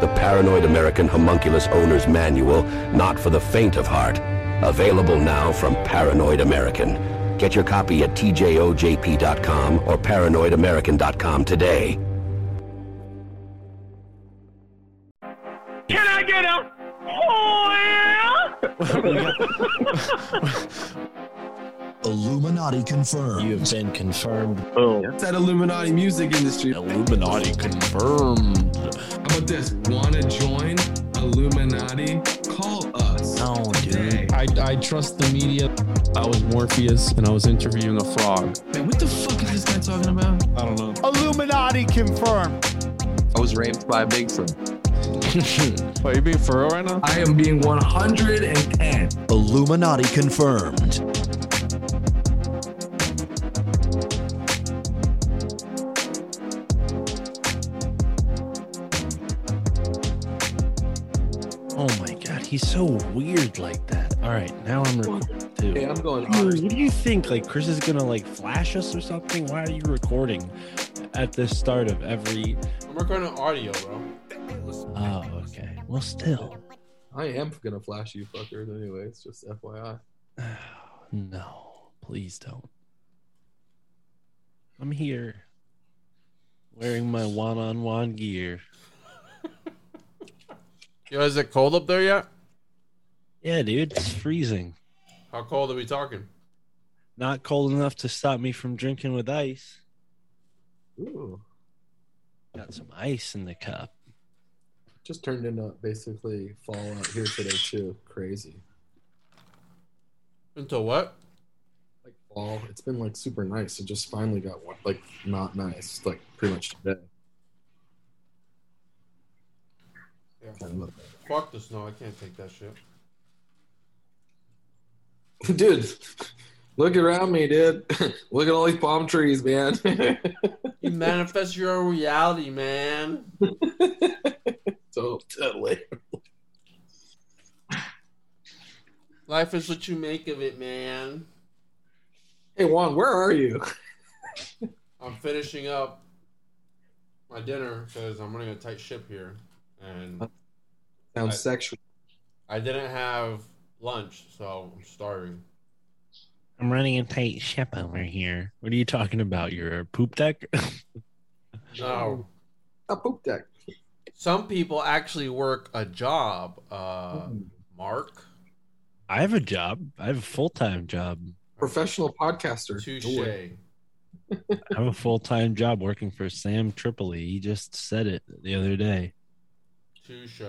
The Paranoid American Homunculus Owner's Manual, not for the faint of heart. Available now from Paranoid American. Get your copy at tjojp.com or paranoidamerican.com today. Can I get a oh, Illuminati confirmed. You have been confirmed. It's that Illuminati music industry. Illuminati confirmed. How about this? Wanna join Illuminati? Call us. Oh, no, today. dude. I, I trust the media. I was Morpheus and I was interviewing a frog. Man, what the fuck is this guy talking about? I don't know. Illuminati confirmed. I was raped by a Bigfoot. Are you being for real right now? I am being 110. Illuminati confirmed. He's so weird like that. All right, now I'm recording too. Hey, I'm going What do, you, what do you think? Like Chris is gonna like flash us or something? Why are you recording at the start of every? I'm recording audio, bro. Oh, okay. Well, still, I am gonna flash you fuckers anyway. It's just FYI. no, please don't. I'm here, wearing my one-on-one gear. Yo, is it cold up there yet? Yeah, dude, it's freezing. How cold are we talking? Not cold enough to stop me from drinking with ice. Ooh, Got some ice in the cup. just turned into basically fall out here today too. Crazy. Until what? Like fall. It's been like super nice. It just finally got like not nice. Like pretty much today. Yeah. Fuck the snow. I can't take that shit. Dude, look around me, dude. look at all these palm trees, man. You manifest your own reality, man. so totally. Life is what you make of it, man. Hey Juan, where are you? I'm finishing up my dinner because I'm running a tight ship here, and Sounds I- sexual. I didn't have lunch, so I'm starving. I'm running a tight ship over here. What are you talking about? Your poop deck? No, A poop deck. some people actually work a job. Uh, Mark, I have a job. I have a full time job. Professional podcaster. touche. Joy. I have a full time job working for Sam Tripoli. He just said it the other day, Touche.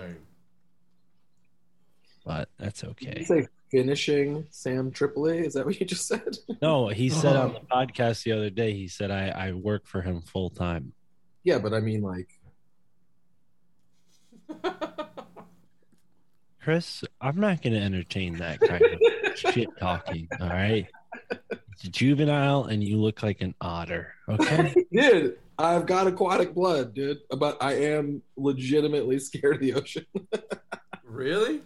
But that's Did okay. you say finishing Sam Tripoli? Is that what you just said? No, he said on the podcast the other day, he said, I, I work for him full time. Yeah, but I mean, like, Chris, I'm not going to entertain that kind of shit talking. All right. It's juvenile and you look like an otter. Okay. dude, I've got aquatic blood, dude, but I am legitimately scared of the ocean. really?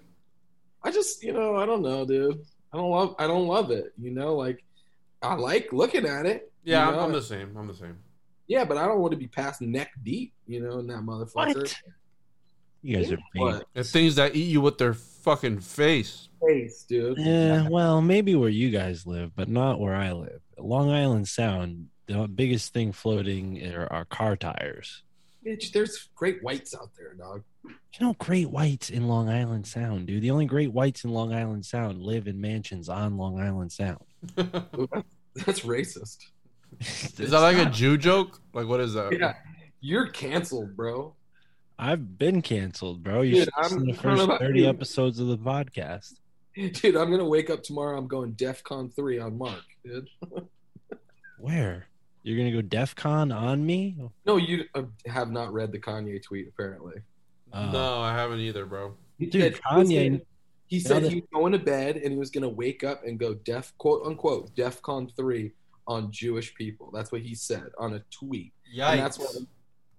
I just, you know, I don't know, dude. I don't love, I don't love it. You know, like, I like looking at it. Yeah, you I'm, know? I'm the same. I'm the same. Yeah, but I don't want to be past neck deep, you know, in that motherfucker. What? You guys are big. What? The things that eat you with their fucking face. Face, dude. Yeah, well, maybe where you guys live, but not where I live. Long Island Sound, the biggest thing floating are, are car tires. Bitch, there's great whites out there, dog. You know, great whites in Long Island Sound, dude. The only great whites in Long Island Sound live in mansions on Long Island Sound. That's racist. Is that like a Jew joke? Like what is that? Yeah, you're canceled, bro. I've been canceled, bro. You Dude, should listen I'm- to the first 30 you. episodes of the podcast. Dude, I'm gonna wake up tomorrow. I'm going DEF CON three on Mark, dude. Where? You're going to go DEF CON on me? No, you uh, have not read the Kanye tweet, apparently. Uh, no, I haven't either, bro. He Dude, said he was Kanye- gonna- He now said that- he was going to bed and he was going to wake up and go def quote unquote DEF CON three on Jewish people. That's what he said on a tweet. And that's why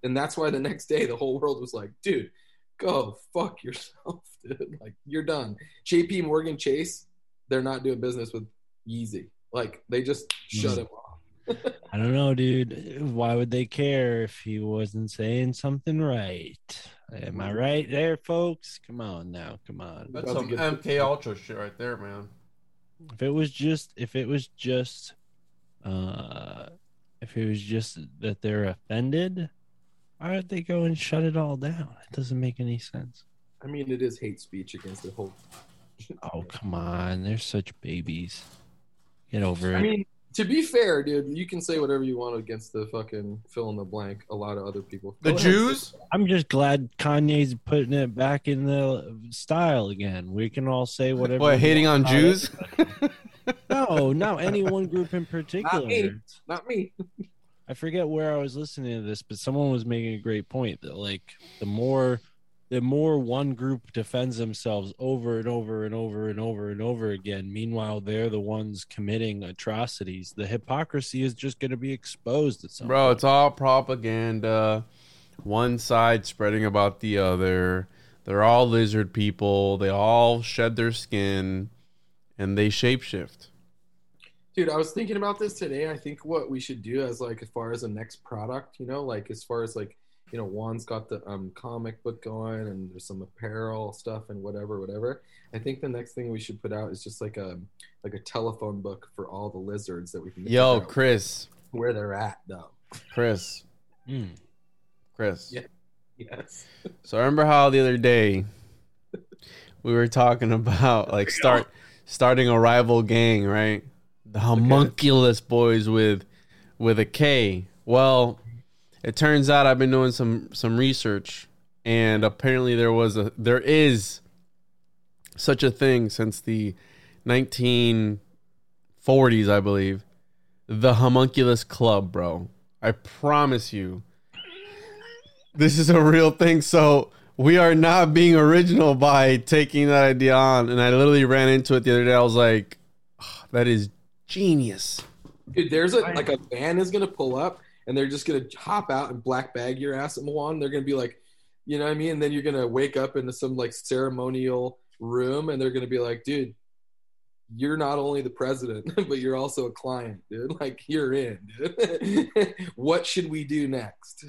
and that's why the next day the whole world was like, dude, go fuck yourself, dude. Like you're done. JP Morgan Chase, they're not doing business with Yeezy. Like they just shut him off. I don't know, dude. Why would they care if he wasn't saying something right? Am I right there, folks? Come on now, come on. That's some get- MK Ultra shit right there, man. If it was just, if it was just, uh, if it was just that they're offended, why would they go and shut it all down? It doesn't make any sense. I mean it is hate speech against the whole Oh come on, they're such babies. Get over it. I mean, to be fair, dude, you can say whatever you want against the fucking fill in the blank. A lot of other people. The Go ahead. Jews? I'm just glad Kanye's putting it back in the style again. We can all say whatever. What, hating want on Jews? it. No, not any one group in particular. me. Not me. I forget where I was listening to this, but someone was making a great point that like the more the more one group defends themselves over and over and over and over and over again, meanwhile they're the ones committing atrocities. The hypocrisy is just going to be exposed at some Bro, point. it's all propaganda. One side spreading about the other. They're all lizard people. They all shed their skin and they shapeshift. Dude, I was thinking about this today. I think what we should do as like as far as the next product, you know, like as far as like you know, Juan's got the um comic book going and there's some apparel stuff and whatever, whatever. I think the next thing we should put out is just like a like a telephone book for all the lizards that we can Yo, Chris. where they're at though. Chris. Mm. Chris. Yeah. Yes. So I remember how the other day we were talking about like start starting a rival gang, right? The homunculus boys with with a K. Well, it turns out I've been doing some some research and apparently there was a there is such a thing since the 1940s, I believe. The homunculus club, bro. I promise you. This is a real thing. So we are not being original by taking that idea on. And I literally ran into it the other day. I was like, "Ah, that is genius. Dude, there's a like a van is gonna pull up and they're just gonna hop out and black bag your ass at Milan. They're gonna be like, you know what I mean? And then you're gonna wake up into some like ceremonial room and they're gonna be like, dude, you're not only the president, but you're also a client, dude. Like you're in, dude. what should we do next?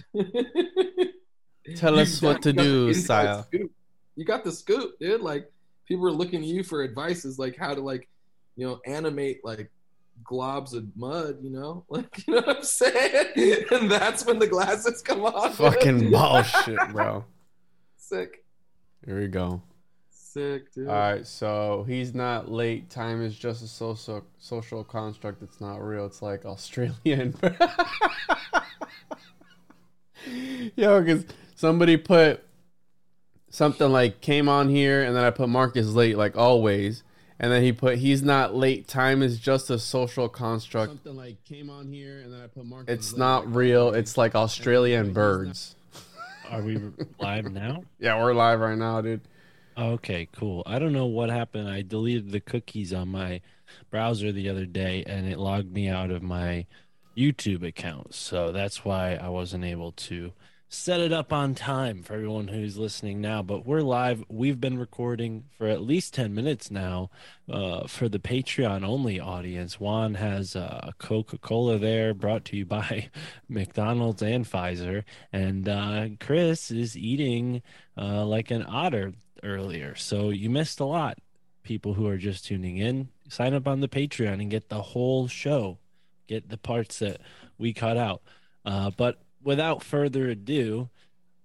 Tell You us what to you got the do, scoop. You got the scoop, dude. Like people are looking to you for advice is like how to like, you know, animate like globs of mud, you know? Like you know what I'm saying? and that's when the glasses come off. Fucking bullshit, bro. Sick. Here we go. Sick, dude. All right, so he's not late. Time is just a social social construct. It's not real. It's like Australian. Yo, because somebody put something like came on here, and then I put Marcus late, like always, and then he put he's not late. Time is just a social construct. Something like came on here, and then I put Marcus. It's not like, real. It's like Australian he's not- birds. Are we live now? Yeah, we're live right now, dude. Okay, cool. I don't know what happened. I deleted the cookies on my browser the other day and it logged me out of my YouTube account. So that's why I wasn't able to set it up on time for everyone who's listening now. But we're live. We've been recording for at least 10 minutes now uh, for the Patreon only audience. Juan has uh, Coca Cola there, brought to you by McDonald's and Pfizer. And uh, Chris is eating uh, like an otter earlier. So you missed a lot. People who are just tuning in, sign up on the Patreon and get the whole show, get the parts that we cut out. Uh, but without further ado,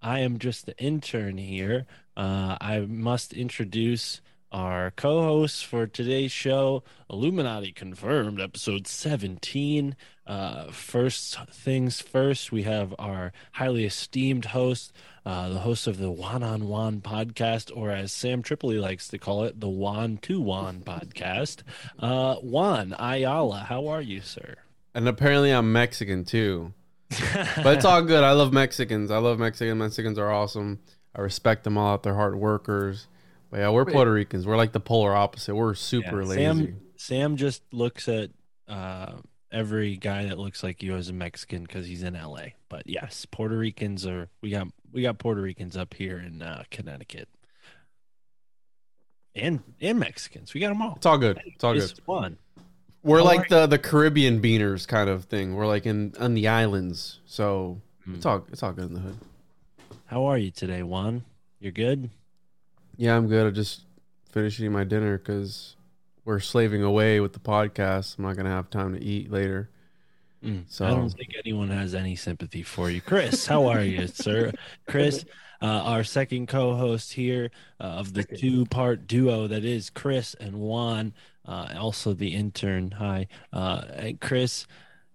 I am just the intern here. Uh, I must introduce our co hosts for today's show Illuminati Confirmed, episode 17. Uh, first things first, we have our highly esteemed host, uh, the host of the Juan on Juan podcast, or as Sam Tripoli likes to call it, the Juan to Juan podcast. Uh, Juan Ayala, how are you, sir? And apparently I'm Mexican too. But it's all good. I love Mexicans. I love Mexicans. Mexicans are awesome. I respect them all. They're hard workers. But yeah, we're Puerto Ricans. We're like the polar opposite. We're super Yeah, lazy. Sam, Sam just looks at uh, every guy that looks like you as a Mexican because he's in LA. But yes, Puerto Ricans are we got we got Puerto Ricans up here in uh, Connecticut, and and Mexicans. We got them all. It's all good. It's all It's good. fun. We're How like the the Caribbean beaners kind of thing. We're like in on the islands. So Hmm. it's all it's all good in the hood. How are you today, Juan? You're good. Yeah, I'm good. I just finished eating my dinner because we're slaving away with the podcast. I'm not gonna have time to eat later. Mm, So- I don't think anyone has any sympathy for you, Chris. How are you, sir? Chris, uh, our second co-host here uh, of the two-part duo that is Chris and Juan, uh, also the intern. Hi, uh, and Chris.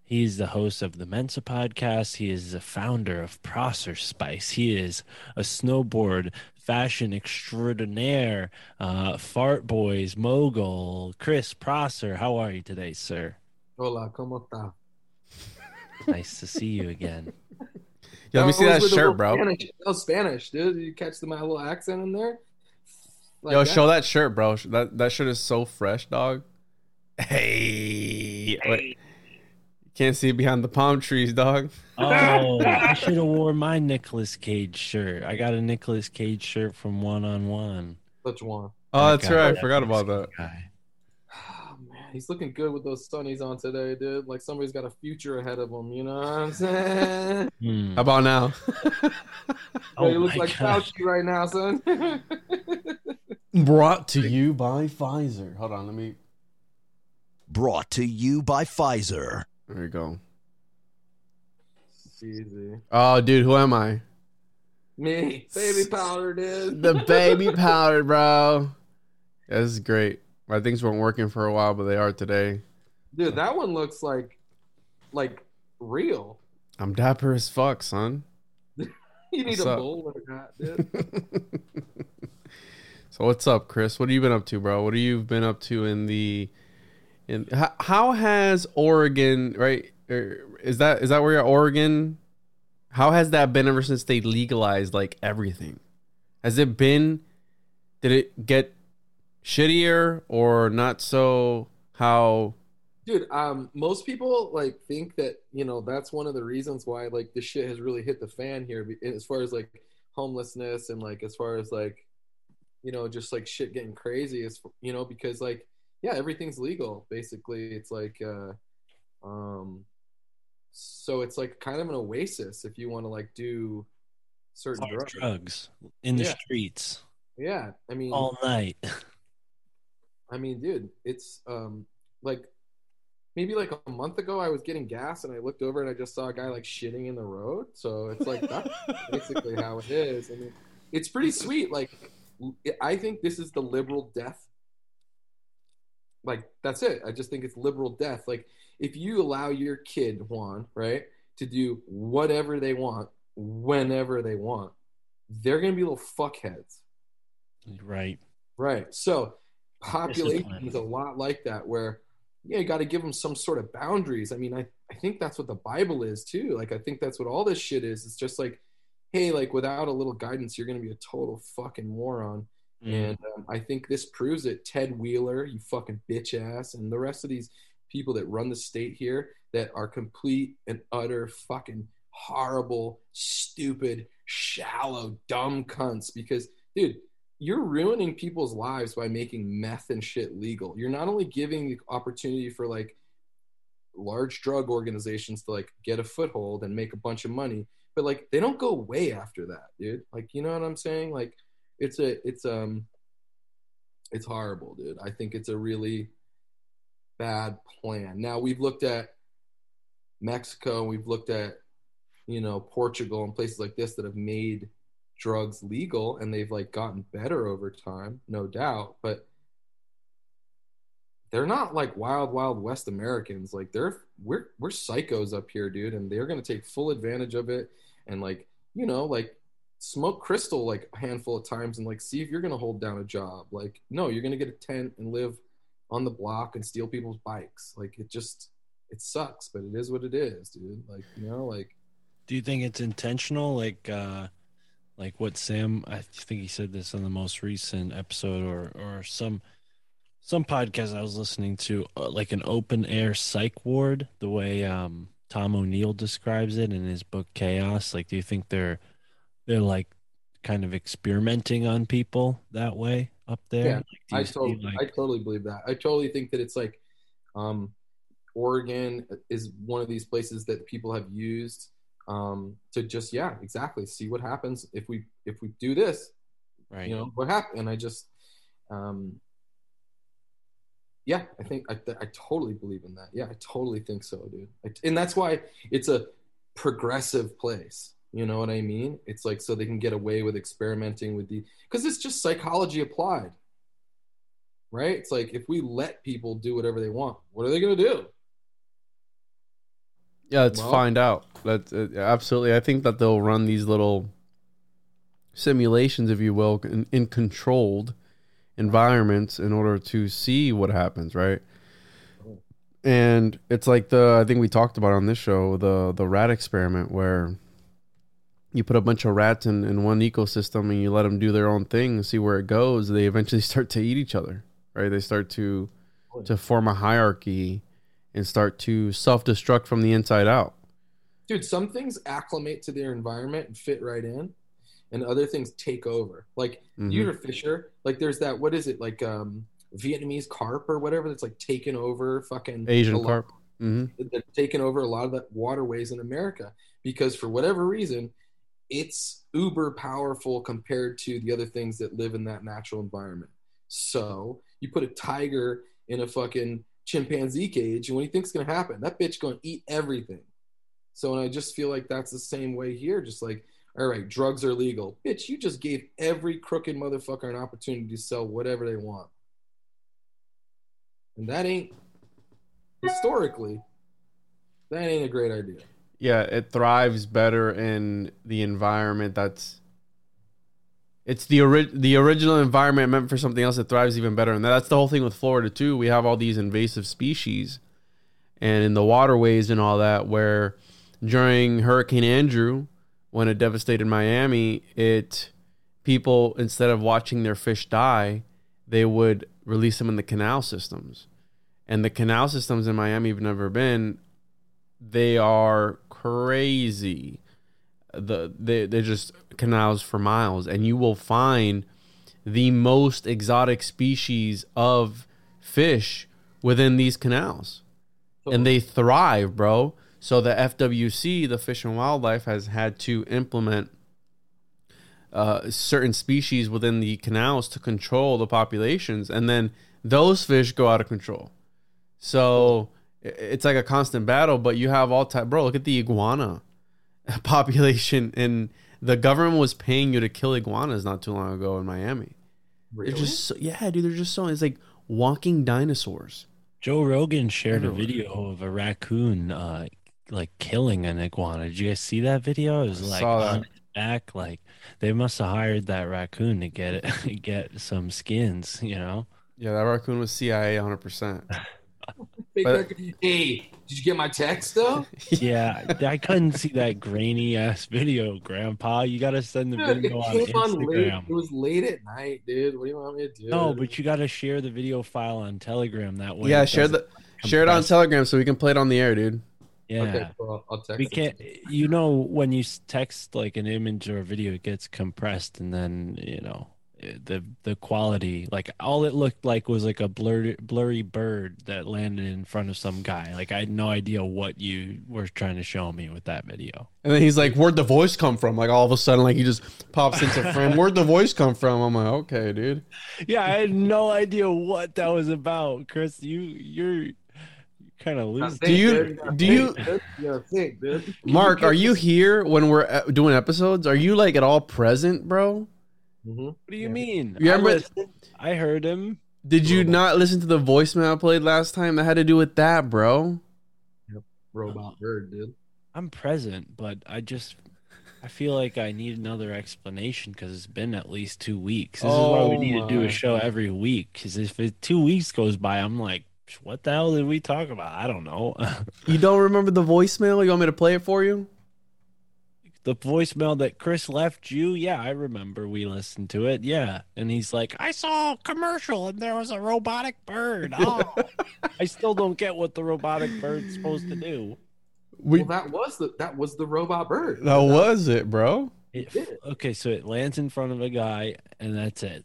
He's the host of the Mensa podcast. He is the founder of Prosser Spice. He is a snowboard fashion extraordinaire, uh, fart boys mogul. Chris Prosser, how are you today, sir? Hola, ¿cómo está? Nice to see you again. Yeah, let me see that shirt, little bro. Spanish. That was Spanish, dude. You catch the my little accent in there? Like Yo, that? show that shirt, bro. That that shirt is so fresh, dog. Hey, Wait. can't see behind the palm trees, dog. Oh, I should have wore my Nicolas Cage shirt. I got a Nicolas Cage shirt from One on One. Which one? Oh, that's guy, right. I forgot about that. Guy. Oh, man, he's looking good with those sunnies on today, dude. Like somebody's got a future ahead of him. You know what I'm saying? Hmm. How about now? Oh you look like gosh. Fauci right now, son. Brought to you by Pfizer. Hold on, let me. Brought to you by Pfizer. There you go. Easy. Oh, dude, who am I? Me, baby powder, dude. The baby powder, bro. Yeah, this is great. My things weren't working for a while, but they are today. Dude, that one looks like, like real. I'm dapper as fuck, son. You need What's a up? bowler hat, dude. so what's up, Chris? What have you been up to, bro? What have you been up to in the in how, how has Oregon, right? er, Is that is that where you're Oregon? How has that been ever since they legalized like everything? Has it been did it get shittier or not so how Dude, um, most people like think that you know that's one of the reasons why like this shit has really hit the fan here, as far as like homelessness and like as far as like, you know, just like shit getting crazy is you know because like yeah everything's legal basically. It's like, uh, um, so it's like kind of an oasis if you want to like do certain drugs. drugs in the Yeah. streets Yeah, I mean, all night. I mean, dude, it's um like maybe like a month ago I was getting gas and I looked over and I just saw a guy like shitting in the road. So it's like that's basically how it is. I mean, it's pretty sweet. Like I think this is the liberal death. Like that's it. I just think it's liberal death. Like if you allow your kid Juan, right, to do whatever they want whenever they want, they're gonna be little fuckheads. right. Right. So population Discipline. is a lot like that where yeah, you got to give them some sort of boundaries. I mean, I, I think that's what the Bible is too. Like, I think that's what all this shit is. It's just like, hey, like without a little guidance, you're going to be a total fucking moron. Mm. And um, I think this proves it. Ted Wheeler, you fucking bitch ass, and the rest of these people that run the state here that are complete and utter fucking horrible, stupid, shallow, dumb cunts. Because, dude, you're ruining people's lives by making meth and shit legal. You're not only giving the opportunity for like large drug organizations to like get a foothold and make a bunch of money, but like they don't go away after that, dude. Like, you know what I'm saying? Like, it's a, it's um, it's horrible, dude. I think it's a really bad plan. Now we've looked at Mexico, we've looked at you know Portugal and places like this that have made drugs legal and they've like gotten better over time, no doubt, but they're not like wild wild west Americans. Like they're we're we're psychos up here, dude, and they're going to take full advantage of it and like, you know, like smoke crystal like a handful of times and like see if you're to hold down a job. Like no, you're to get a tent and live on the block and steal people's bikes. Like it just it sucks, but it is what it is, dude. Like, you know, like Do you think it's intentional like uh like what Sam I think he said this on the most recent episode or or some some podcast I was listening to uh, like an open air psych ward the way um Tom O'Neill describes it in his book Chaos like do you think they're they're like kind of experimenting on people that way up there Yeah, Like, I totally, like- I totally believe that. I totally think that it's like, um, Oregon is one of these places that people have used um, to just yeah, exactly see what happens if we if we do this. right You know what happened? And I just, um, yeah, I think I I totally believe in that. Yeah, I totally think so, dude. I, and that's why it's a progressive place. You know what I mean? It's like so they can get away with experimenting with the because it's just psychology applied, right? It's like if we let people do whatever they want, what are they gonna do? Yeah, let's Well- find out. That uh, absolutely. I think that they'll run these little simulations, if you will, in, in controlled environments in order to see what happens, right? And it's like the I think we talked about on this show the the rat experiment where you put a bunch of rats in, in one ecosystem and you let them do their own thing and see where it goes. They eventually start to eat each other, right? They start to to form a hierarchy and start to self destruct from the inside out. dude some things acclimate to their environment and fit right in and other things take over like Mhm. you ever fisher like there's that what is it like um vietnamese carp or whatever that's like taken over fucking Asian carp. hmm that's taken over a lot of the waterways in america because for whatever reason it's uber powerful compared to the other things that live in that natural environment so you put a tiger in a fucking chimpanzee cage and what do you think's going to happen that bitch going to eat everything so and I just feel like that's the same way here. Just like, all right, drugs are legal. Bitch, you just gave every crooked motherfucker an opportunity to sell whatever they want. And that ain't historically, that ain't a great idea. Yeah, it thrives better in the environment that's. It's the ori- the original environment meant for something else that thrives even better, and that's the whole thing with Florida too. We have all these invasive species, and in the waterways and all that, where during Hurricane Andrew, when it devastated Miami, it people instead of watching their fish die, they would release them in the canal systems, and the canal systems in Miami have never been they are crazy. The they they're just canals for miles, and you will find the most exotic species of fish within these canals, and they thrive, bro. So the FWC, the Fish and Wildlife, has had to implement uh, certain species within the canals to control the populations, and then those fish go out of control. So it's like a constant battle, but you have all type. Bro, look at the iguana population, and the government was paying you to kill iguanas not too long ago in Miami. Really? They're just so, yeah, dude. They're just so it's like walking dinosaurs. Joe Rogan shared a video of a raccoon uh like killing an iguana. Did you guys see that video? It was I like saw that. on its back like they must have hired that raccoon to get it get some skins, you know? Yeah, that raccoon was CIA 100. percent but- Hey, did you get my text though? Yeah, I couldn't see that grainy ass video, Grandpa. You gotta send the Dude, video on came on late. Instagram. It was late at night, dude. What do you want me to do? No, but you gotta share the video file on Telegram that way. Yeah, share doesn't the share it on. Telegram so we can play it on the air, dude. Yeah. Okay, well, I'll text. we can't you know when you text like an image or a video it gets compressed and then you know eh, the the quality like all it looked like was like a blurry blurry bird that landed in front of some guy like i had no idea what you were trying to show me with that video And then he's like, "Where'd the voice come from?" Like all of a sudden, like he just pops into frame. Where'd the voice come from? I'm like, okay, dude. yeah i had no idea what that was about chris you you're kind of lose. Do you do you Yeah, think, dude. Mark? Are you here when we're uh, doing episodes? Are you like at all present, bro? Mm-hmm. What do you mean? You I, remember- listened. I heard him. Did you not listen to the voicemail I played last time? That had to do with that, bro. Yep. Robot bird, dude. I'm present, but I just I feel like I need another explanation because it's been at least two weeks. This is why we Oh need to do a show every week. Because if it, two weeks goes by, I'm like, what the hell did we talk about? I don't know. You don't remember the voicemail? You want me to play it for you? the voicemail that Chris left you, yeah, I remember we listened to it. Yeah. And he's like, I saw a commercial and there was a robotic bird. Oh, I still don't get what the robotic bird's supposed to do. We well, that was the that was the robot bird. that was it, bro. It, okay, so it lands in front of a guy and that's it.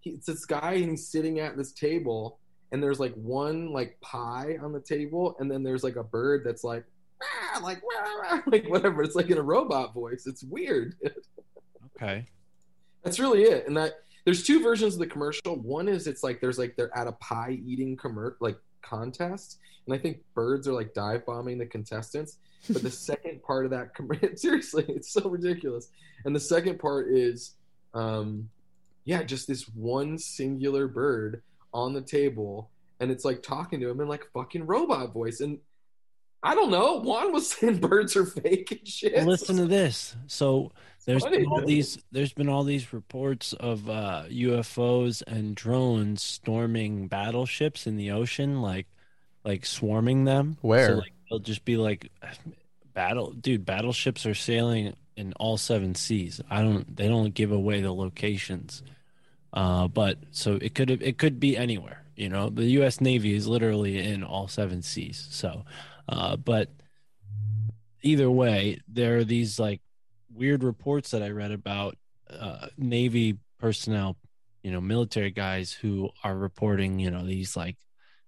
He, it's this guy and he's sitting at this table and there's like one like pie on the table and then there's like a bird that's like "Ah," like "Wah, wah," like whatever. It's like in a robot voice. It's weird. Okay. That's really it. And that there's two versions of the commercial. One is it's like there's like they're at a pie eating commer like contest, and I think birds are like dive bombing the contestants. But the second part of that com- seriously, it's so ridiculous. And the second part is, um, yeah, just this one singular bird on the table, and it's like talking to him in like fucking robot voice. And I don't know. Juan was saying birds are fake and shit. Well, listen to this. So there's funny, been all dude. these there's been all these reports of uh, UFOs and drones storming battleships in the ocean, like like swarming them. Where? So, like, they'll just be like battle, dude. Battleships are sailing in all seven seas. I don't. They don't give away the locations. Uh, but so it could it could be anywhere. You know, the U.S. Navy is literally in all seven seas. So, uh, but either way, there are these like weird reports that I read about uh, Navy personnel, you know, military guys who are reporting, you know, these like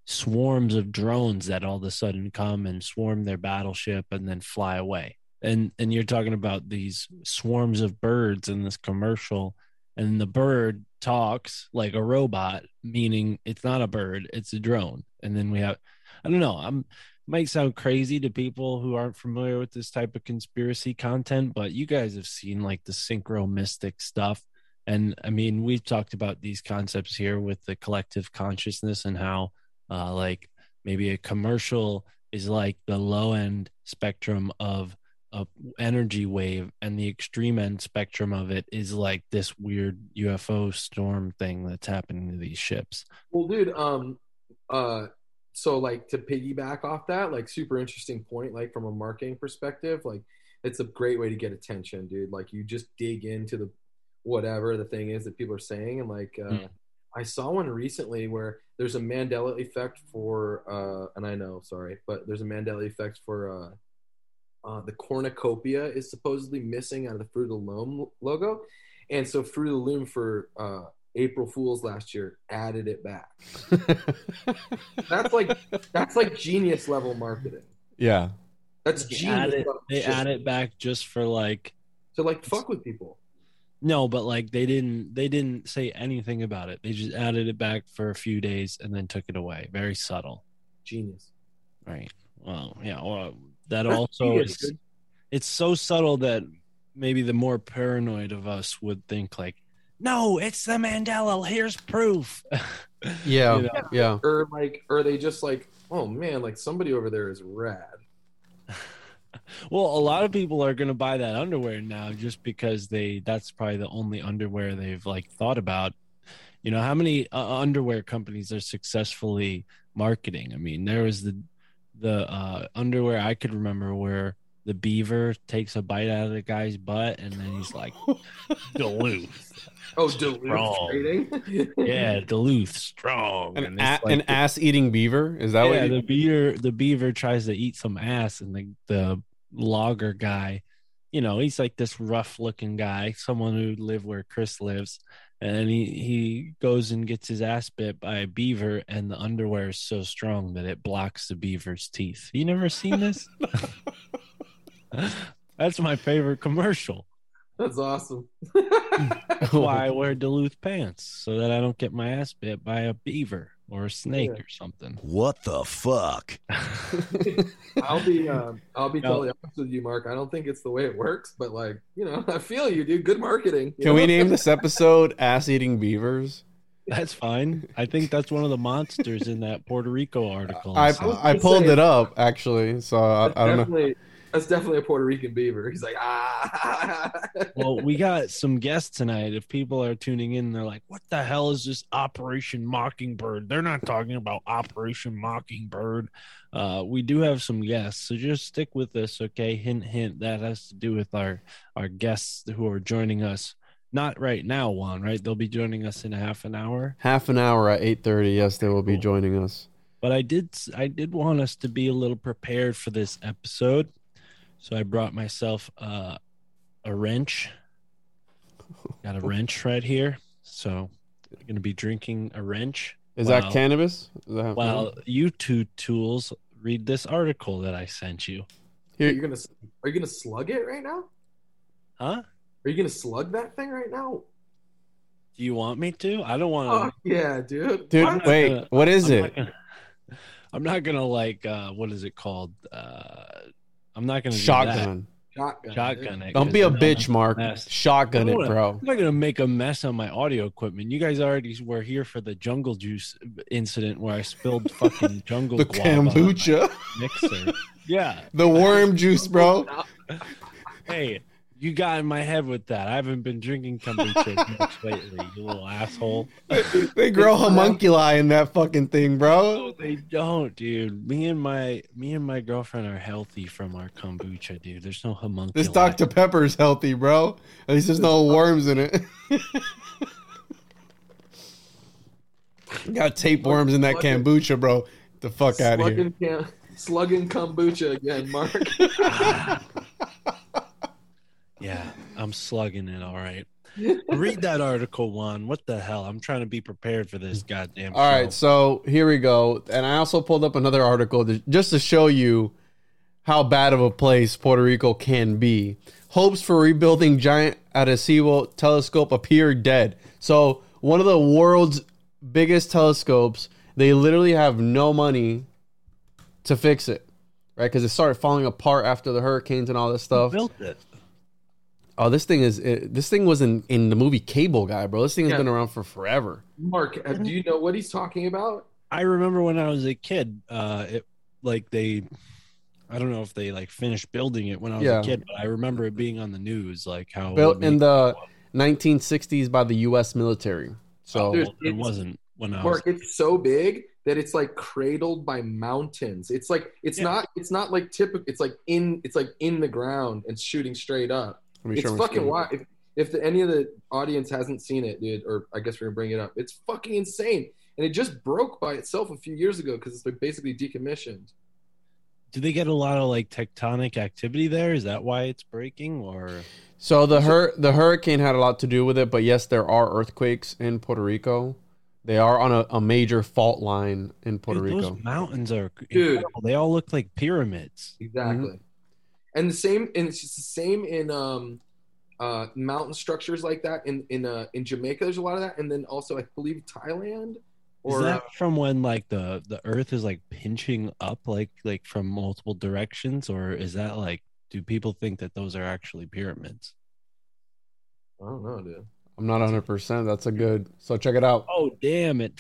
swarms of drones that all of a sudden come and swarm their battleship and then fly away. And and you're talking about these swarms of birds in this commercial, and the bird talks like a robot, meaning it's not a bird, it's a drone. And then we have, I don't know, I'm might sound crazy to people who aren't familiar with this type of conspiracy content, but you guys have seen like the synchro mystic stuff. And I mean, we've talked about these concepts here with the collective consciousness and how, uh, like, maybe a commercial is like the low end spectrum of a energy wave, and the extreme end spectrum of it is like this weird UFO storm thing that's happening to these ships. Well, dude, um, uh, so like to piggyback off that, like super interesting point, like from a marketing perspective, like it's a great way to get attention, dude. Like you just dig into the whatever the thing is that people are saying, and like uh, Mm. I saw one recently where there's a Mandela effect for, uh, and I know, sorry, but there's a Mandela effect for. Uh, uh, the cornucopia is supposedly missing out of the Fruit of the Loom logo, and so Fruit of the Loom for uh, April Fools last year added it back. That's like that's like genius level marketing. yeah. That's They genius. add it, they shit. add it back just for like to like fuck with people. No, but like they didn't they didn't say anything about it. They just added it back for a few days and then took it away. Very subtle. Genius. Right. Well, yeah, well that also genius, is it's so subtle that maybe the more paranoid of us would think like, "No, it's the Mandela. Here's proof." Yeah. You know? Yeah. Or like, or they just like, oh man, like somebody over there is rad. Well, a lot of people are going to buy that underwear now just because they that's probably the only underwear they've like thought about. You know, how many uh, underwear companies are successfully marketing? I mean, there was the the uh, underwear I could remember where the beaver takes a bite out of the guy's butt and then he's like, Duluth. Oh, Duluth Strong. trading. Yeah, Duluth strong. An, a- like an the- ass eating beaver? Is that yeah, what you the beaver the beaver tries to eat some ass and the the logger guy you know he's like this rough looking guy someone who lived where chris lives and he he goes and gets his ass bit by a beaver and the underwear is so strong that it blocks the beaver's teeth. You never seen this? That's my favorite commercial. That's awesome. that's why i wear duluth pants so that i don't get my ass bit by a beaver or a snake Yeah. or something. What the fuck? I'll be um, I'll be No. totally honest with you, Mark. I don't think it's the way it works, but like you know, I feel you, dude. Good marketing. you Can we name this episode "Ass Eating Beavers"? That's fine. I think that's one of the monsters in that Puerto Rico article. I was I gonna pulled say- it up actually, so I, I don't know. Definitely that's definitely a Puerto Rican beaver. He's like ah. well, we got some guests tonight. If people are tuning in, they're like, "What the hell is this Operation Mockingbird?" They're not talking about Operation Mockingbird. Uh, we do have some guests, so just stick with us, okay? Hint, hint. That has to do with our our guests who are joining us. Not right now, Juan. Right? They'll be joining us in a half an hour. Half an hour at eight thirty. Yes, they will be Cool. joining us. But I did I did want us to be a little prepared for this episode. So I brought myself uh, a wrench. Got a wrench right here. So I'm going to be drinking a wrench. Is Wow. that cannabis? Is that While you two tools read this article that I sent you. Are Here- you gonna are you gonna slug it right now? Huh? Are you gonna slug that thing right now? Do you want me to? I don't want Oh to. yeah, dude. dude, I'm wait, gonna- what is I'm it? not gonna- I'm not gonna like uh what is it called? Uh I'm not gonna do that. Shotgun. Shotgun. Shotgun it. Don't be a bitch, Mark. mess. Shotgun it, bro. I'm not gonna make a mess on my audio equipment. You guys already were here for the jungle juice incident where I spilled fucking jungle The guava on my kombucha, mixer. Yeah. the worm juice, bro. Hey, you got in my head with that. I haven't been drinking kombucha much lately, you little asshole. They grow homunculi in that fucking thing, bro. No, they don't, dude. Me and my me and my girlfriend are healthy from our kombucha, dude. There's no homunculi. This Dr. Pepper's healthy, bro. At least there's no worms in it. Got tapeworms in that kombucha, bro. The fuck out of here. cam- slugging kombucha again, Mark. Yeah, I'm slugging it. All right. Read that article, Juan. What the hell? I'm trying to be prepared for this goddamn. All right, show. so here we go. And I also pulled up another article to, just to show you how bad of a place Puerto Rico can be. Hopes for rebuilding giant Arecibo telescope appear dead. So, one of the world's biggest telescopes, they literally have no money to fix it, right? Because it started falling apart after the hurricanes and all this Who stuff. built it. Oh, this thing is it, this thing was in in the movie Cable Guy, bro. This thing has Yeah. been around for forever. Mark, uh, do you know what he's talking about? I remember when I was a kid. Uh, it like they, I don't know if they like finished building it when I was Yeah. a kid, but I remember it being on the news, like how Built in make- the 1960s by the U.S. military. So Dude, Well, it wasn't when I was. Mark, it's so big that it's like cradled by mountains. It's like it's Yeah. not it's not like typical. It's like in it's like in the ground and shooting straight up. Let me It's show fucking wild. If, if the, any of the audience hasn't seen it, dude, or I guess we're gonna bring it up. It's fucking insane, and it just broke by itself a few years ago because it's like basically decommissioned. Do they get a lot of like tectonic activity there? Is that why it's breaking, or So the hur- the hurricane had a lot to do with it, but yes, there are earthquakes in Puerto Rico. They are on a, a major fault line in Puerto Dude, Rico. those mountains are Dude. incredible. They all look like pyramids. Exactly. Mm-hmm. And the same, and it's just the same in um, uh, mountain structures like that. In in uh, in Jamaica, there's a lot of that, and then also I believe Thailand. Or is that uh, from when like the the Earth is like pinching up, like like from multiple directions, or is that like do people think that those are actually pyramids? I don't know, dude. I'm not 100. percent That's a good. So check it out. Oh damn! It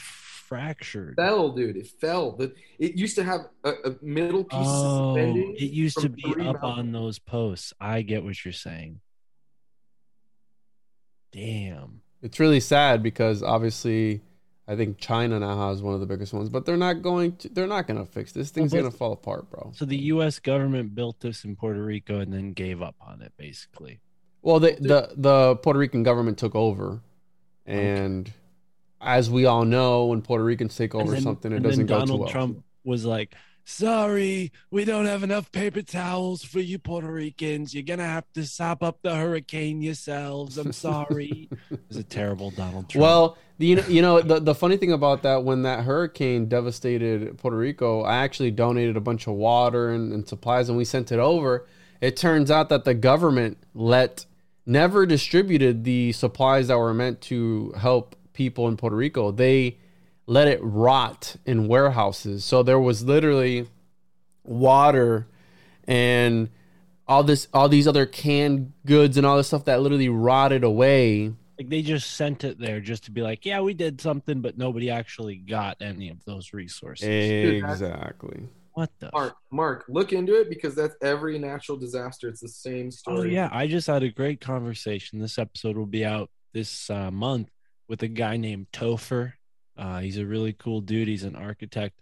fractured. Fell, dude. It fell. The, it used to have a, a middle piece Oh, suspending. it used to be up mountains. on those posts. I get what you're saying. Damn. It's really sad because obviously, I think China now has one of the biggest ones, but they're not going to. They're not going to fix this. Thing's but- going to fall apart, bro. So the U.S. government built this in Puerto Rico and then gave up on it, basically. Well, the the the Puerto Rican government took over, and as we all know, when Puerto Ricans take over then- something, it doesn't go Donald too well. Donald Trump was like, "Sorry, we don't have enough paper towels for you Puerto Ricans. You're gonna have to sop up the hurricane yourselves. I'm sorry." it was a terrible Donald Trump. Well, the, you know, you know the, the funny thing about that, when that hurricane devastated Puerto Rico, I actually donated a bunch of water and, and supplies, and we sent it over. It turns out that the government let never distributed the supplies that were meant to help people in Puerto Rico. They let it rot in warehouses. So there was literally water and all this all these other canned goods and all this stuff that literally rotted away. Like they just sent it there just to be like, yeah, we did something, but nobody actually got any of those resources. Exactly. What the? Mark, Mark, look into it because that's every natural disaster. It's the same story. Oh yeah, I just had a great conversation. This episode will be out this uh, month with a guy named Topher. Uh, he's a really cool dude. He's an architect.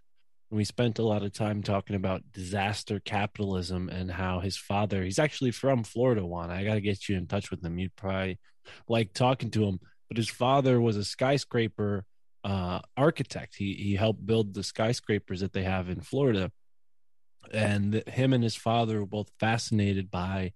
And we spent a lot of time talking about disaster capitalism and how his father, he's actually from Florida, Juan. I got to get you in touch with him. You'd probably like talking to him. But his father was a skyscraper uh, architect. He, he helped build the skyscrapers that they have in Florida and him and his father were both fascinated by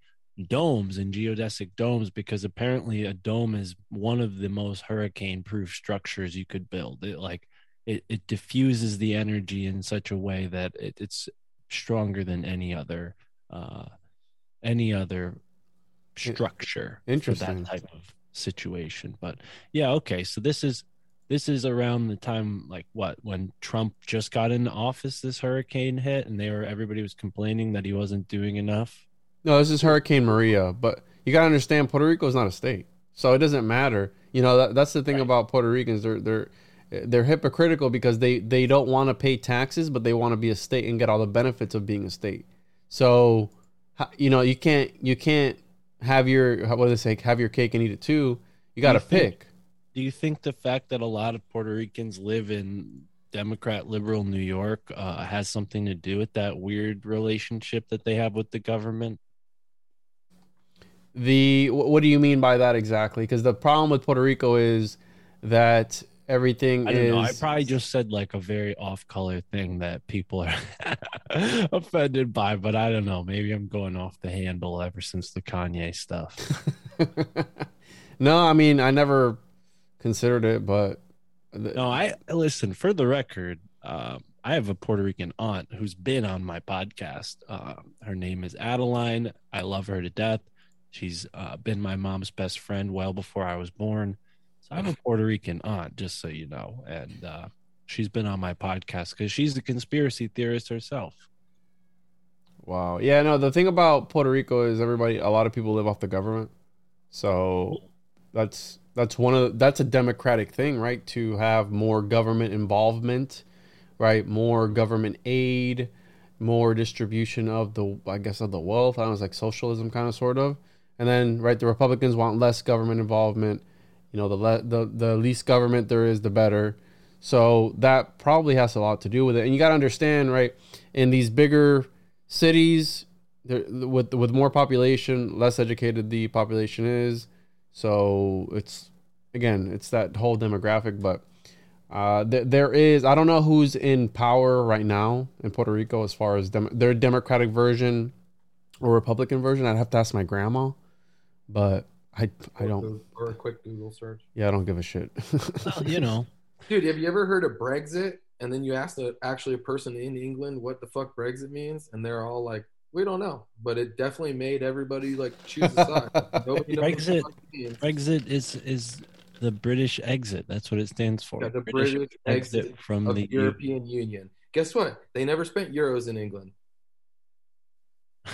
domes and geodesic domes because apparently a dome is one of the most hurricane proof structures you could build it like it, it diffuses the energy in such a way that it, it's stronger than any other uh any other structure Interesting. that type of situation but yeah okay so this is this is around the time like what when Trump just got into office this hurricane hit and they were everybody was complaining that he wasn't doing enough. No, this is Hurricane Maria, but you got to understand Puerto Rico is not a state. So it doesn't matter. You know, that, that's the thing right. about Puerto Ricans. They're they're they're hypocritical because they they don't want to pay taxes, but they want to be a state and get all the benefits of being a state. So, you know, you can't you can't have your what do they say? Have your cake and eat it too. You got to pick do you think the fact that a lot of Puerto Ricans live in Democrat liberal New York uh, has something to do with that weird relationship that they have with the government? The what do you mean by that exactly? Because the problem with Puerto Rico is that everything I don't is. Know. I probably just said like a very off-color thing that people are offended by, but I don't know. Maybe I'm going off the handle ever since the Kanye stuff. no, I mean I never considered it, but no, I listen for the record. Uh, I have a Puerto Rican aunt who's been on my podcast. Uh, her name is Adeline. I love her to death. She's uh, been my mom's best friend well before I was born. So I have a Puerto Rican aunt, just so you know, and uh, she's been on my podcast because she's a conspiracy theorist herself. Wow. Yeah. No. The thing about Puerto Rico is everybody. A lot of people live off the government, so that's that's one of that's a democratic thing, right? To have more government involvement, right? More government aid, more distribution of the I guess of the wealth. I don't know, it's like socialism kind of sort of. And then right, the Republicans want less government involvement. You know, the le- the the least government there is, the better. So that probably has a lot to do with it. And you got to understand, right? In these bigger cities, with with more population, less educated the population is so it's again, it's that whole demographic, but uh, th- there is I don't know who's in power right now in Puerto Rico as far as dem- their Democratic version or Republican version. I'd have to ask my grandma, but I I don't. Or a quick Google search. Yeah, I don't give a shit. well, you know, dude, have you ever heard of Brexit? And then you ask a, actually a person in England what the fuck Brexit means, and they're all like, we don't know, but it definitely made everybody like choose a side. Brexit, Brexit is is the British exit. That's what it stands for. Yeah, the British, British exit, exit, from the European U- Union. Guess what? They never spent euros in England.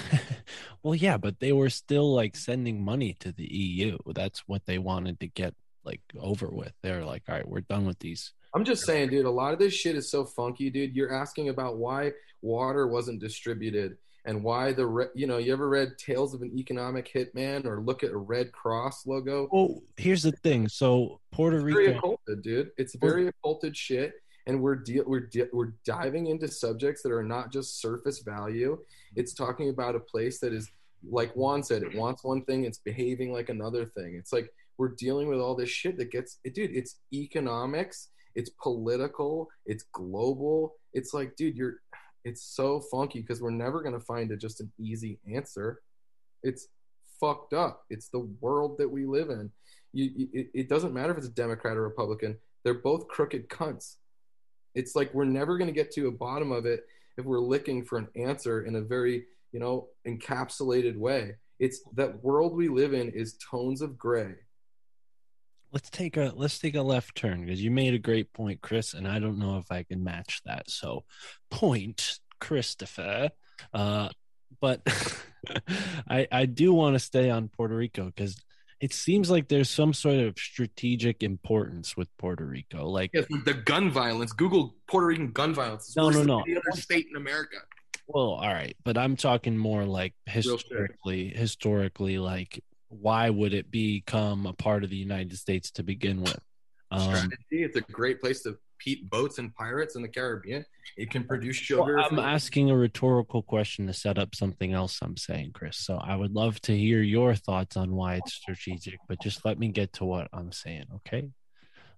well, yeah, but they were still like sending money to the EU. That's what they wanted to get like over with. They're like, all right, we're done with these. I'm just saying, dude. A lot of this shit is so funky, dude. You're asking about why water wasn't distributed and why the re- you know you ever read Tales of an Economic Hitman or look at a Red Cross logo? Well, here's the thing. So Puerto it's Rico, very occulted, dude. It's very occulted shit, and we're de- we're de- we're diving into subjects that are not just surface value. It's talking about a place that is like Juan said, it wants one thing, it's behaving like another thing. It's like we're dealing with all this shit that gets, it, dude. It's economics, it's political, it's global. It's like, dude, you're it's so funky because we're never going to find a, just an easy answer. It's fucked up. It's the world that we live in. You, you, it, it doesn't matter if it's a Democrat or Republican. They're both crooked cunts. It's like we're never going to get to a bottom of it if we're looking for an answer in a very, you know, encapsulated way. It's that world we live in is tones of gray. let's take a let's take a left turn because you made a great point, Chris, and I don't know if I can match that. So, point, Christopher. Uh, but I I do want to stay on Puerto Rico because it seems like there's some sort of strategic importance with Puerto Rico. Like yes, the gun violence. Google Puerto Rican gun violence. It's No, no, no. Any other state in America. Well, all right, but I'm talking more like historically, historically, like why would it become a part of the United States to begin with? Um, Strategy. It's a great place to peat boats and pirates in the Caribbean. It can produce well, sugar. I'm asking a rhetorical question to set up something else I'm saying, Chris. So I would love to hear your thoughts on why it's strategic, but just let me get to what I'm saying, okay?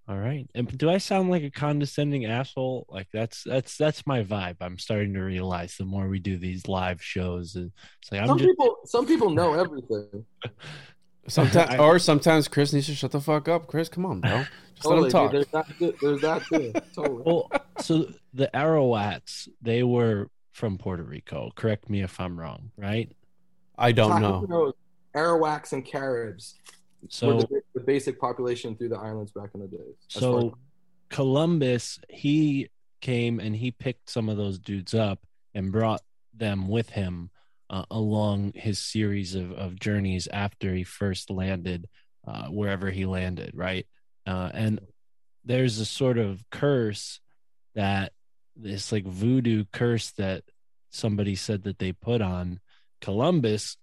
All right. And do I sound like a condescending asshole? Like that's that's that's my vibe. I'm starting to realize the more we do these live shows, it's like I'm some just people, some people know everything. Sometimes, I- or sometimes Chris needs to shut the fuck up. Chris, come on, bro. Just let him talk. dude. There's that, too. there's that too. Totally. well, so the Arawaks, they were from Puerto Rico. Correct me if I'm wrong, right? I don't know. Arawaks and Caribs were So the, the basic population through the islands back in the days. as as- so Columbus, he came and he picked some of those dudes up and brought them with him uh, along his series of, of journeys after he first landed uh, wherever he landed, right? Uh, and there's a sort of curse that this like voodoo curse that somebody said that they put on Columbus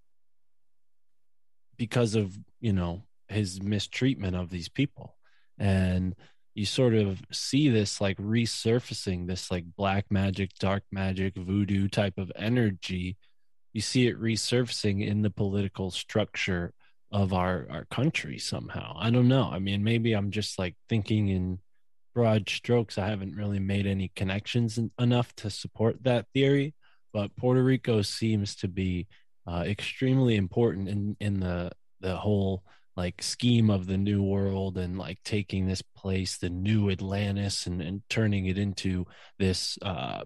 because of you know his mistreatment of these people and you sort of see this like resurfacing this like black magic dark magic voodoo type of energy you see it resurfacing in the political structure of our our country somehow. I don't know. I mean maybe i'm just like thinking in broad strokes. I haven't really made any connections en- enough to support that theory but puerto rico seems to be uh, extremely important in in the the whole like scheme of the new world and like taking this place the new atlantis and, and turning it into this uh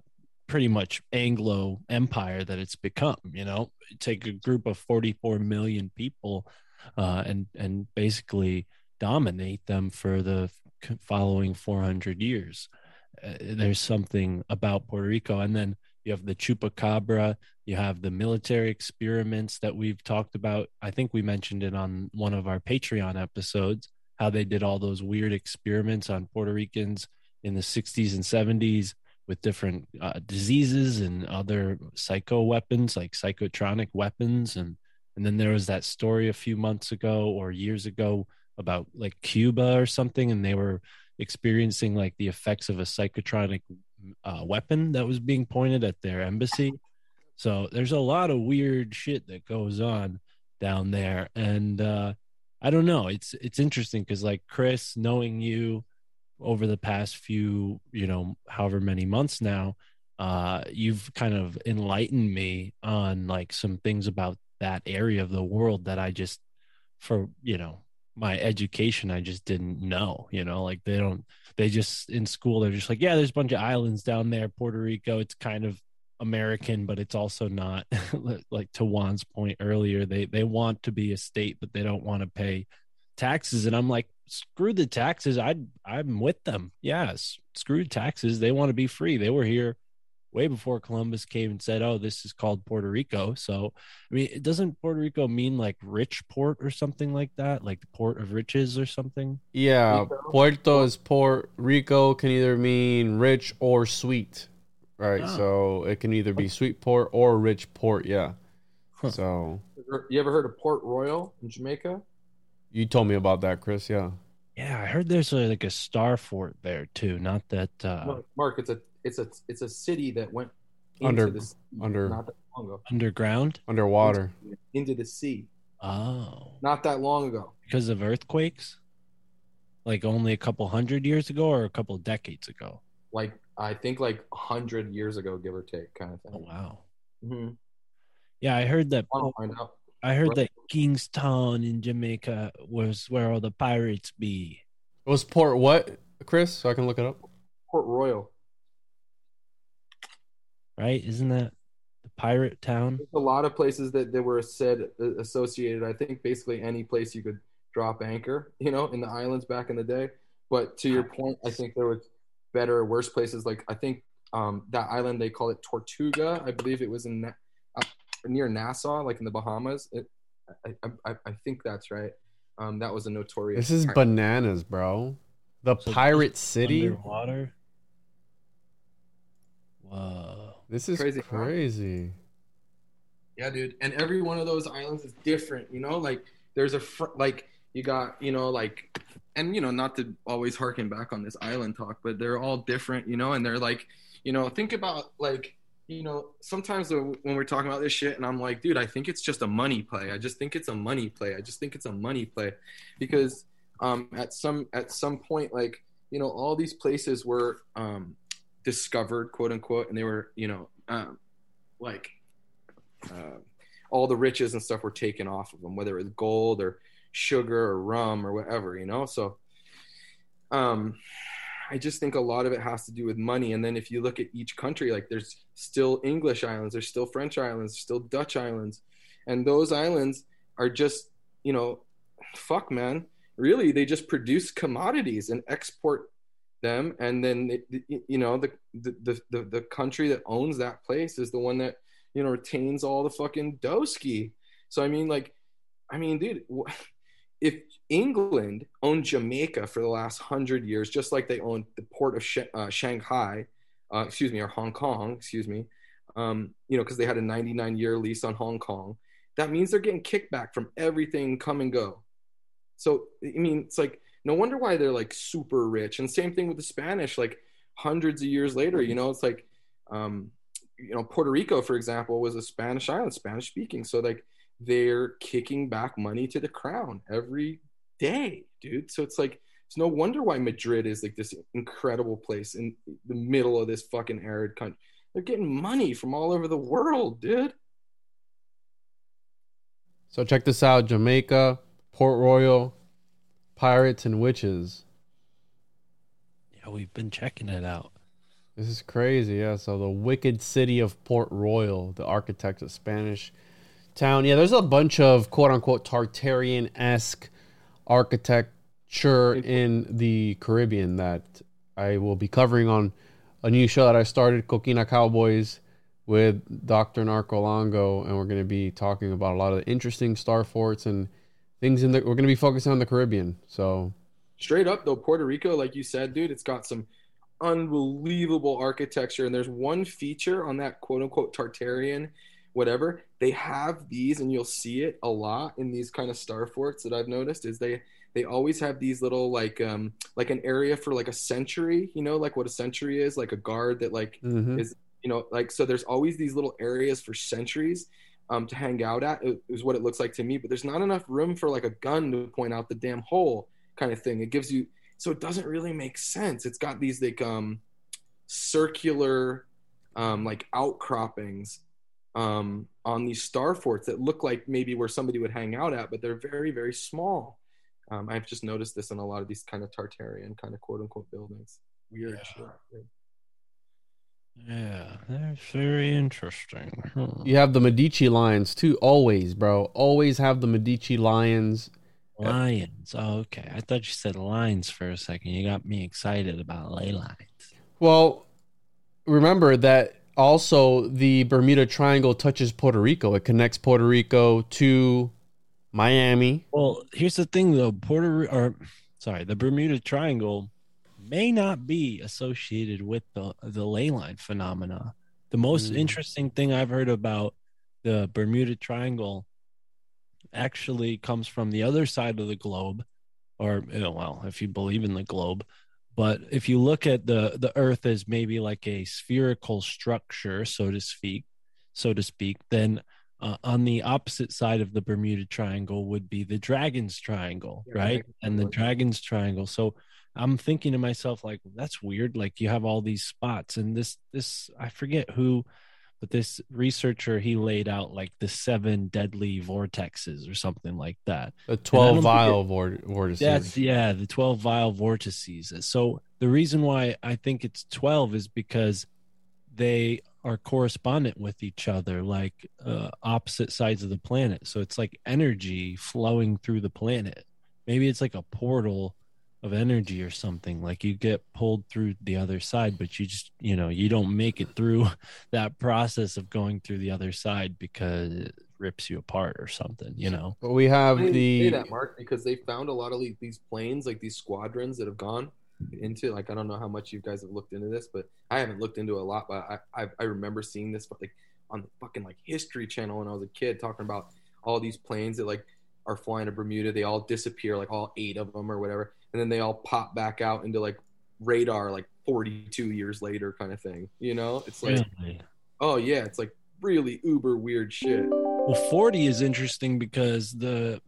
pretty much anglo empire that it's become you know? Take a group of 44 million people uh and and basically dominate them for the following 400 years. Uh, there's something about puerto rico and then you have the chupacabra you have the military experiments that we've talked about. I think we mentioned it on one of our patreon episodes how they did all those weird experiments on puerto ricans in the 60s and 70s with different uh, diseases and other psycho weapons like psychotronic weapons. And and then there was that story a few months ago or years ago about like cuba or something and they were experiencing like the effects of a psychotronic uh, weapon that was being pointed at their embassy. So there's a lot of weird shit that goes on down there. And uh i don't know. It's it's interesting because like chris knowing you over the past few you know however many months now uh you've kind of enlightened me on like some things about that area of the world that i just for you know my education i just didn't know you know? Like they don't they just in school they're just like yeah there's a bunch of islands down there puerto rico it's kind of american but it's also not like to juan's point earlier they they want to be a state but they don't want to pay taxes and i'm like screw the taxes i i'm with them yes screw taxes they want to be free they were here way before columbus came and said oh this is called puerto rico so i mean it doesn't puerto rico mean like rich port or something like that like the port of riches or something Yeah, Rico. Puerto is Puerto Rico can either mean rich or sweet, right? Oh. So it can either be sweet port or rich port. Yeah. Huh. So You ever heard of Port Royal in Jamaica? You told me about that, Chris. Yeah. yeah i heard there's a, like a star fort there too not that uh Mark, Mark, it's a it's a it's a city that went into Under- the sea under- not that long ago. underground Underwater. Into the sea. oh Not that long ago. because of earthquakes like only a couple hundred years ago or a couple decades ago Like I think like a hundred years ago, give or take, kind of oh thing. wow hmm yeah i heard that I want to find out. i heard Right. that kingstown in jamaica was where all the pirates be It was port what, Chris? So I can look it up. Port Royal. right isn't that the pirate town There's a lot of places that, that were said uh, associated. I think basically any place you could drop anchor, you know, in the islands back in the day. But to your point, I think there was better, or worse places. Like I think um, that island they call it Tortuga. I believe it was in uh, near Nassau, like in the Bahamas. It, I, I, I think that's right. Um, that was a notorious. This is bananas, bro. The So pirate city. Underwater. Wow. This is Crazy, crazy. huh? Yeah, dude. And every one of those islands is different. You know, like there's a fr- like you got you know like, and you know not to always harken back on this island talk, but they're all different. You know, and they're like, you know, think about like. You know, sometimes when we're talking about this shit, and I'm like, dude, I think it's just a money play. I just think it's a money play. I just think it's a money play, because um, at some at some point, like you know, all these places were um, discovered, quote unquote, and they were, you know, um, like uh, all the riches and stuff were taken off of them, whether it was gold or sugar or rum or whatever, you know. So, um, I just think a lot of it has to do with money. And then if you look at each country, like there's still English islands, there's still French islands, still Dutch islands, and those islands are just, you know, fuck, man. Really, they just produce commodities and export them, and then you know the, the the the country that owns that place is the one that you know retains all the fucking doski. So I mean, like, I mean, dude, if England owned Jamaica for the last hundred years, just like they owned the port of Sh- uh, Shanghai, uh, excuse me, or Hong Kong, excuse me, um, you know, because they had a 99 year lease on Hong Kong, that means they're getting kickback from everything come and go. So I mean, it's like no wonder why they're like super rich. And same thing with the Spanish, like hundreds of years later, you know, it's like, um, you know, Puerto Rico, for example, was a Spanish island, Spanish speaking. So like they're kicking back money to the crown every day, dude. So it's like it's no wonder why Madrid is like this incredible place in the middle of this fucking arid country. They're getting money from all over the world, dude. So check this out: Jamaica, Port Royal, pirates and witches. Yeah, we've been checking it out. This is crazy. Yeah. So the wicked city of Port Royal, the architect of Spanish town. Yeah, there's a bunch of quote unquote Tartarian esque architecture in the Caribbean that I will be covering on a new show that I started, Coquina Cowboys, with Dr. Narco Longo, and we're going to be talking about a lot of the interesting star forts and things in the. We're going to be focusing on the Caribbean. So straight up though, Puerto Rico, like you said, dude, it's got some unbelievable architecture, and there's one feature on that quote unquote Tartarian whatever they have these and you'll see it a lot in these kind of star forts that i've noticed is they they always have these little like um like an area for like a century you know like what a century is like a guard that like Mhm. is you know like so there's always these little areas for centuries um to hang out at is what it looks like to me but there's not enough room for like a gun to point out the damn hole kind of thing it gives you so it doesn't really make sense it's got these like um circular um like outcroppings um, on these star forts that look like maybe where somebody would hang out at, but they're very, very small. Um, I've just noticed this in a lot of these kind of Tartarian kind of quote unquote buildings. Weird shit. Yeah, that's very interesting. Huh. you have the Medici lions too. Always, bro. Always have the Medici lions. Lions. Oh, okay. I thought you said lines for a second. You got me excited about ley lines. Well, remember that also the Bermuda Triangle touches Puerto Rico. It connects Puerto Rico to Miami. Well, here's the thing though. Puerto or sorry, the Bermuda Triangle may not be associated with the the ley line phenomena. The most Mm. interesting thing I've heard about the Bermuda Triangle actually comes from the other side of the globe, or you know, well, if you believe in the globe. But if you look at the the Earth as maybe like a spherical structure, so to speak, so to speak, then uh, on the opposite side of the Bermuda Triangle would be the Dragon's Triangle, Yeah, right? Dragon's And the. Dragon's Triangle. So I'm thinking to myself, like, that's weird. Like you have all these spots, and this this I forget who, but this researcher he laid out like the seven deadly vortexes or something like that. The twelve vile vor- vortices. That's yeah, the twelve vile vortices. So the reason why I think it's twelve is because they are correspondent with each other, like uh, opposite sides of the planet. So it's like energy flowing through the planet. maybe it's like a portal of energy or something like you get pulled through the other side but you just you know you don't make it through that process of going through the other side because it rips you apart or something you know But we have I the that, Mark, because they found a lot of these- these planes, like these squadrons that have gone into. Like, I don't know how much you guys have looked into this, but I haven't looked into it a lot. But I, I, I remember seeing this, like, on the fucking like History Channel when I was a kid, talking about all these planes that like are flying to Bermuda. They all disappear, like all eight of them or whatever, and then they all pop back out into like radar, like 42 years later, kind of thing. You know, it's like, Really? oh yeah, it's like really uber weird shit. Well, 40 is interesting because the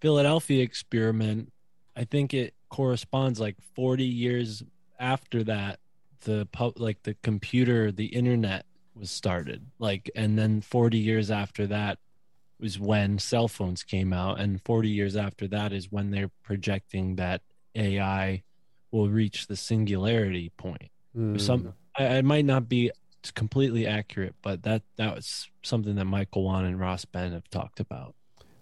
Philadelphia experiment, I think it corresponds like 40 years after that, the pub, like the computer, the internet was started. Like, and then 40 years after that was when cell phones came out. And 40 years after that is when they're projecting that AI will reach the singularity point. Hmm. Some, I, I might not be completely accurate, but that that was something that Michael Wan and Ross Ben have talked about.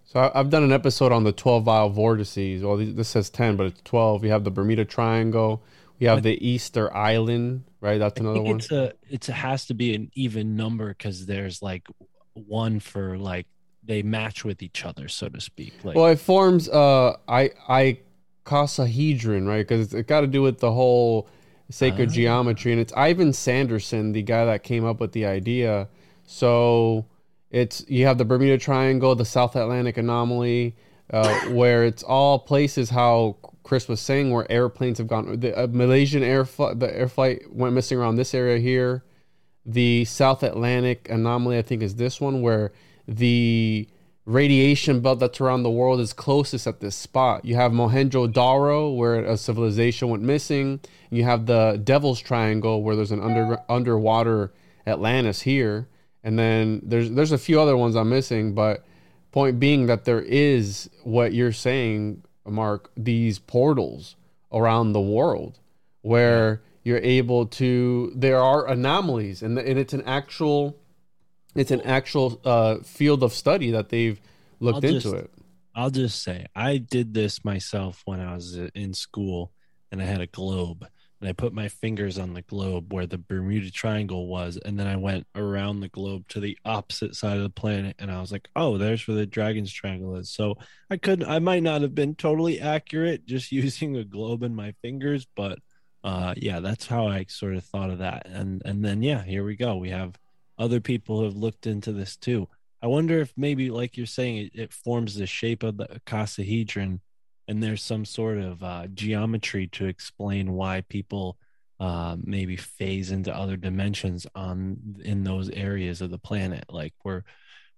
So I've done an episode on the 12 vile vortices. Well, this says 10, but it's 12. We have the Bermuda Triangle. We have the Easter Island, right? That's another one. it's a it's a, has to be an even number because there's like one for like they match with each other, so to speak. Like Well, it forms uh I I icosahedron, right? Because it got to do with the whole sacred Ah. geometry, and it's Ivan Sanderson, the guy that came up with the idea. So it's you have the Bermuda Triangle, the South Atlantic anomaly, uh, where it's all places how Chris was saying where airplanes have gone. The uh, Malaysian air fl- the air flight went missing around this area here. The South Atlantic anomaly, I think, is this one where the radiation belt that's around the world is closest at this spot. You have Mohenjo-daro, where a civilization went missing. You have the Devil's Triangle, where there's an under underwater Atlantis here, and then there's there's a few other ones I'm missing. But point being that there is what you're saying, Mark, these portals around the world where you're able to. There are anomalies, and and it's an actual it's an actual uh, field of study that they've looked I'll into just- it. I'll just say I did this myself when I was uh, in school and I had a globe and I put my fingers on the globe where the Bermuda Triangle was and then I went around the globe to the opposite side of the planet and I was like, "Oh, there's where the Dragon's Triangle is." So I could I might not have been totally accurate just using a globe and my fingers, but uh yeah, that's how I sort of thought of that. And and then yeah, here we go. We have other people have looked into this too. I wonder if maybe, like you're saying, it, it forms the shape of the icosahedron, and there's some sort of uh, geometry to explain why people uh, maybe phase into other dimensions on in those areas of the planet. Like we're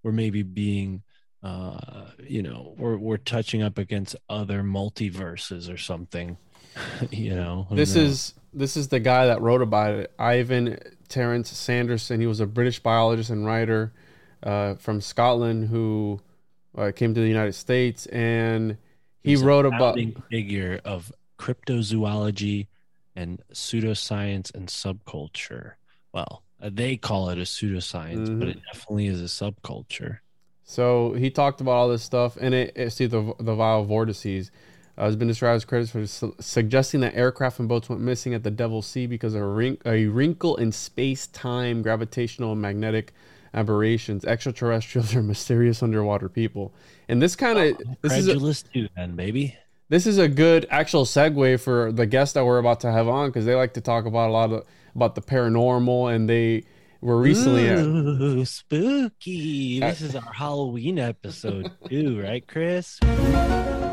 we're maybe being, uh, you know, we're we're touching up against other multiverses or something. you know, This is this is the guy that wrote about it, Ivan Terence Sanderson. He was a British biologist and writer uh, from Scotland who uh, came to the United States, and he He's wrote about. figure of cryptozoology and pseudoscience and subculture. Well, uh, they call it a pseudoscience, but Mhm. it definitely is a subculture. So he talked about all this stuff, and it, it see the the vile vortices. Uh, has been described as credits for su- suggesting that aircraft and boats went missing at the Devil's Sea because of a, wrink- a wrinkle in space-time gravitational and magnetic aberrations. Extraterrestrials are mysterious underwater people, and this kind of this is a, Credulous too, then, baby. this is a good actual segue for the guest that we're about to have on because they like to talk about a lot of about the paranormal, and they were recently at, spooky. Uh, This is our Halloween episode too, right, Chris?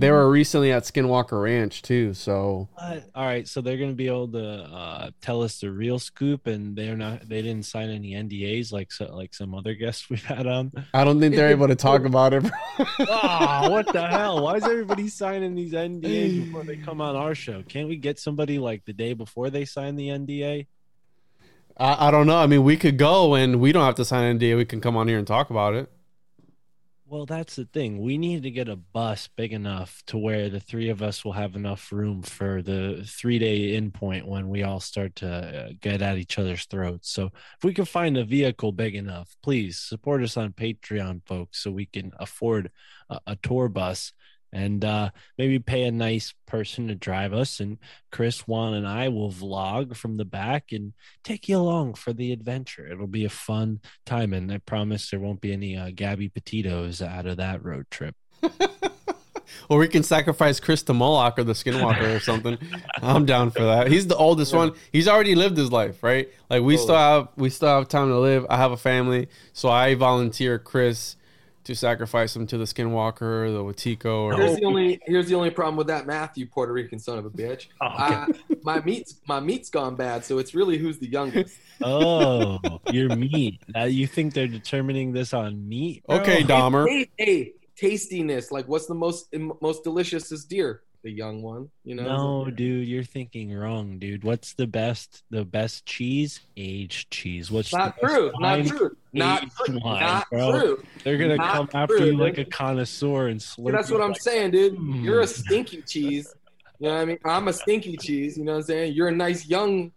they were recently at Skinwalker Ranch too. So What? All right, so they're gonna be able to uh, tell us the real scoop, and they're not. They didn't sign any NDAs like so, like some other guests we've had on. I don't think they're able to talk about it. oh, what the hell? Why is everybody signing these NDAs before they come on our show? Can't we get somebody like the day before they sign the NDA? I, I don't know. I mean, we could go and we don't have to sign an NDA. We can come on here and talk about it. Well, that's the thing. We need to get a bus big enough to where the three of us will have enough room for the three day in point when we all start to uh, get at each other's throats. So, if we can find a vehicle big enough, please support us on Patreon, folks, so we can afford a, a tour bus and uh, maybe pay a nice person to drive us. And Chris, Juan, and I will vlog from the back and take you along for the adventure. It'll be a fun time, and I promise there won't be any uh, Gabby Petitos out of that road trip. or we can sacrifice Chris to Moloch or the Skinwalker or something. I'm down for that. He's the oldest one. He's already lived his life, right? Like we still have we still have time to live. I have a family, so I volunteer Chris to sacrifice him to the Skinwalker, the Watiko. Or here's the only here's the only problem with that math, you Puerto Rican son of a bitch. Oh, okay. uh, my meat's my meat's gone bad, so it's really who's the youngest. Oh, your meat. Now you think they're determining this on meat? bro? Okay, Dahmer. Hey, hey, tastiness. Like, what's the most most delicious is deer? The young one, you know. No, dude, you're thinking wrong, dude. What's the best? The best cheese? Aged cheese. What's not the true. Not true. Not true. wine, Not bro. true. They're gonna Not come after true, you like dude. a connoisseur and slurp. That's what I'm like- saying, dude. Mm. You're a stinky cheese. You know what I mean? I'm a stinky cheese. You know what I'm saying? You're a nice young,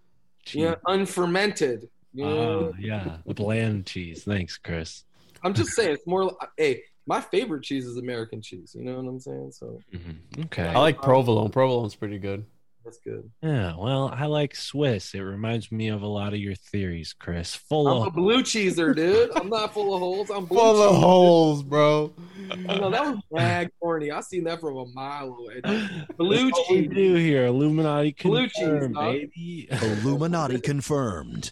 you know, unfermented. You know? Ah, yeah, bland cheese. Thanks, Chris. I'm just saying, it's more. Like, Hey, my favorite cheese is American cheese. You know what I'm saying? So Mm-hmm. Okay. I like provolone. Provolone's pretty good. That's good. Yeah, well, I like Swiss. It reminds me of a lot of your theories, Chris. Full I'm a of blue cheeser, dude. I'm not full of holes. I'm blue Full of cheese. holes, bro. No, that was rag corny. I seen that from a mile away. Blue That's what we cheese. do here. Illuminati Blue cheese, confirmed, baby. Illuminati confirmed.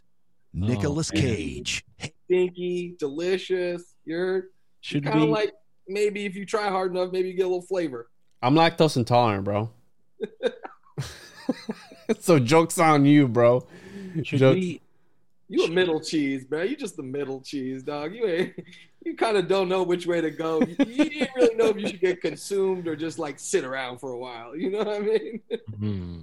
Nicholas oh, man. Cage. Stinky, delicious. You're Should kind of like maybe if you try hard enough, maybe you get a little flavor. I'm lactose intolerant, bro. so jokes on you, bro. should Jokes- we? You a middle cheese, bro. You just the middle cheese, dog. You ain't. You kind of don't know which way to go. You, you didn't really know if you should get consumed or just like sit around for a while. You know what I mean? Hmm.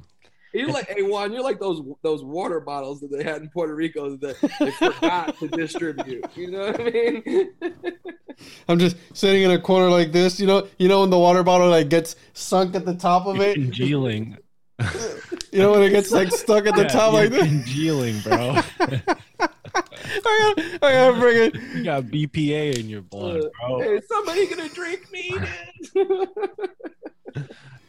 You're like, hey Juan, you're like those those water bottles that they had in Puerto Rico that they forgot to distribute. You know what I mean? I'm just sitting in a corner like this, you know. You know when the water bottle like gets sunk at the top of it. Congealing. You know when it gets like stuck at the Yeah, top you're like this. Congealing, bro. I gotta, I gotta bring it. you got BPA in your blood, bro. hey, somebody gonna drink me?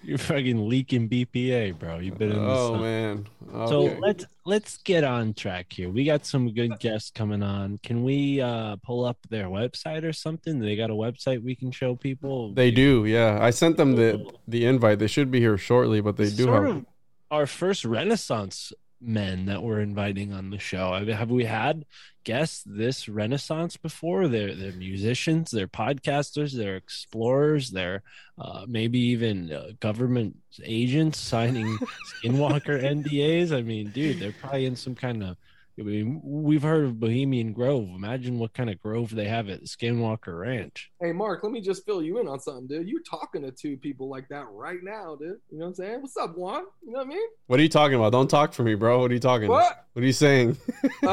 You're fucking leaking BPA, bro. You've been in the Oh sun. man. So let's let's get on track here. We got some good guests coming on. Can we uh pull up their website or something? They got a website we can show people. They do, yeah. I sent them the the invite. They should be here shortly, but they do sort have. of our first Renaissance men that we're inviting on the show. I mean, have we had guests this Renaissance before? They're they're musicians, they're podcasters, they're explorers, they're uh, maybe even uh, government agents signing Skinwalker NDAs. I mean, dude, they're probably in some kind of. I mean, we've heard of Bohemian Grove. Imagine what kind of grove they have at Skinwalker Ranch. hey Mark, let me just fill you in on something, dude. You're talking to two people like that right now, dude. You know what I'm saying? What's up, Juan? You know what I mean? What are you talking about? Don't talk for me, bro. What are you talking? What? What are you saying? Uh,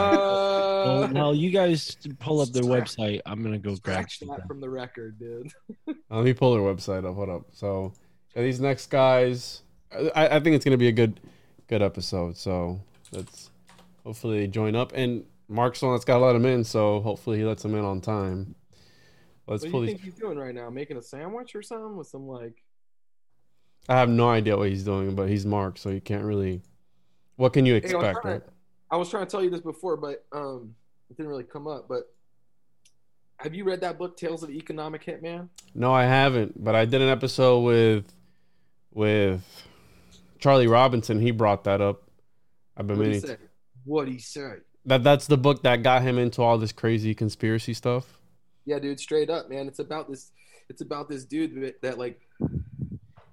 Well, while you guys pull up their website, I'm gonna go grab scratch something. that from the record, dude. Let me pull their website up. Hold up. So these next guys, I, I think it's gonna be a good, good episode. So let's hopefully they join up. And Mark's the one that's got to let them in, so hopefully he lets him in on time. Let's What do you these. think he's doing right now? Making a sandwich or something with some like I have no idea what he's doing, but he's Mark, so you can't really. What can you Hey, I was expect, right? to- I was trying to tell you this before, but um, it didn't really come up. But have you read that book, Tales of the Economic Hitman? No, I haven't, but I did an episode with with Charlie Robinson. He brought that up. I've been meaning. say? What he said. That that's the book that got him into all this crazy conspiracy stuff. Yeah, dude, straight up, man. It's about this. It's about this dude that, that like,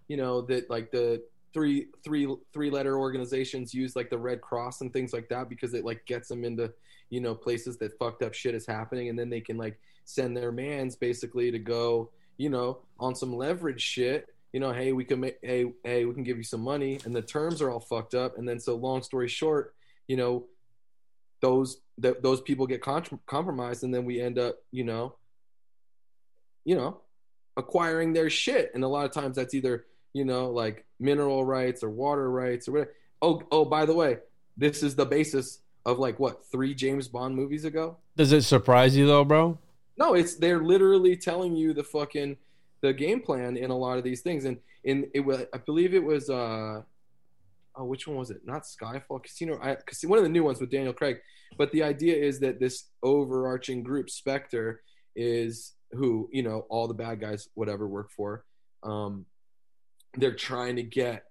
you know, that like the three three three letter organizations use like the Red Cross and things like that because it like gets them into you know places that fucked up shit is happening, and then they can like send their mans basically to go, you know, on some leverage shit. You know, hey, we can make, hey, hey, we can give you some money, and the terms are all fucked up, and then so long story short, you know, those th- those people get con- compromised, and then we end up, you know, you know, acquiring their shit. And a lot of times that's either, you know, like mineral rights or water rights or whatever. Oh, oh, by the way, this is the basis of like what three James Bond movies ago. Does it surprise you though, bro? No, it's they're literally telling you the fucking the game plan in a lot of these things. And in it was, I believe it was, uh, oh, which one was it? Not Skyfall, Casino, I, one of the new ones with Daniel Craig. But the idea is that this overarching group, Spectre, is who you know all the bad guys, whatever, work for. Um, they're trying to get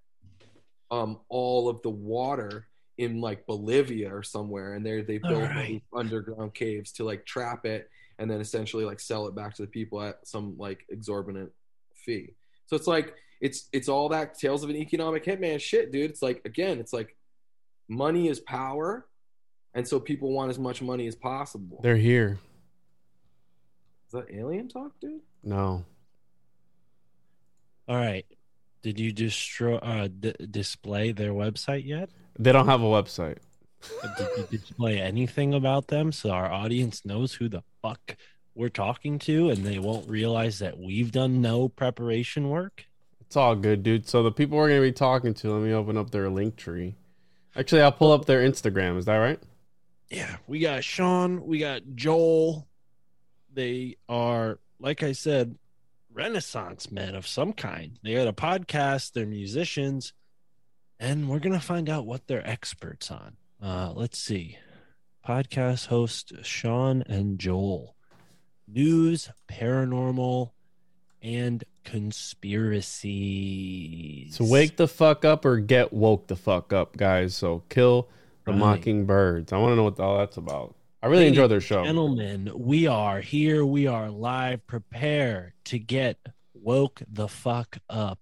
um all of the water in like Bolivia or somewhere, and they they build right. underground caves to like trap it and then essentially like sell it back to the people at some like exorbitant fee. So it's like it's it's all that tales of an economic hitman shit, dude. It's like again, it's like money is power, and so people want as much money as possible. They're here. Is that alien talk, dude? No. All right. Did you destroy uh, d- display their website yet? They don't have a website. Did you display anything about them so our audience knows who the fuck we're talking to and they won't realize that we've done no preparation work? It's all good, dude. So the people we're gonna be talking to, let me open up their link tree. Actually, I'll pull up their Instagram. Is that right? Yeah, we got Sean, we got Joel. They are, like I said, Renaissance men of some kind. They got a podcast, they're musicians, and we're gonna find out what they're experts on. Uh, let's see. Podcast host Sean and Joel. News, paranormal, and conspiracies. So wake the fuck up or get woke the fuck up, guys. So kill the right. mockingbirds. I want to know what all that's about. I really Ladies, enjoy their show. Gentlemen, we are here. We are live. Prepare to get woke the fuck up.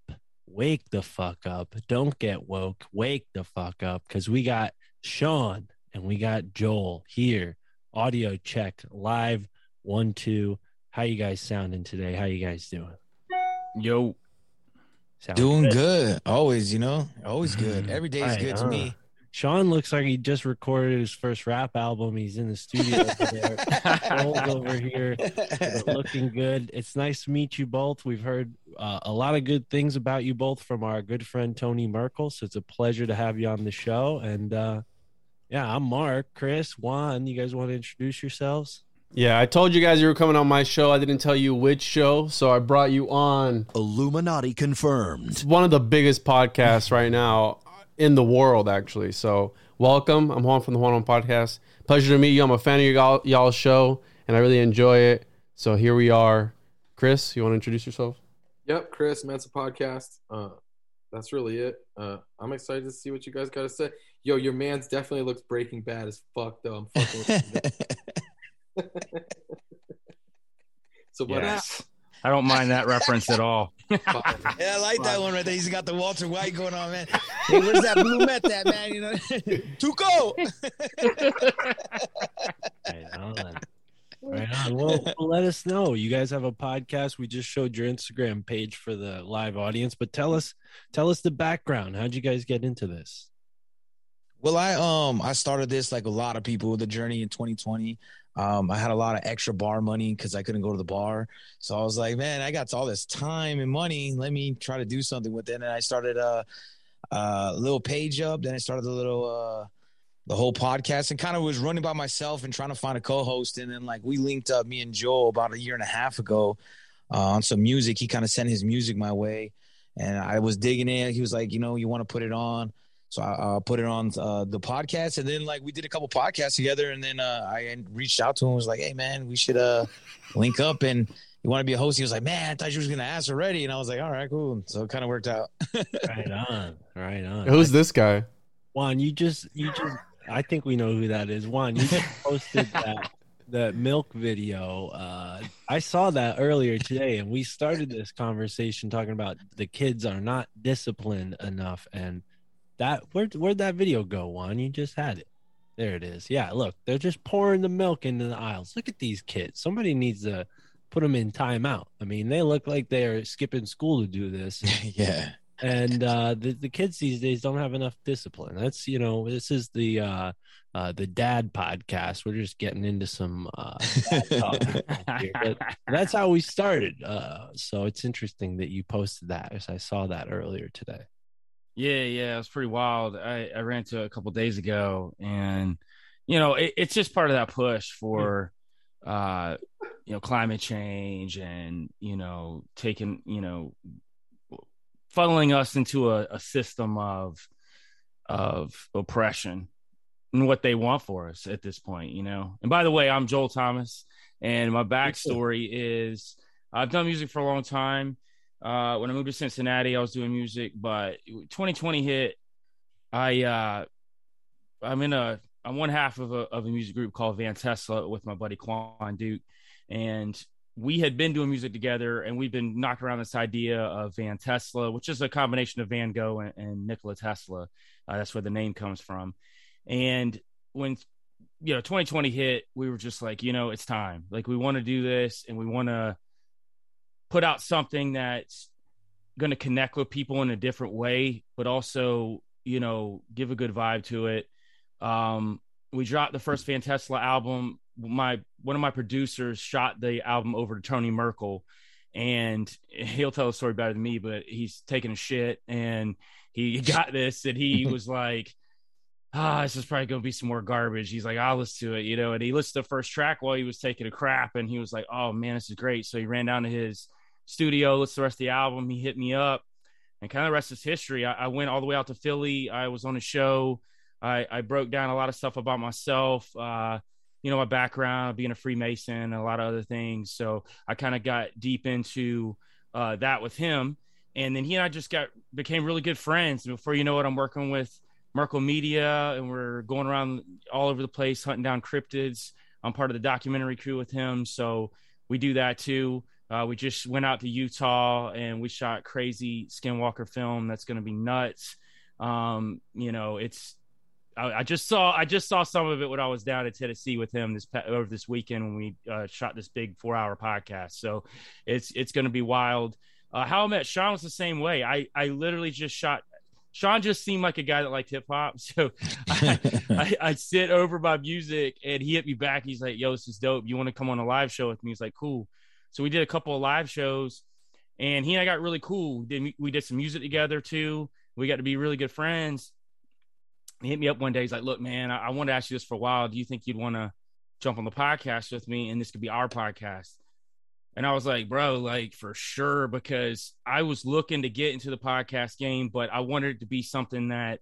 Wake the fuck up. Don't get woke. Wake the fuck up because we got Sean and we got Joel here. Audio check live one two. How you guys sounding today? How you guys doing? Yo, Sound doing good. good. Always, you know, always good. Mm-hmm. Every day is good to me. Sean looks like he just recorded his first rap album. He's in the studio over there. over here, looking good. It's nice to meet you both. We've heard uh, a lot of good things about you both from our good friend Tony Merkel. So it's a pleasure to have you on the show. And uh, yeah, I'm Mark, Chris, Juan. You guys want to introduce yourselves? Yeah, I told you guys you were coming on my show. I didn't tell you which show, so I brought you on Illuminati Confirmed. It's one of the biggest podcasts right now in the world, actually. So, welcome. I'm Juan from the Juan on Podcast. Pleasure to meet you. I'm a fan of y'all, y'all's show, and I really enjoy it. So, here we are. Chris, you want to introduce yourself? Yep, Chris, Mensa Podcast. Uh, that's really it. Uh, I'm excited to see what you guys got to say. Yo, your man's definitely looks Breaking Bad as fuck, though. I'm fucking. so what? Yes. I don't mind that reference at all. yeah, I like that one right there. He's got the Walter White going on, man. Hey, where's that blue met that man? You know, Tuco. right on. Right on. Well, let us know. You guys have a podcast. We just showed your Instagram page for the live audience, but tell us, tell us the background. How'd you guys get into this? Well, I um I started this like a lot of people the journey in 2020. Um, I had a lot of extra bar money because I couldn't go to the bar, so I was like, man, I got all this time and money. Let me try to do something with it. And I started a, a little page up. Then I started a little uh, the whole podcast and kind of was running by myself and trying to find a co-host. And then like we linked up me and Joel about a year and a half ago uh, on some music. He kind of sent his music my way, and I was digging it. He was like, you know, you want to put it on. So I, put it on uh, the podcast, and then like we did a couple podcasts together, and then uh, I reached out to him, was like, "Hey man, we should uh, link up." And you want to be a host? He was like, "Man, I thought you was gonna ask already," and I was like, "All right, cool." So it kind of worked out. right on, right on. Who's this guy? Juan, you just you just I think we know who that is. Juan, you just posted that that milk video. Uh, I saw that earlier today, and we started this conversation talking about the kids are not disciplined enough, and that where where'd that video go, Juan? You just had it. There it is. Yeah, look, they're just pouring the milk into the aisles. Look at these kids. Somebody needs to put them in timeout. I mean, they look like they're skipping school to do this. yeah. and uh, the the kids these days don't have enough discipline. That's you know this is the uh, uh, the dad podcast. We're just getting into some uh, that's how we started. Uh, so it's interesting that you posted that as I saw that earlier today. Yeah, yeah, it was pretty wild. I, I ran to a couple days ago, and you know, it, it's just part of that push for, uh, you know, climate change and you know, taking you know, funneling us into a, a system of of oppression and what they want for us at this point, you know. And by the way, I'm Joel Thomas, and my backstory is I've done music for a long time. Uh, when I moved to Cincinnati, I was doing music, but 2020 hit. I uh, I'm in a I'm one half of a of a music group called Van Tesla with my buddy Quan Duke, and we had been doing music together, and we've been knocking around this idea of Van Tesla, which is a combination of Van Gogh and, and Nikola Tesla. Uh, that's where the name comes from. And when you know 2020 hit, we were just like, you know, it's time. Like we want to do this, and we want to put out something that's going to connect with people in a different way, but also, you know, give a good vibe to it. Um, we dropped the first VanTesla album. My one of my producers shot the album over to Tony Merkel, and he'll tell the story better than me. But he's taking a shit, and he got this, and he was like, "Ah, this is probably gonna be some more garbage." He's like, "I'll listen to it," you know. And he listened to the first track while he was taking a crap, and he was like, "Oh man, this is great." So he ran down to his studio, listened to the rest of the album. He hit me up, and kind of the rest is history. I, I, went all the way out to Philly. I was on a show. I, I broke down a lot of stuff about myself. Uh, you know, my background, being a Freemason, a lot of other things. So I kind of got deep into uh, that with him, and then he and I just got became really good friends. And before you know it, I'm working with Merkel Media, and we're going around all over the place hunting down cryptids. I'm part of the documentary crew with him, so we do that too. Uh, we just went out to Utah and we shot crazy Skinwalker film that's going to be nuts. Um, you know, it's I, I, just saw I just saw some of it when I was down in Tennessee with him this over this weekend when we uh, shot this big four hour podcast. So it's it's going to be wild. Uh, how I met Sean was the same way. I I literally just shot. Sean just seemed like a guy that liked hip hop, so I, I, I sit over my music and he hit me back. He's like, "Yo, this is dope. You want to come on a live show with me?" He's like, "Cool." So we did a couple of live shows, and he and I got really cool. We did some music together too. We got to be really good friends. He hit me up one day. He's like, "Look, man, I, I wanted to ask you this for a while. Do you think you'd want to jump on the podcast with me, and this could be our podcast?" And I was like, bro, like for sure, because I was looking to get into the podcast game, but I wanted it to be something that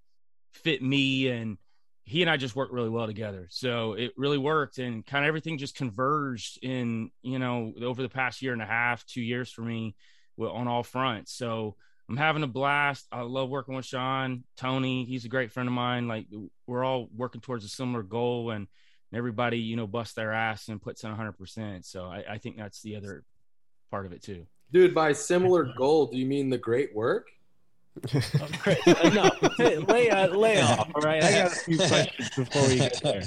fit me and he and I just worked really well together. So it really worked and kind of everything just converged in, you know, over the past year and a half, two years for me on all fronts. So I'm having a blast. I love working with Sean, Tony. He's a great friend of mine. Like we're all working towards a similar goal and everybody, you know, busts their ass and puts in hundred percent. So I, I think that's the other part of it too. Dude, by similar goal, do you mean the great work? no, lay, uh, lay off. All right, I got a few questions before we get there.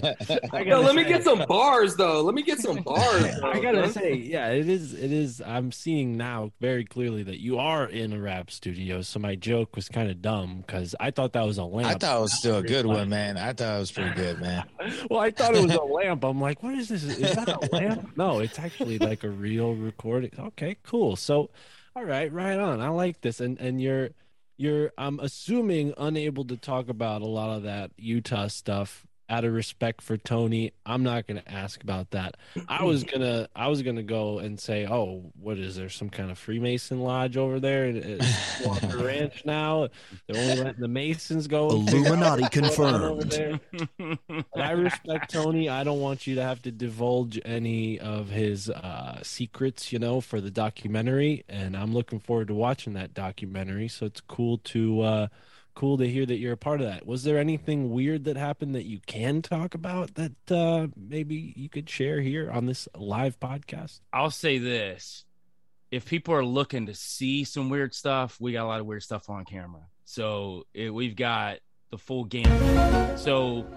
No, let say, me get some bars though. Let me get some bars. Though, I gotta say, yeah, it is. It is. I'm seeing now very clearly that you are in a rap studio. So my joke was kind of dumb because I thought that was a lamp. I thought it was still a good one, man. I thought it was pretty good, man. well, I thought it was a lamp. I'm like, what is this? Is that a lamp? No, it's actually like a real recording. Okay, cool. So, all right, right on. I like this, and and you're you're i'm assuming unable to talk about a lot of that utah stuff out of respect for tony i'm not going to ask about that. I was gonna i was gonna go and say oh what is there some kind of freemason lodge over there at walker ranch now? They're only letting the masons go illuminati confirmed. but i respect tony. I don't want you to have to divulge any of his uh, secrets you know for the documentary and i'm looking forward to watching that documentary. So it's cool to uh cool to hear that you're a part of that. Was there anything weird that happened that you can talk about that uh, maybe you could share here on this live podcast? I'll say this. If people are looking to see some weird stuff, we got a lot of weird stuff on camera. So it, we've got the full gamut. So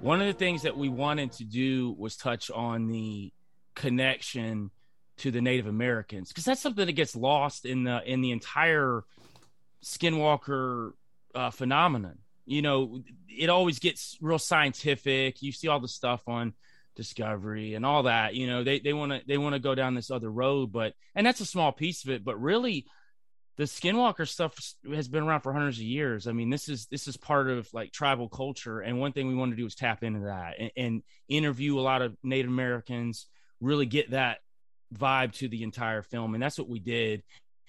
one of the things that we wanted to do was touch on the connection to the Native Americans because that's something that gets lost in the in the entire skinwalker uh, phenomenon. You know, it always gets real scientific. You see all the stuff on Discovery and all that. You know, they they want to they want to go down this other road, but and that's a small piece of it. But really, the skinwalker stuff has been around for hundreds of years. I mean, this is this is part of like tribal culture, and one thing we want to do is tap into that and, and interview a lot of Native Americans, really get that vibe to the entire film, and that's what we did.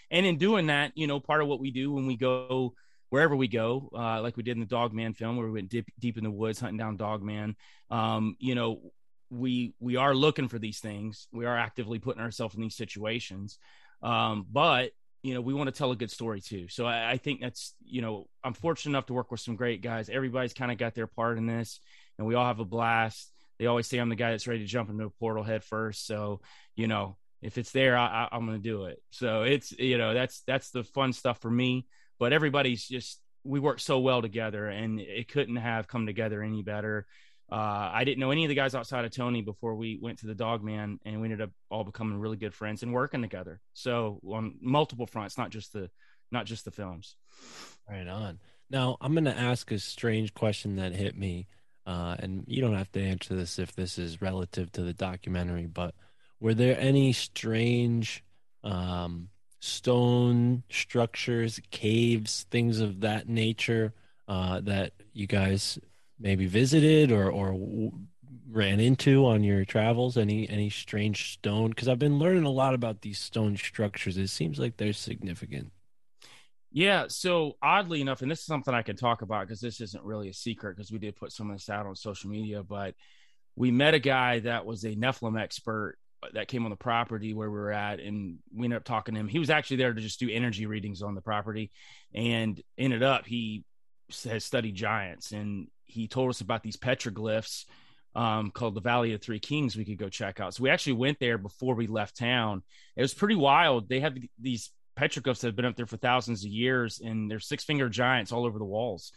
And in doing that, you know, part of what we do when we go wherever we go, uh, like we did in the Dog Man film, where we went deep, deep in the woods hunting down Dogman. Um, you know, we we are looking for these things. We are actively putting ourselves in these situations, um, but you know, we want to tell a good story too. So I, I, think that's you know, I'm fortunate enough to work with some great guys. Everybody's kind of got their part in this, and we all have a blast. They always say I'm the guy that's ready to jump into a portal head first. So you know, if it's there, I, I, I'm going to do it. So it's you know, that's that's the fun stuff for me but everybody's just we work so well together and it couldn't have come together any better uh, I didn't know any of the guys outside of Tony before we went to the Dog Man, and we ended up all becoming really good friends and working together. So on multiple fronts, not just the not just the films. Right on. Now I'm going to ask a strange question that hit me, uh, and you don't have to answer this if this is relative to the documentary. But were there any strange um, stone structures, caves, things of that nature uh, that you guys maybe visited or or w- ran into on your travels? Any any strange stone? Because I've been learning a lot about these stone structures. It seems like they're significant. Yeah. So oddly enough, and this is something I can talk about because this isn't really a secret because we did put some of this out on social media, but we met a guy that was a Nephilim expert that came on the property where we were at and we ended up talking to him. He was actually there to just do energy readings on the property and ended up he has studied giants and he told us about these petroglyphs um, called the valley of three kings we could go check out. So we actually went there before we left town. It was pretty wild. They have these petroglyphs that have been up there for thousands of years and they're six finger giants all over the walls.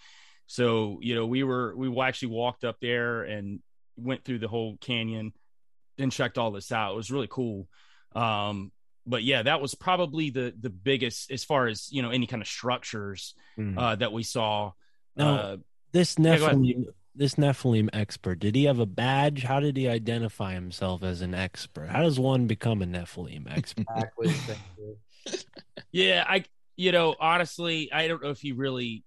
So you know we were we actually walked up there and went through the whole canyon and checked all this out. It was really cool. Um, but yeah, that was probably the the biggest as far as you know any kind of structures mm. uh, that we saw. Now, uh, this Nephilim, yeah, this Nephilim expert, did he have a badge? How did he identify himself as an expert? How does one become a Nephilim expert? Exactly. yeah, I you know honestly, I don't know if he really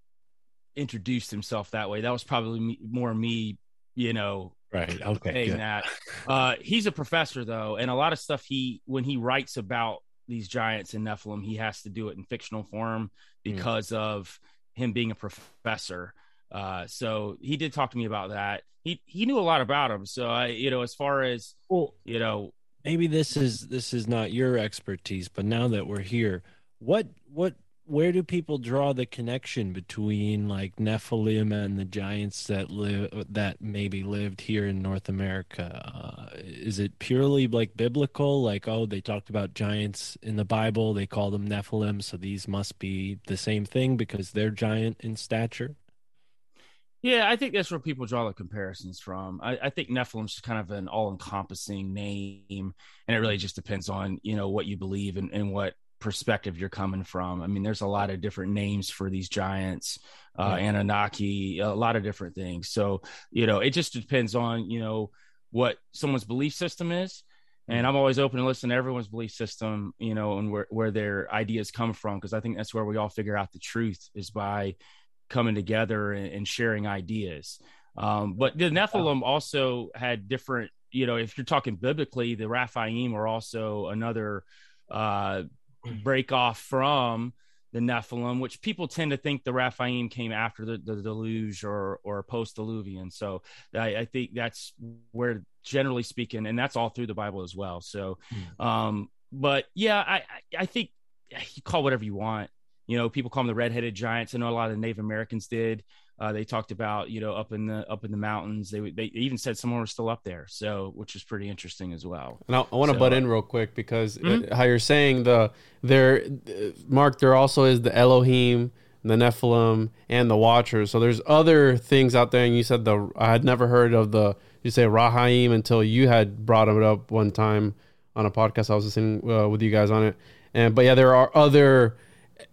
introduced himself that way. That was probably me, more me, you know, Right. Okay. Saying that. Uh, he's a professor though, and a lot of stuff he when he writes about these giants and Nephilim, he has to do it in fictional form hmm. because mm. of him being a professor. Uh, so he did talk to me about that. He he knew a lot about him. So I, you know, as far as well, you know, maybe this is this is not your expertise, but now that we're here, what what where do people draw the connection between like Nephilim and the giants that live that maybe lived here in North America? Uh, is it purely like biblical? Like, oh, they talked about giants in the Bible, they call them Nephilim, so these must be the same thing because they're giant in stature. Yeah, I think that's where people draw the comparisons from. I, I think Nephilim's kind of an all-encompassing name, and it really just depends on you know what you believe and, and what perspective you're coming from. I mean, there's a lot of different names for these giants, uh, yeah. Anunnaki, a lot of different things. So, you know, it just depends on, you know, what someone's belief system is. And I'm always open to listen to everyone's belief system, you know, and where, where their ideas come from. Cause I think that's where we all figure out the truth is by coming together and, and sharing ideas. Um, but the Nephilim also had different, you know, if you're talking biblically, the Rephaim are also another uh, break off from the Nephilim, which people tend to think the Rephaim came after the, the deluge or or post diluvian. So I, I, think that's where, generally speaking, and that's all through the Bible as well. So, mm. um, but yeah, I I think you call whatever you want. You know, people call them the redheaded giants. I know a lot of Native Americans did. Uh, they talked about you know up in the up in the mountains. They they even said someone was still up there, so which is pretty interesting as well. And I, I want to so, butt in real quick because uh, mm-hmm. how you're saying the there, Mark, there also is the Elohim, the Nephilim, and the Watchers. So there's other things out there. And you said the I had never heard of the you say Rahaim until you had brought it up one time on a podcast. I was listening uh, with you guys on it, and but yeah, there are other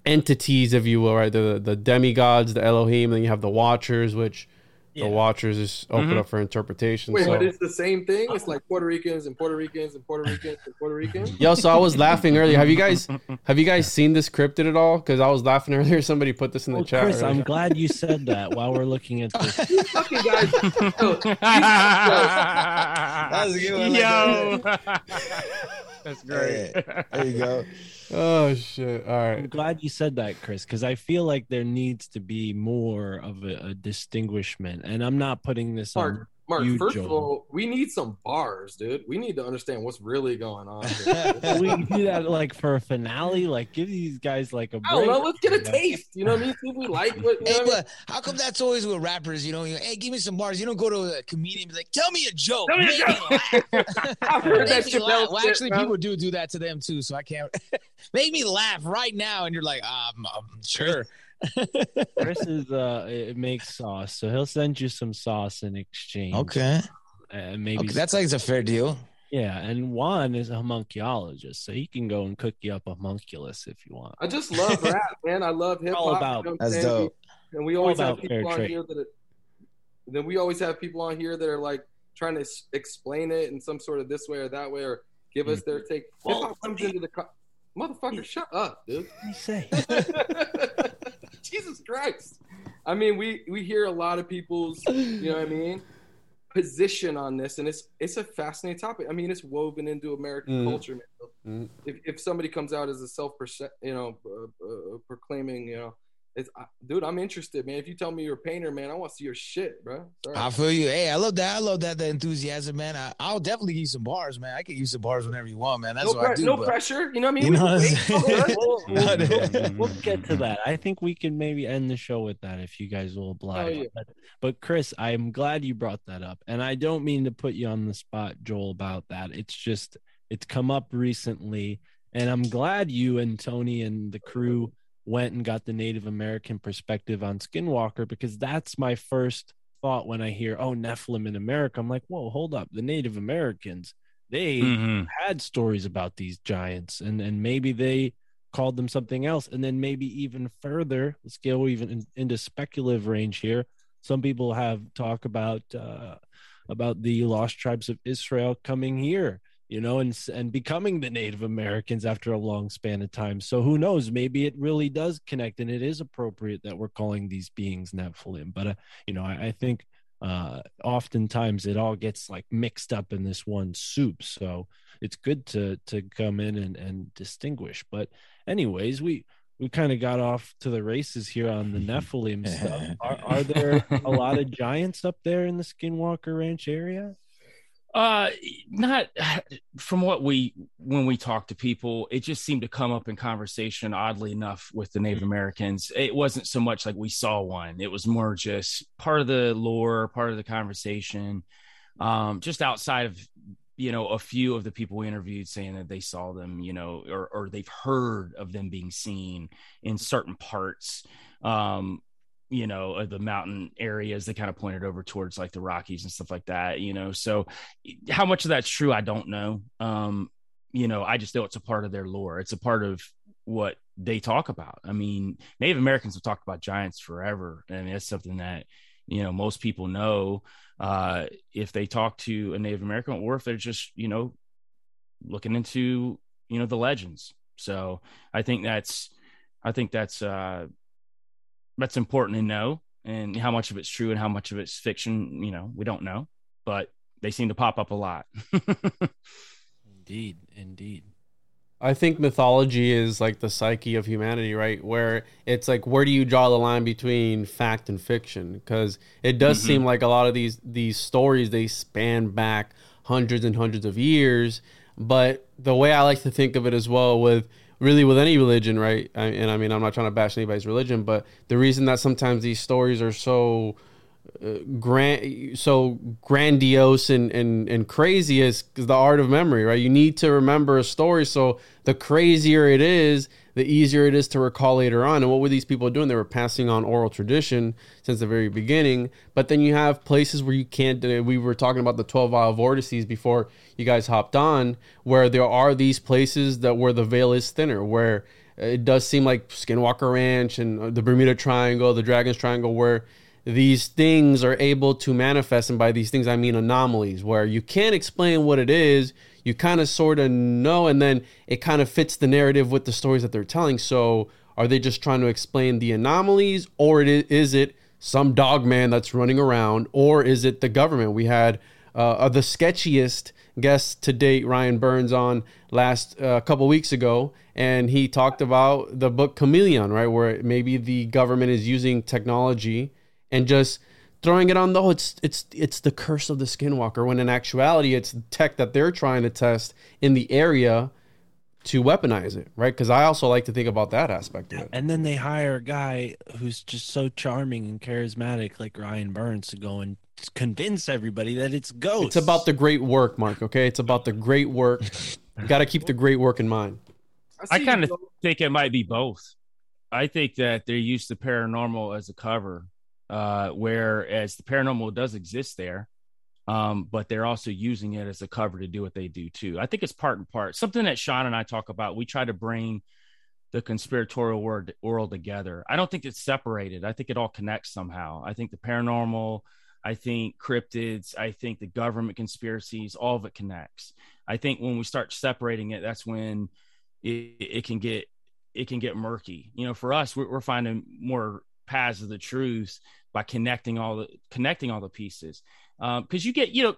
entities, if you will, right? The the demigods, the Elohim, and then you have the Watchers, which Yeah. the Watchers is open Mhm. up for interpretation. Wait, so. but it's the same thing. It's like Puerto Ricans and Puerto Ricans and Puerto Ricans and Puerto Ricans. Yo, so I was laughing earlier. Have you guys have you guys seen this cryptid at all? Because I was laughing earlier. Somebody put this in the Well, chat. Chris, earlier. I'm glad you said that while we're looking at this. You fucking guys. Yo, That was a good one. Yo, that's great. Yeah, there you go. Oh shit! All I'm glad you said that, Chris, because I feel like there needs to be more of a, a distinguishment. And I'm not putting this on Mark, Mark. you, first of all, we need some bars, dude. We need to understand what's really going on. We can do that like for a finale. Like give these guys like a break. I don't know. Let's get a taste. You know what I mean? See if we like what. You know Hey, what I mean? but how come that's always with rappers? You know, you hey, give me some bars. You don't go to a comedian and be like, tell me a joke. Tell me a Make joke. I've heard that Make me laugh. Well, actually, bro. people do do that to them too, so I can't. Make me laugh right now, and you're like, um, um sure. Chris is uh it makes sauce, so he'll send you some sauce in exchange. Okay. And maybe Okay, that's like it's a fair deal. yeah, and Juan is a homunculologist, so he can go and cook you up a homunculus if you want. I just love rap, man. I love hip hop. All about- you know That's dope. And we always have people on trade. here that. Are, then we always have people on here that are like trying to s- explain it in some sort of this way or that way, or give us their take. Hip hop comes into the co- motherfucker. Shut up, dude. What do you say? Jesus Christ. I mean, we we hear a lot of people's, you know what I mean, position on this, and it's it's a fascinating topic. I mean, it's woven into American Mm. culture, man. Mm. If if somebody comes out as a self you know, uh, uh, proclaiming, you know, it's I, dude, I'm interested, man. If you tell me you're a painter, man, I want to see your shit, bro. Sorry. I feel you. Hey, I love that. I love that. The enthusiasm, man. I, I'll definitely give you some bars, man. I can use some bars whenever you want, man. That's no what I do. no but- pressure. You know what I mean? You We know can what I'm wait. saying? Go ahead. We'll, we'll- we'll get to that. I think we can maybe end the show with that if you guys will oblige. yeah. but, but Chris, I'm glad you brought that up, and I don't mean to put you on the spot, Joel, about that. It's just it's come up recently, and I'm glad you and Tony and the crew went and got the Native American perspective on Skinwalker because that's my first thought when I hear oh Nephilim in America. I'm like, whoa, hold up, the Native Americans they Mhm. had stories about these giants and and maybe they called them something else and then maybe even further let's go even in, into speculative range here some people have talk about uh about the lost tribes of israel coming here you know and and becoming the native americans after a long span of time. So who knows? Maybe it really does connect and it is appropriate that we're calling these beings nephilim. But uh, you know I, I think uh oftentimes it all gets like mixed up in this one soup. So it's good to to come in and and distinguish. But anyways we we kind of got off to the races here on the nephilim stuff. Are, are there a lot of giants up there in the skinwalker ranch area Uh, not from what we when we talk to people, it just seemed to come up in conversation. Oddly enough, with the Native Americans, it wasn't so much like we saw one. It was more just part of the lore, part of the conversation. Um, just outside of you know a few of the people we interviewed saying that they saw them, you know, or or they've heard of them being seen in certain parts. Um, you know the mountain areas they kind of pointed over towards like the rockies and stuff like that you know so how much of that's true i don't know um you know i just know it's a part of their lore it's a part of what they talk about i mean native americans have talked about giants forever and it's something that you know most people know uh if they talk to a native american or if they're just you know looking into you know the legends so i think that's i think that's uh that's important to know and how much of it's true and how much of it's fiction you know we don't know but they seem to pop up a lot indeed indeed I think mythology is like the psyche of humanity, right? Where it's like, where do you draw the line between fact and fiction? Because it does Mhm. seem like a lot of these these stories they span back hundreds and hundreds of years. But the way I like to think of it as well, with really with any religion, right? I, and I mean, I'm not trying to bash anybody's religion, but the reason that sometimes these stories are so grand so grandiose and, and and crazy is the art of memory right? You need to remember a story. So the crazier it is the easier it is to recall later on. And what were these people doing? They were passing on oral tradition since the very beginning. But then you have places where you can't uh, we were talking about the 12 vile vortices before you guys hopped on where there are these places that where the veil is thinner where it does seem like Skinwalker Ranch and uh, the Bermuda Triangle, the Dragon's Triangle, where these things are able to manifest. And by these things, I mean anomalies, where you can't explain what it is. You kind of sort of know, and then it kind of fits the narrative with the stories that they're telling. So, are they just trying to explain the anomalies, or is it some dog man that's running around, or is it the government? We had uh, the sketchiest guest to date, Ryan Burns, on last uh, couple weeks ago, and he talked about the book Chameleon, right, where maybe the government is using technology and just throwing it on the oh it's it's it's the curse of the skinwalker when in actuality it's tech that they're trying to test in the area to weaponize it right? Because i also like to think about that aspect of it. And then they hire a guy who's just so charming and charismatic like ryan burns to go and convince everybody that it's ghosts. It's about the great work mark okay? It's about the great work. Got to keep the great work in mind. I, I kind of think it might be both. I think that they use the paranormal as a cover uh, whereas the paranormal does exist there, um, but they're also using it as a cover to do what they do too. I think it's part and part. Something that Sean and I talk about. We try to bring the conspiratorial world, together. I don't think it's separated. I think it all connects somehow. I think the paranormal, I think cryptids, I think the government conspiracies, all of it connects. I think when we start separating it, that's when it, it can get it can get murky. You know, for us, we're, we're finding more paths of the truth by connecting all the connecting all the pieces. Because um, you get you know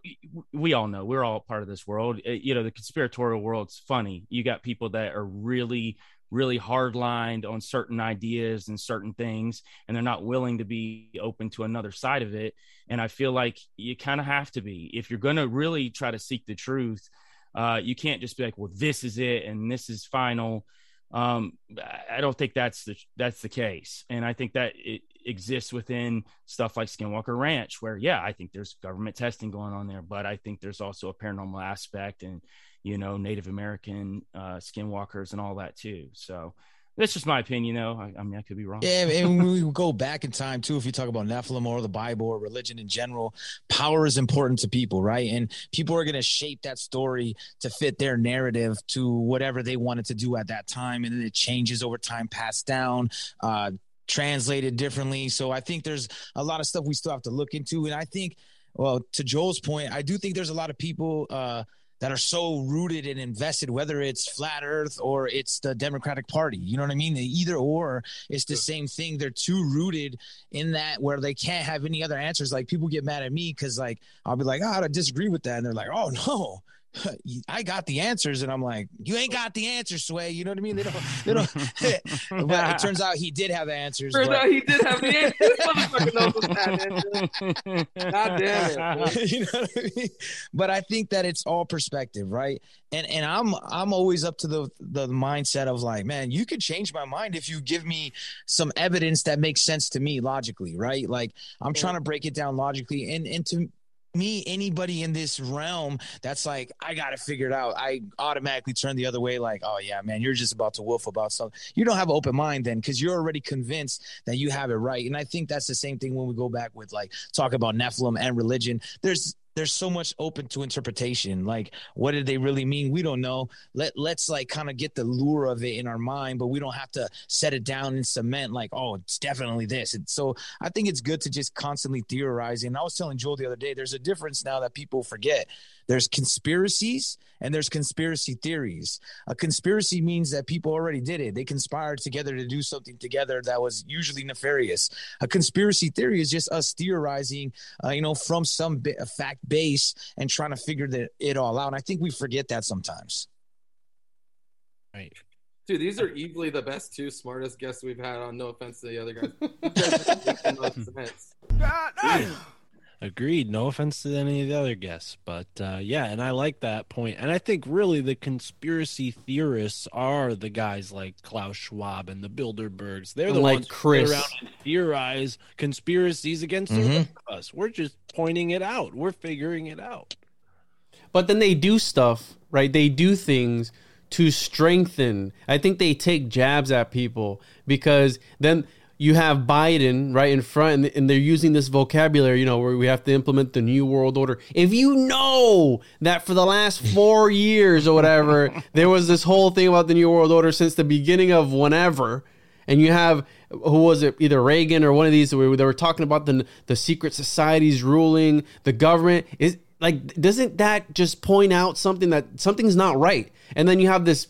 we all know we're all part of this world. Uh, you know the conspiratorial world's funny. You got people that are really really hardlined on certain ideas and certain things and they're not willing to be open to another side of it. And i feel like you kind of have to be. If you're going to really try to seek the truth uh, you can't just be like well this is it and this is final um, I don't think that's the that's the case, and I think that it exists within stuff like Skinwalker Ranch, where yeah, I think there's government testing going on there, but I think there's also a paranormal aspect, and you know, Native American uh, skinwalkers and all that too. So that's just my opinion, though. I, I, mean, I could be wrong. Yeah, and we go back in time too, if you talk about Nephilim or the Bible or religion in general, power is important to people, right? And people are going to shape that story to fit their narrative to whatever they wanted to do at that time, and then it changes over time, passed down. Uh, translated differently so i think there's a lot of stuff we still have to look into and i think well to joel's point i do think there's a lot of people uh that are so rooted and invested, whether it's flat earth or it's the Democratic Party. You know what I mean? Either or, it's the same thing. They're too rooted in that where they can't have any other answers. Like people get mad at me because like I'll be like, oh, I disagree with that. And they're like, oh no, I got the answers, and I'm like, you ain't got the answers, Sway. You know what I mean? They don't. They don't. but it turns out he did have the answers. Turns but... out he did have the answers. motherfucker knows God damn it. you know what I mean? But I think that it's all perspective, right? And and I'm I'm always up to the the mindset of like, man, you could change my mind if you give me some evidence that makes sense to me logically, right? Like I'm trying to break it down logically, and and to me anybody in this realm that's like i gotta figure it out. I automatically turn the other way like oh yeah man you're just about to wolf about something you don't have an open mind then because you're already convinced that you have it right. And i think that's the same thing when we go back with like talk about nephilim and religion. There's there's so much open to interpretation. Like, what did they really mean? We don't know. Let let's like kind of get the lure of it in our mind, but we don't have to set it down in cement. Like, oh, it's definitely this. And so I think it's good to just constantly theorize. And I was telling Joel the other day, there's a difference now that people forget. There's conspiracies and there's conspiracy theories. A conspiracy means that people already did it. They conspired together to do something together that was usually nefarious. A conspiracy theory is just us theorizing, uh, you know, from some bit, a fact base and trying to figure that, it all out. And I think we forget that sometimes. Right. Dude, these are easily the best two smartest guests we've had on. No offense to the other guys. Agreed. No offense to any of the other guests, but uh, yeah, and I like that point. And I think really the conspiracy theorists are the guys like Klaus Schwab and the Bilderbergs. They're the like ones Chris. who around and theorize conspiracies against mm-hmm. us. We're just pointing it out. We're figuring it out. But then they do stuff, right? They do things to strengthen. I think they take jabs at people because then you have Biden right in front, and, and they're using this vocabulary, you know, where we have to implement the new world order. If you know that for the last four years or whatever, there was this whole thing about the new world order since the beginning of whenever, and you have who was it, either Reagan or one of these, where they were talking about the the secret societies ruling the government is like, doesn't that just point out something that something's not right? And then you have this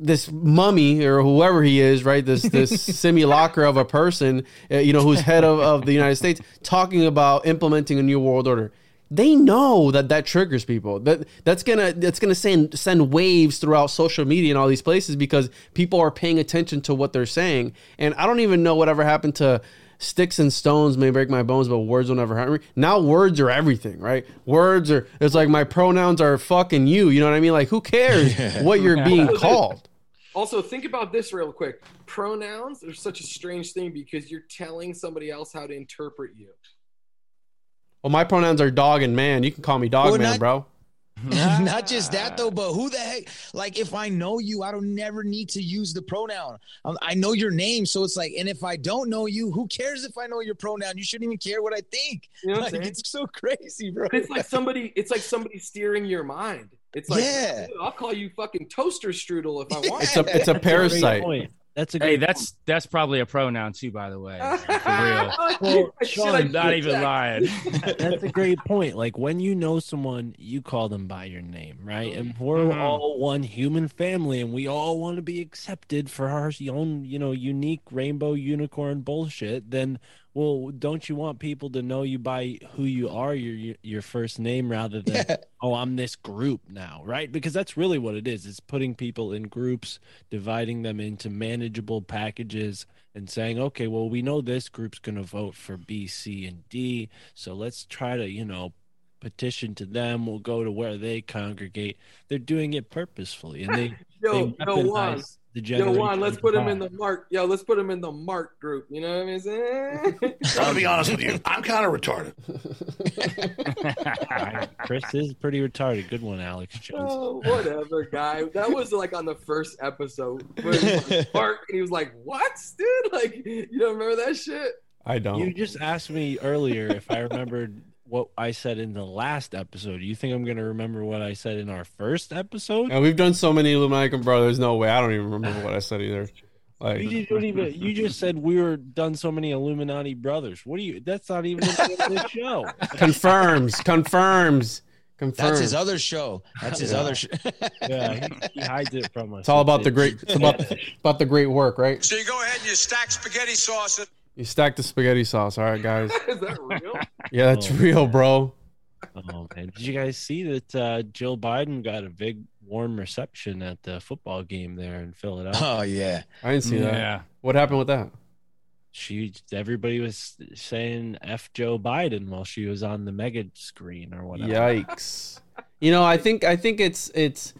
this mummy or whoever he is, right? This this simulacra of a person, uh, you know, who's head of, of the United States, talking about implementing a new world order. They know that that triggers people. That that's gonna that's gonna send send waves throughout social media and all these places because people are paying attention to what they're saying. And I don't even know whatever happened to sticks and stones may break my bones, but words will never hurt me. Now words are everything, right? Words are it's like my pronouns are fucking you. You know what I mean? Like who cares what you're being called? Also, think about this real quick. Pronouns are such a strange thing because you're telling somebody else how to interpret you. Well, my pronouns are dog and man. You can call me dog Well, man, not- bro. Not just that though, but who the heck? Like, if I know you, I don't never need to use the pronoun. Um, I know your name, so it's like, and if I don't know you, who cares if I know your pronoun? You shouldn't even care what I think. You know what I'm like, it's so crazy, bro. It's like somebody. It's like somebody steering your mind. It's like, Yeah. "Dude, I'll call you fucking toaster strudel if I want. It's a it's a parasite. Point. That's a Hey, great that's that's probably a pronoun too, by the way. For real. Well, Shit, I I'm not even check. lying. That's a great point. Like when you know someone, you call them by your name, right? And we're Mhm. all one human family, and we all want to be accepted for our own, you know, unique rainbow unicorn bullshit. Then, well, don't you want people to know you by who you are, your your first name, rather than oh, I'm this group now, right? Because that's really what it is. It's putting people in groups, dividing them into manageable packages, and saying, okay, well, we know this group's going to vote for B, C, and D. So let's try to, you know, petition to them. We'll go to where they congregate. They're doing it purposefully. And they, Yo, they weaponize the Yo, Juan, let's put him in the mark. Yo, let's put him in the mark group. You know what I mean? saying? I'm gonna be honest with you. I'm kind of retarded. Chris is pretty retarded. Good one, Alex Jones. Oh, whatever, guy. That was like on the first episode. Where he Mark, and he was like, "What, dude? Like, you don't remember that shit?" I don't. You just asked me earlier if I remembered what I said in the last episode. You think I'm going to remember what I said in our first episode? And we've done so many Illuminati brothers. No way. I don't even remember what I said either. Like You don't even. You just said we were done so many Illuminati brothers. What do you? That's not even the the show. confirms, confirms, confirms. That's his other show. That's his Yeah. other show. Yeah, he, he hides it from us. It's all about the great. It's about about the great work, right? So you go ahead and you stack spaghetti sauce. And- You stack the spaghetti sauce. All right, guys. Is that real? Yeah, that's Oh. real, bro. Oh man, did you guys see that uh, Jill Biden got a big warm reception at the football game there in Philadelphia? Oh yeah, I didn't see that. Yeah. What happened with that? She, everybody was saying "f Joe Biden" while she was on the mega screen or whatever. Yikes. You know, I think I think it's it's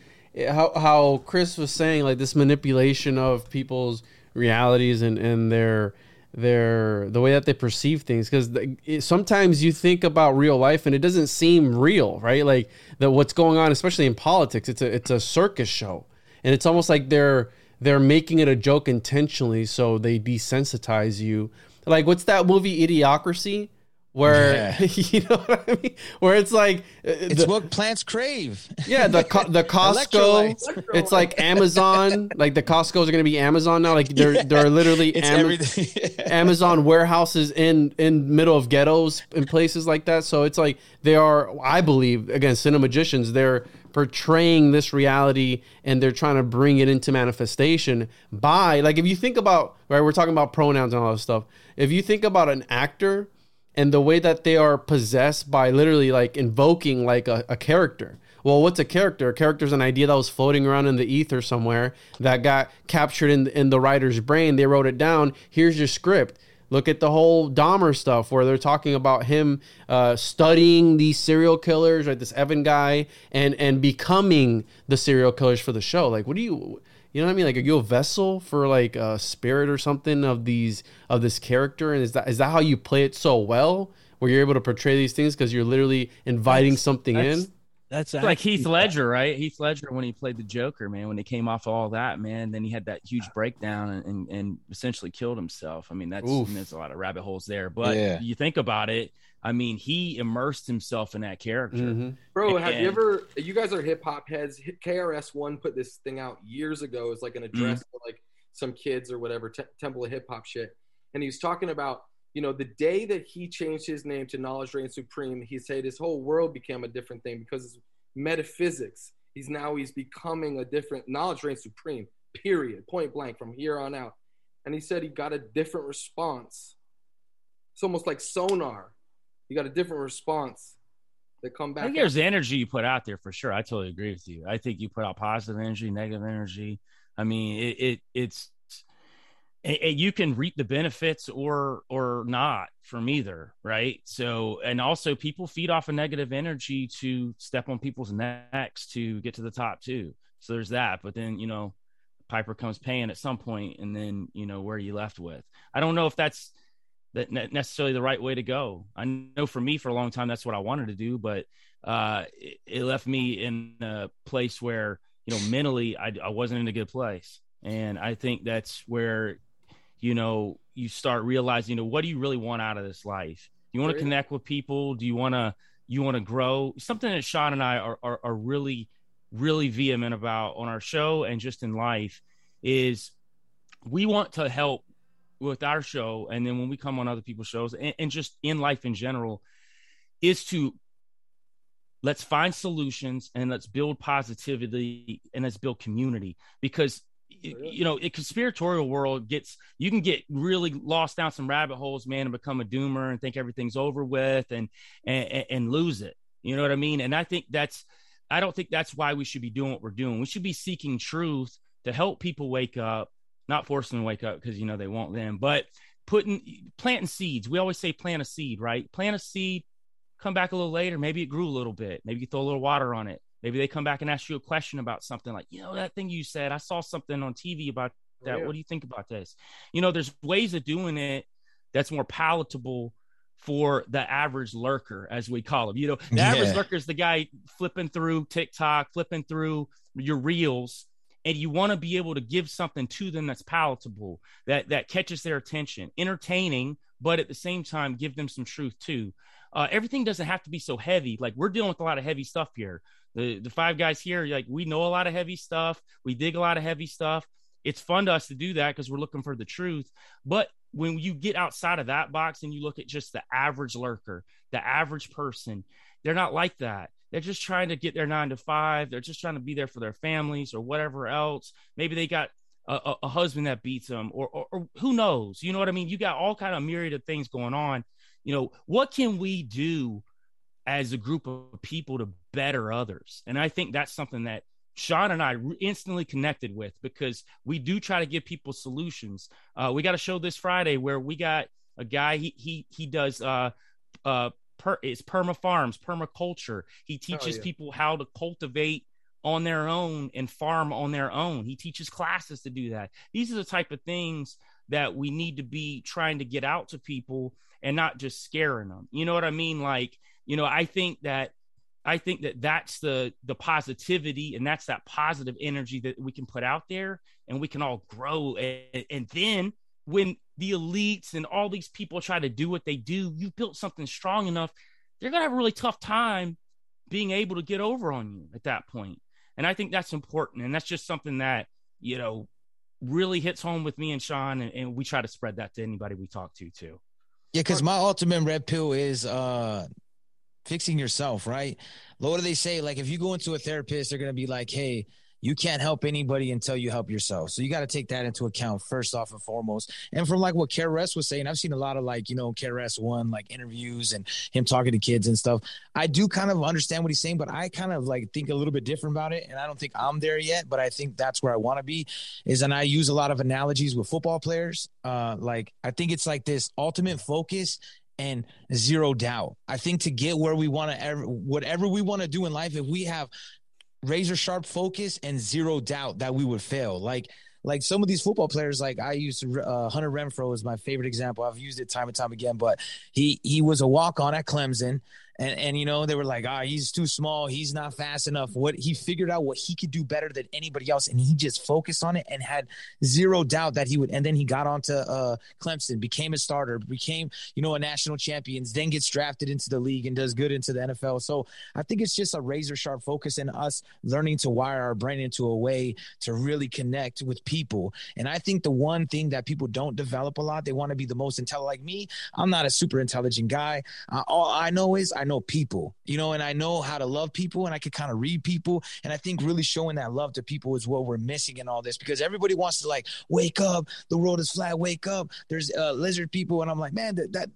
how how Chris was saying like this manipulation of people's realities and and their their the way that they perceive things because sometimes you think about real life and it doesn't seem real right? Like that what's going on especially in politics it's a it's a circus show. And it's almost like they're they're making it a joke intentionally so they desensitize you. Like what's that movie idiocracy where Yeah. you know what I mean? Where it's like uh, It's the- what plants crave. yeah, the the Costco, it's like Amazon. Like the Costco's are gonna be Amazon now. Like they're they're literally It's Ama- Amazon warehouses in in middle of ghettos and places like that. So it's like they are. I believe again, cinemagicians. They're portraying this reality and they're trying to bring it into manifestation by like if you think about right, we're talking about pronouns and all this stuff. If you think about an actor and the way that they are possessed by literally like invoking like a, a character. Well, what's a character? A character is an idea that was floating around in the ether somewhere that got captured in in the writer's brain. They wrote it down. Here's your script. Look at the whole Dahmer stuff where they're talking about him uh, studying these serial killers, right? This Evan guy, and and becoming the serial killers for the show. Like, what do you, you know what I mean? Like, are you a vessel for like a spirit or something of these of this character? And is that is that how you play it so well, where you're able to portray these things because you're literally inviting something That's- in? That's like Heath Ledger, right? Heath Ledger when he played the Joker, man. When he came off all that, man, then he had that huge breakdown and, and, and essentially killed himself. I mean, that's I mean, there's a lot of rabbit holes there. But Yeah. you think about it, I mean, he immersed himself in that character. Mm-hmm. Bro, have you ever? You guys are hip hop heads. KRS One put this thing out years ago. It's like an address Mm-hmm. to like some kids or whatever, te- Temple of Hip Hop shit. And he was talking about, you know, the day that he changed his name to Knowledge Reign Supreme. He said his whole world became a different thing because it's metaphysics. He's now he's becoming a different Knowledge Reign Supreme. Period. Point blank from here on out. And he said he got a different response. It's almost like sonar. You got a different response. They come back. I think there's energy you put out there for sure. I totally agree with you. I think you put out positive energy, negative energy. I mean, it, it it's and- and you can reap the benefits or or not from either, right? So, and also people feed off of negative energy to step on people's necks to get to the top too. So there's that. But then you know, Piper comes paying at some point, and then you know where are you left with? I don't know if that's that ne- necessarily the right way to go. I know for me, for a long time, that's what I wanted to do, but uh, it, it left me in a place where you know mentally I, I wasn't in a good place, and I think that's where you know you start realizing, you know, what do you really want out of this life? Do you want to Sure. connect with people? Do you want to you want to grow? Something that Sean and I are, are are really really vehement about on our show and just in life is we want to help with our show and then when we come on other people's shows and, and just in life in general is to let's find solutions and let's build positivity and let's build community. Because you know a conspiratorial world gets you can get really lost down some rabbit holes man and become a doomer and think everything's over with and and, and lose it. You know what i mean? And i think that's i don't think that's why we should be doing what we're doing. We should be seeking truth to help people wake up not forcing them to wake up because you know they won't then but putting planting seeds we always say plant a seed right? Plant a seed come back a little later maybe it grew a little bit maybe you throw a little water on it. Maybe they come back and ask you a question about something like you know that thing you said i saw something on tv about oh, that. Yeah. what do you think about this? You know there's ways of doing it that's more palatable for the average lurker as we call him you know the average lurker is the guy flipping through tiktok flipping through your reels and you want to be able to give something to them that's palatable that that catches their attention entertaining but at the same time give them some truth too. Uh, everything doesn't have to be so heavy. Like we're dealing with a lot of heavy stuff here. The the five guys here like we know a lot of heavy stuff. We dig a lot of heavy stuff. It's fun to us to do that because we're looking for the truth. But when you get outside of that box and you look at just the average lurker the average person they're not like that they're just trying to get their nine to five. They're just trying to be there for their families or whatever else. Maybe they got a, a, husband that beats them or, or, or who knows? You know what i mean? You got all kind of myriad of things going on. You know what can we do as a group of people to better others? And i think that's something that sean and i instantly connected with because we do try to give people solutions. Uh, we got a show this friday where we got a guy he he he does uh uh per, it's perma farms permaculture. He oh, teaches yeah. people how to cultivate on their own and farm on their own. He teaches classes to do that. These are the type of things that we need to be trying to get out to people and not just scaring them. You know what i mean? Like you know i think that i think that that's the the positivity and that's that positive energy that we can put out there and we can all grow. And, and then when the elites and all these people try to do what they do you've built something strong enough they're going to have a really tough time being able to get over on you at that point. and i think that's important and that's just something that you know really hits home with me and sean and, and we try to spread that to anybody we talk to too Yeah, because my ultimate red pill is uh fixing yourself, right? What do they say? Like if you go into a therapist, they're gonna be like, hey, you can't help anybody until you help yourself. So you got to take that into account first off and foremost. And from like what KRS was saying, I've seen a lot of like, you know, KRS one like interviews and him talking to kids and stuff. I do kind of understand what he's saying, but I kind of like think a little bit different about it. And I don't think I'm there yet, but I think that's where I want to be is and I use a lot of analogies with football players. Uh like I think it's like this ultimate focus and zero doubt. I think to get where we want to ever whatever we want to do in life, if we have razor sharp focus and zero doubt that we would fail. Like like some of these football players, like I used uh, Hunter Renfrow is my favorite example. I've used it time and time again, but he he was a walk on at Clemson, and and you know they were like, ah, he's too small, he's not fast enough. What he figured out what he could do better than anybody else, and he just focused on it and had zero doubt that he would. And then he got onto uh, Clemson, became a starter, became you know a national champion, then gets drafted into the league and does good into the NFL. So I think it's just a razor sharp focus and us learning to wire our brain into a way to really connect with people. And I think the one thing that people don't develop a lot, they want to be the most intelligent. Like me, I'm not a super intelligent guy. Uh, all I know is I know people, you know, and I know how to love people and I can kind of read people. And I think really showing that love to people is what we're missing in all this because everybody wants to like wake up, the world is flat, wake up. There's uh, lizard people, and I'm like, man, that, that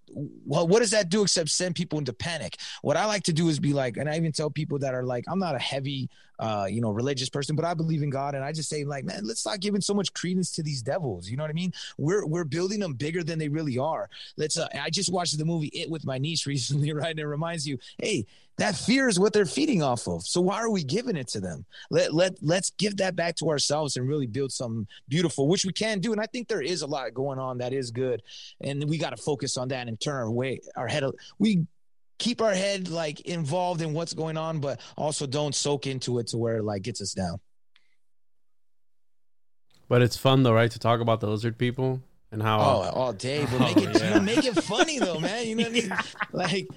well, what does that do except send people into panic? What I like to do is be like, and I even tell people that are like, I'm not a heavy uh, you know, religious person, but I believe in God. And I just say, like, man, let's stop giving so much credence to these devils. You know what I mean? We're we're building them bigger than they really are. Let's uh, I just watched the movie It with my niece recently, right? And it reminds you, hey, that fear is what they're feeding off of. So why are we giving it to them? Let let let's give that back to ourselves and really build something beautiful, which we can do. And I think there is a lot going on that is good, and we got to focus on that and turn our way our head. We keep our head like involved in what's going on, but also don't soak into it to where it like gets us down. But it's fun though, right? To talk about the lizard people and how oh all day, but make it yeah. you know, make it funny though, man. You know what I mean? Like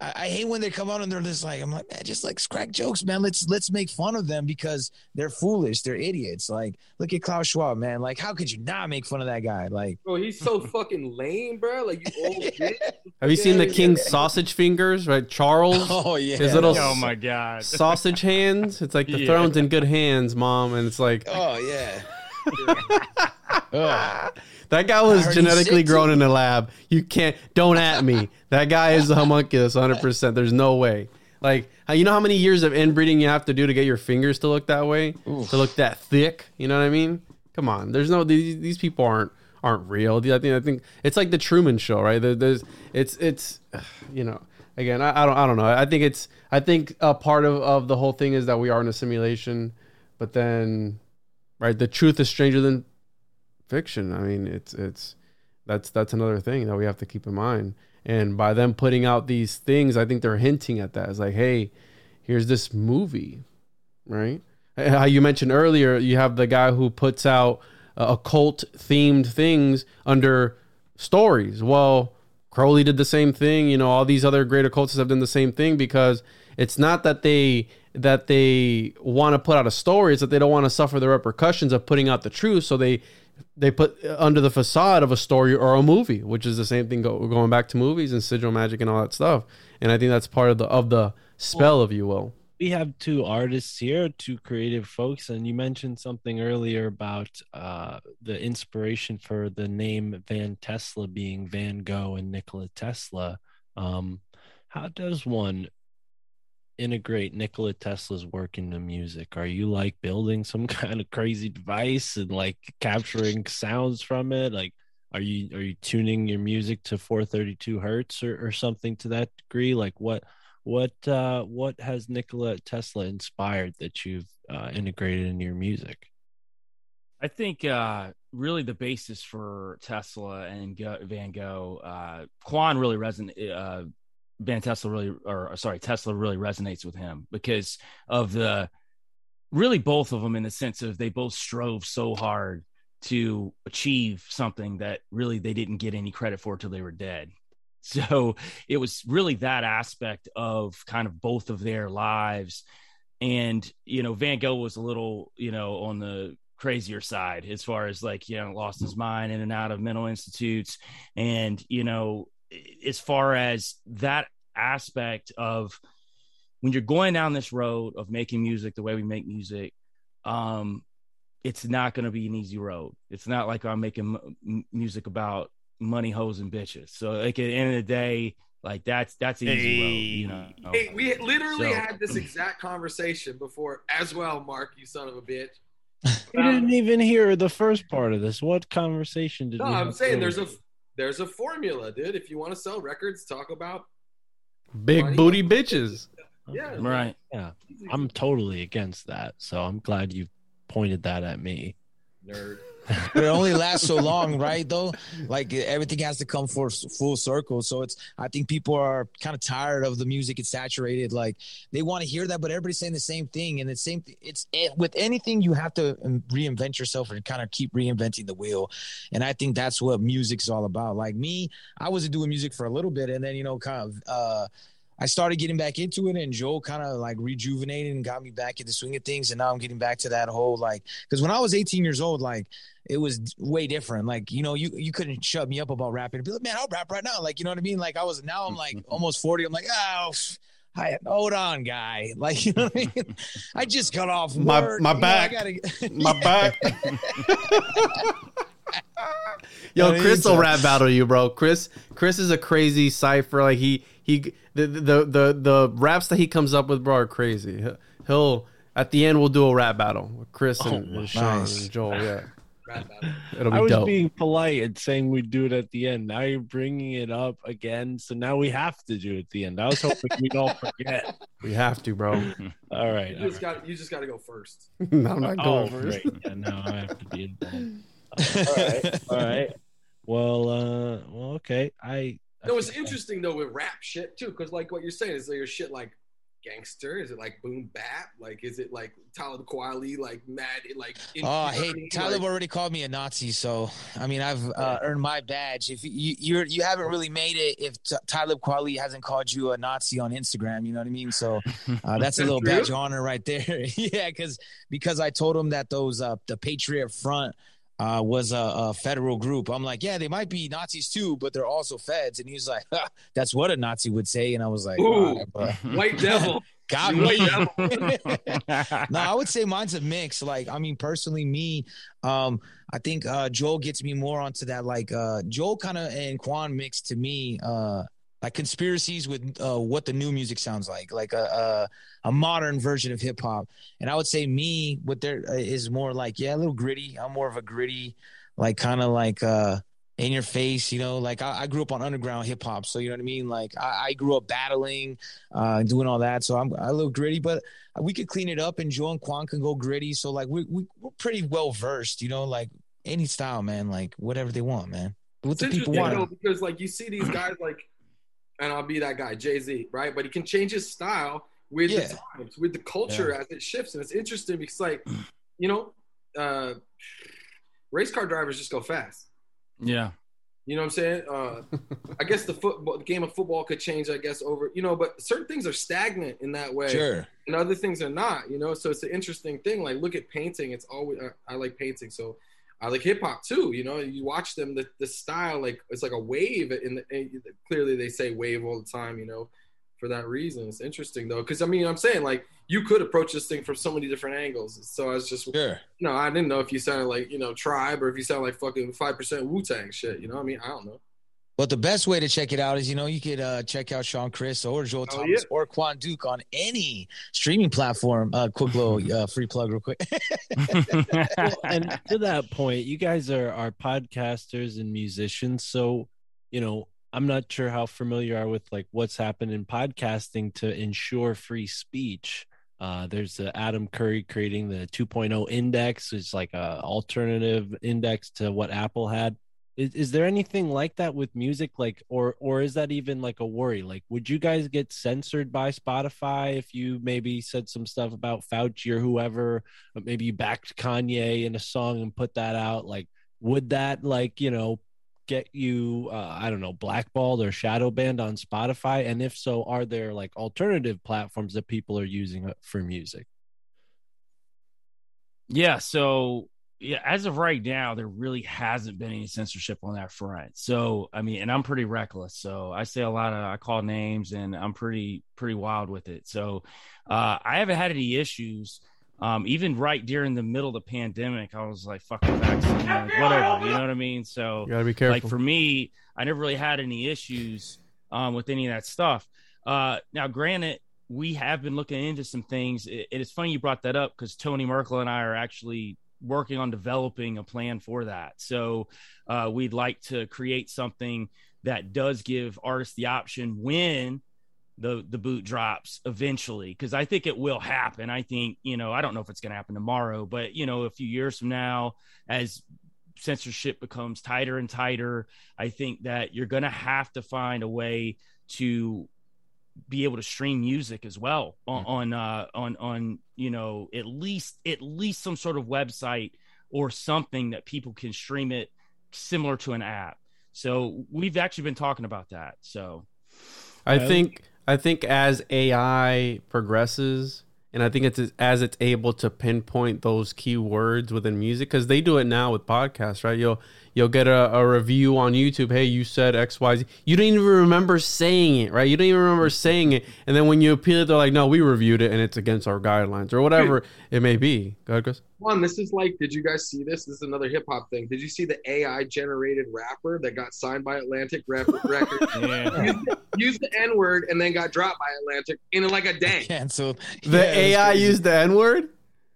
I, I, hate when they come out and they're just like, I'm like, man, just like crack jokes, man. Let's let's make fun of them because they're foolish, they're idiots. Like, look at Klaus Schwab, man. Like, how could you not make fun of that guy? Like, bro, he's so fucking lame, bro. Like, you old bitch. Have you seen the King's sausage fingers? Right, Charles. Oh yeah. His little oh my god sausage hands. It's like the yeah. throne's in good hands, mom, and it's like oh yeah. That guy was genetically grown in a lab. You can't. Don't at me. That guy is a homunculus, 100. percent There's no way. Like, you know how many years of inbreeding you have to do to get your fingers to look that way, Oof. to look that thick. You know what I mean? Come on. There's no. These, these people aren't aren't real. I think I think it's like the Truman Show, right? There's it's it's you know again I, I don't I don't know. I think it's I think a part of of the whole thing is that we are in a simulation, but then right the truth is stranger than fiction. I mean, it's it's that's that's another thing that we have to keep in mind. And by them putting out these things, I think they're hinting at that. It's like, hey, here's this movie, right? How you mentioned earlier, you have the guy who puts out uh, occult themed things under stories. Well, Crowley did the same thing. You know, all these other great occultists have done the same thing because it's not that they that they want to put out a story; it's that they don't want to suffer the repercussions of putting out the truth. So they they put under the facade of a story or a movie, which is the same thing go, going back to movies and sigil magic and all that stuff. And I think that's part of the of the spell, well, if you will. We have two artists here, two creative folks, and you mentioned something earlier about uh, the inspiration for the name Van Tesla being Van Gogh and Nikola Tesla. Um, how does one integrate Nikola Tesla's work into music? Are you like building some kind of crazy device and like capturing sounds from it? Like, are you are you tuning your music to 432 hertz or, or something to that degree? Like, what what uh, what has Nikola Tesla inspired that you've uh, integrated into your music? I think uh, really the basis for Tesla and Van Gogh, uh, Quan really resonate, uh, Van Tesla really, or uh, sorry, Tesla really resonates with him because of the really both of them in the sense of they both strove so hard to achieve something that really they didn't get any credit for till they were dead. So it was really that aspect of kind of both of their lives. And, you know, Van Gogh was a little, you know, on the crazier side as far as like, you know, lost his mind in and out of mental institutes. And, you know, as far as that aspect of when you're going down this road of making music the way we make music, um, it's not going to be an easy road. It's not like I'm making m- music about money, hoes, and bitches. So, like at the end of the day, like that's that's easy hey. road, you know. Hey, we literally so, had this exact conversation before as well, Mark. You son of a bitch. You didn't even hear the first part of this. What conversation did? No, I'm saying there's a there's a formula, dude. If you want to sell records, talk about big money. booty bitches. Yeah, right. Yeah, I'm totally against that. So I'm glad you pointed that at me. Nerd. But it only lasts so long, right? Though, like everything has to come for full circle. So it's, I think people are kind of tired of the music. It's saturated. Like they want to hear that, but everybody's saying the same thing. And the same, it's it, with anything you have to um, reinvent yourself and kind of keep reinventing the wheel. And I think that's what music's all about. Like me, I was doing music for a little bit, and then you know, kind of. uh I started getting back into it, and Joel kind of like rejuvenated and got me back into swing of things. And now I'm getting back to that whole like, because when I was 18 years old, like it was way different. Like you know, you you couldn't shut me up about rapping. Be like, man, I'll rap right now. Like you know what I mean? Like I was now I'm like mm-hmm. almost 40. I'm like, oh. Hi, hold on, guy. Like you know what I mean? I just got off work. My my you know, I back. gotta- my back. Yo, Chris will rap battle you, bro. Chris, Chris is a crazy cipher. Like he, he, the, the, the, the raps that he comes up with, bro, are crazy. He'll, he'll at the end, we'll do a rap battle with Chris and, Oh, and Sean nice. and Joel. Yeah, it'll be I was dope. being polite and saying we'd do it at the end. Now you're bringing it up again, so now we have to do it at the end. I was hoping we'd all forget. we have to, bro. All right. You just got you just got to go first. no, I'm not Oh, going first. great. Yeah, no, I have to be involved. all right. All right. Well, uh, well, okay. I. No, it's interesting though with rap shit too, because like what you're saying is there your shit like gangster? Is it like boom bap? Like is it like Talib Kweli like mad like? Oh, hey, like- Talib already called me a Nazi, so I mean, I've uh, earned my badge. If you you're, you haven't really made it, if T- Talib Kweli hasn't called you a Nazi on Instagram, you know what I mean. So uh, that's a little True. badge of honor right there. yeah, because because I told him that those uh, the Patriot Front. Uh, was a, a federal group. I'm like, yeah, they might be Nazis too, but they're also feds. And he was like, that's what a Nazi would say. And I was like, Ooh, "All right, bro." White devil. got me. no, I would say mine's a mix. Like, I mean, personally, me, um, I think uh, Joel gets me more onto that. Like, uh, Joel kind of and Quan mix to me, uh, like conspiracies with uh, what the new music sounds like, like a a, a modern version of hip hop. And I would say me, what there uh, more like, yeah, a little gritty. I'm more of a gritty, like kind of like uh, in your face, you know. Like I, I grew up on underground hip hop, so you know what I mean. Like I, I grew up battling, uh, doing all that. So I'm a little gritty, but we could clean it up, and Joe and Quan can go gritty. So like we, we we're pretty well versed, you know. Like any style, man. Like whatever they want, man. What the people interesting though, want. because like you see these guys like, and I'll be that guy, Jay Z, right? But he can change his style with Yeah. the times, with the culture as it shifts, and it's interesting because like, you know, uh, race car drivers just go fast. Yeah. You know what I'm saying? Uh, I guess the football, the game of football could change. I guess over, you know, but certain things are stagnant in that way, Sure. and other things are not. You know, so it's an interesting thing. Like, look at painting. It's always I, I like painting, so I like hip hop too. You know, you watch them, the, the style like it's like a wave. In the, and clearly they say wave all the time. You know, for that reason, it's interesting though, because I mean, I'm saying like you could approach this thing from so many different angles. So I was just, Sure. no, I didn't know if you sounded like you know tribe or if you sound like fucking five percent Wu Tang shit. You know, what I mean, I don't know. But the best way to check it out is, you know, you could uh, check out Sean Chris or Joel Oh, Thomas yeah. or Quan Duke on any streaming platform. Uh, quick little uh, free plug, real quick. well, and to that point, you guys are are podcasters and musicians, so you know I'm not sure how familiar you are with like what's happened in podcasting to ensure free speech. Uh, there's the Adam Curry creating the 2.0 index, it's like a alternative index to what Apple had. Is, is there anything like that with music, like, or or is that even like a worry? Like, would you guys get censored by Spotify if you maybe said some stuff about Fauci or whoever? Maybe you backed Kanye in a song and put that out. Like, would that like you know get you uh, I don't know blackballed or shadow banned on Spotify? And if so, are there like alternative platforms that people are using uh, for music? Yeah, so yeah, as of right now, there really hasn't been any censorship on that front. So I mean, and I'm pretty reckless. So I say a lot of I call names, and I'm pretty pretty wild with it. So uh, I haven't had any issues. Um, even right during the middle of the pandemic, I was like, "Fuck the vaccine, like, whatever." You know what I mean? So You gotta be careful. Like for me, I never really had any issues um, with any of that stuff. Uh, now, granted, we have been looking into some things. It, it is funny you brought that up because Tony Merkel and I are actually working on developing a plan for that. So uh, we'd like to create something that does give artists the option when the the boot drops eventually because I think it will happen. I think you know I don't know if it's going to happen tomorrow, but you know a few years from now, as censorship becomes tighter and tighter, I think that you're going to have to find a way to be able to stream music as well on Mm-hmm. on uh, on on you know at least at least some sort of website or something that people can stream it similar to an app. So we've actually been talking about that. So I Yeah. think I think as AI progresses, and I think it's as it's able to pinpoint those key words within music, because they do it now with podcasts, right? You'll you'll get a, a review on YouTube. Hey, you said X Y Z. You don't even remember saying it, right? You don't even remember saying it, and then when you appeal it, they're like, "No, we reviewed it, and it's against our guidelines, or whatever it may be." Go ahead, Chris. One, this is like, did you guys see this? This is another hip hop thing. Did you see the AI generated rapper that got signed by Atlantic Rep- Records? used, used the N word and then got dropped by Atlantic in like a day. Canceled. The AI used the N word.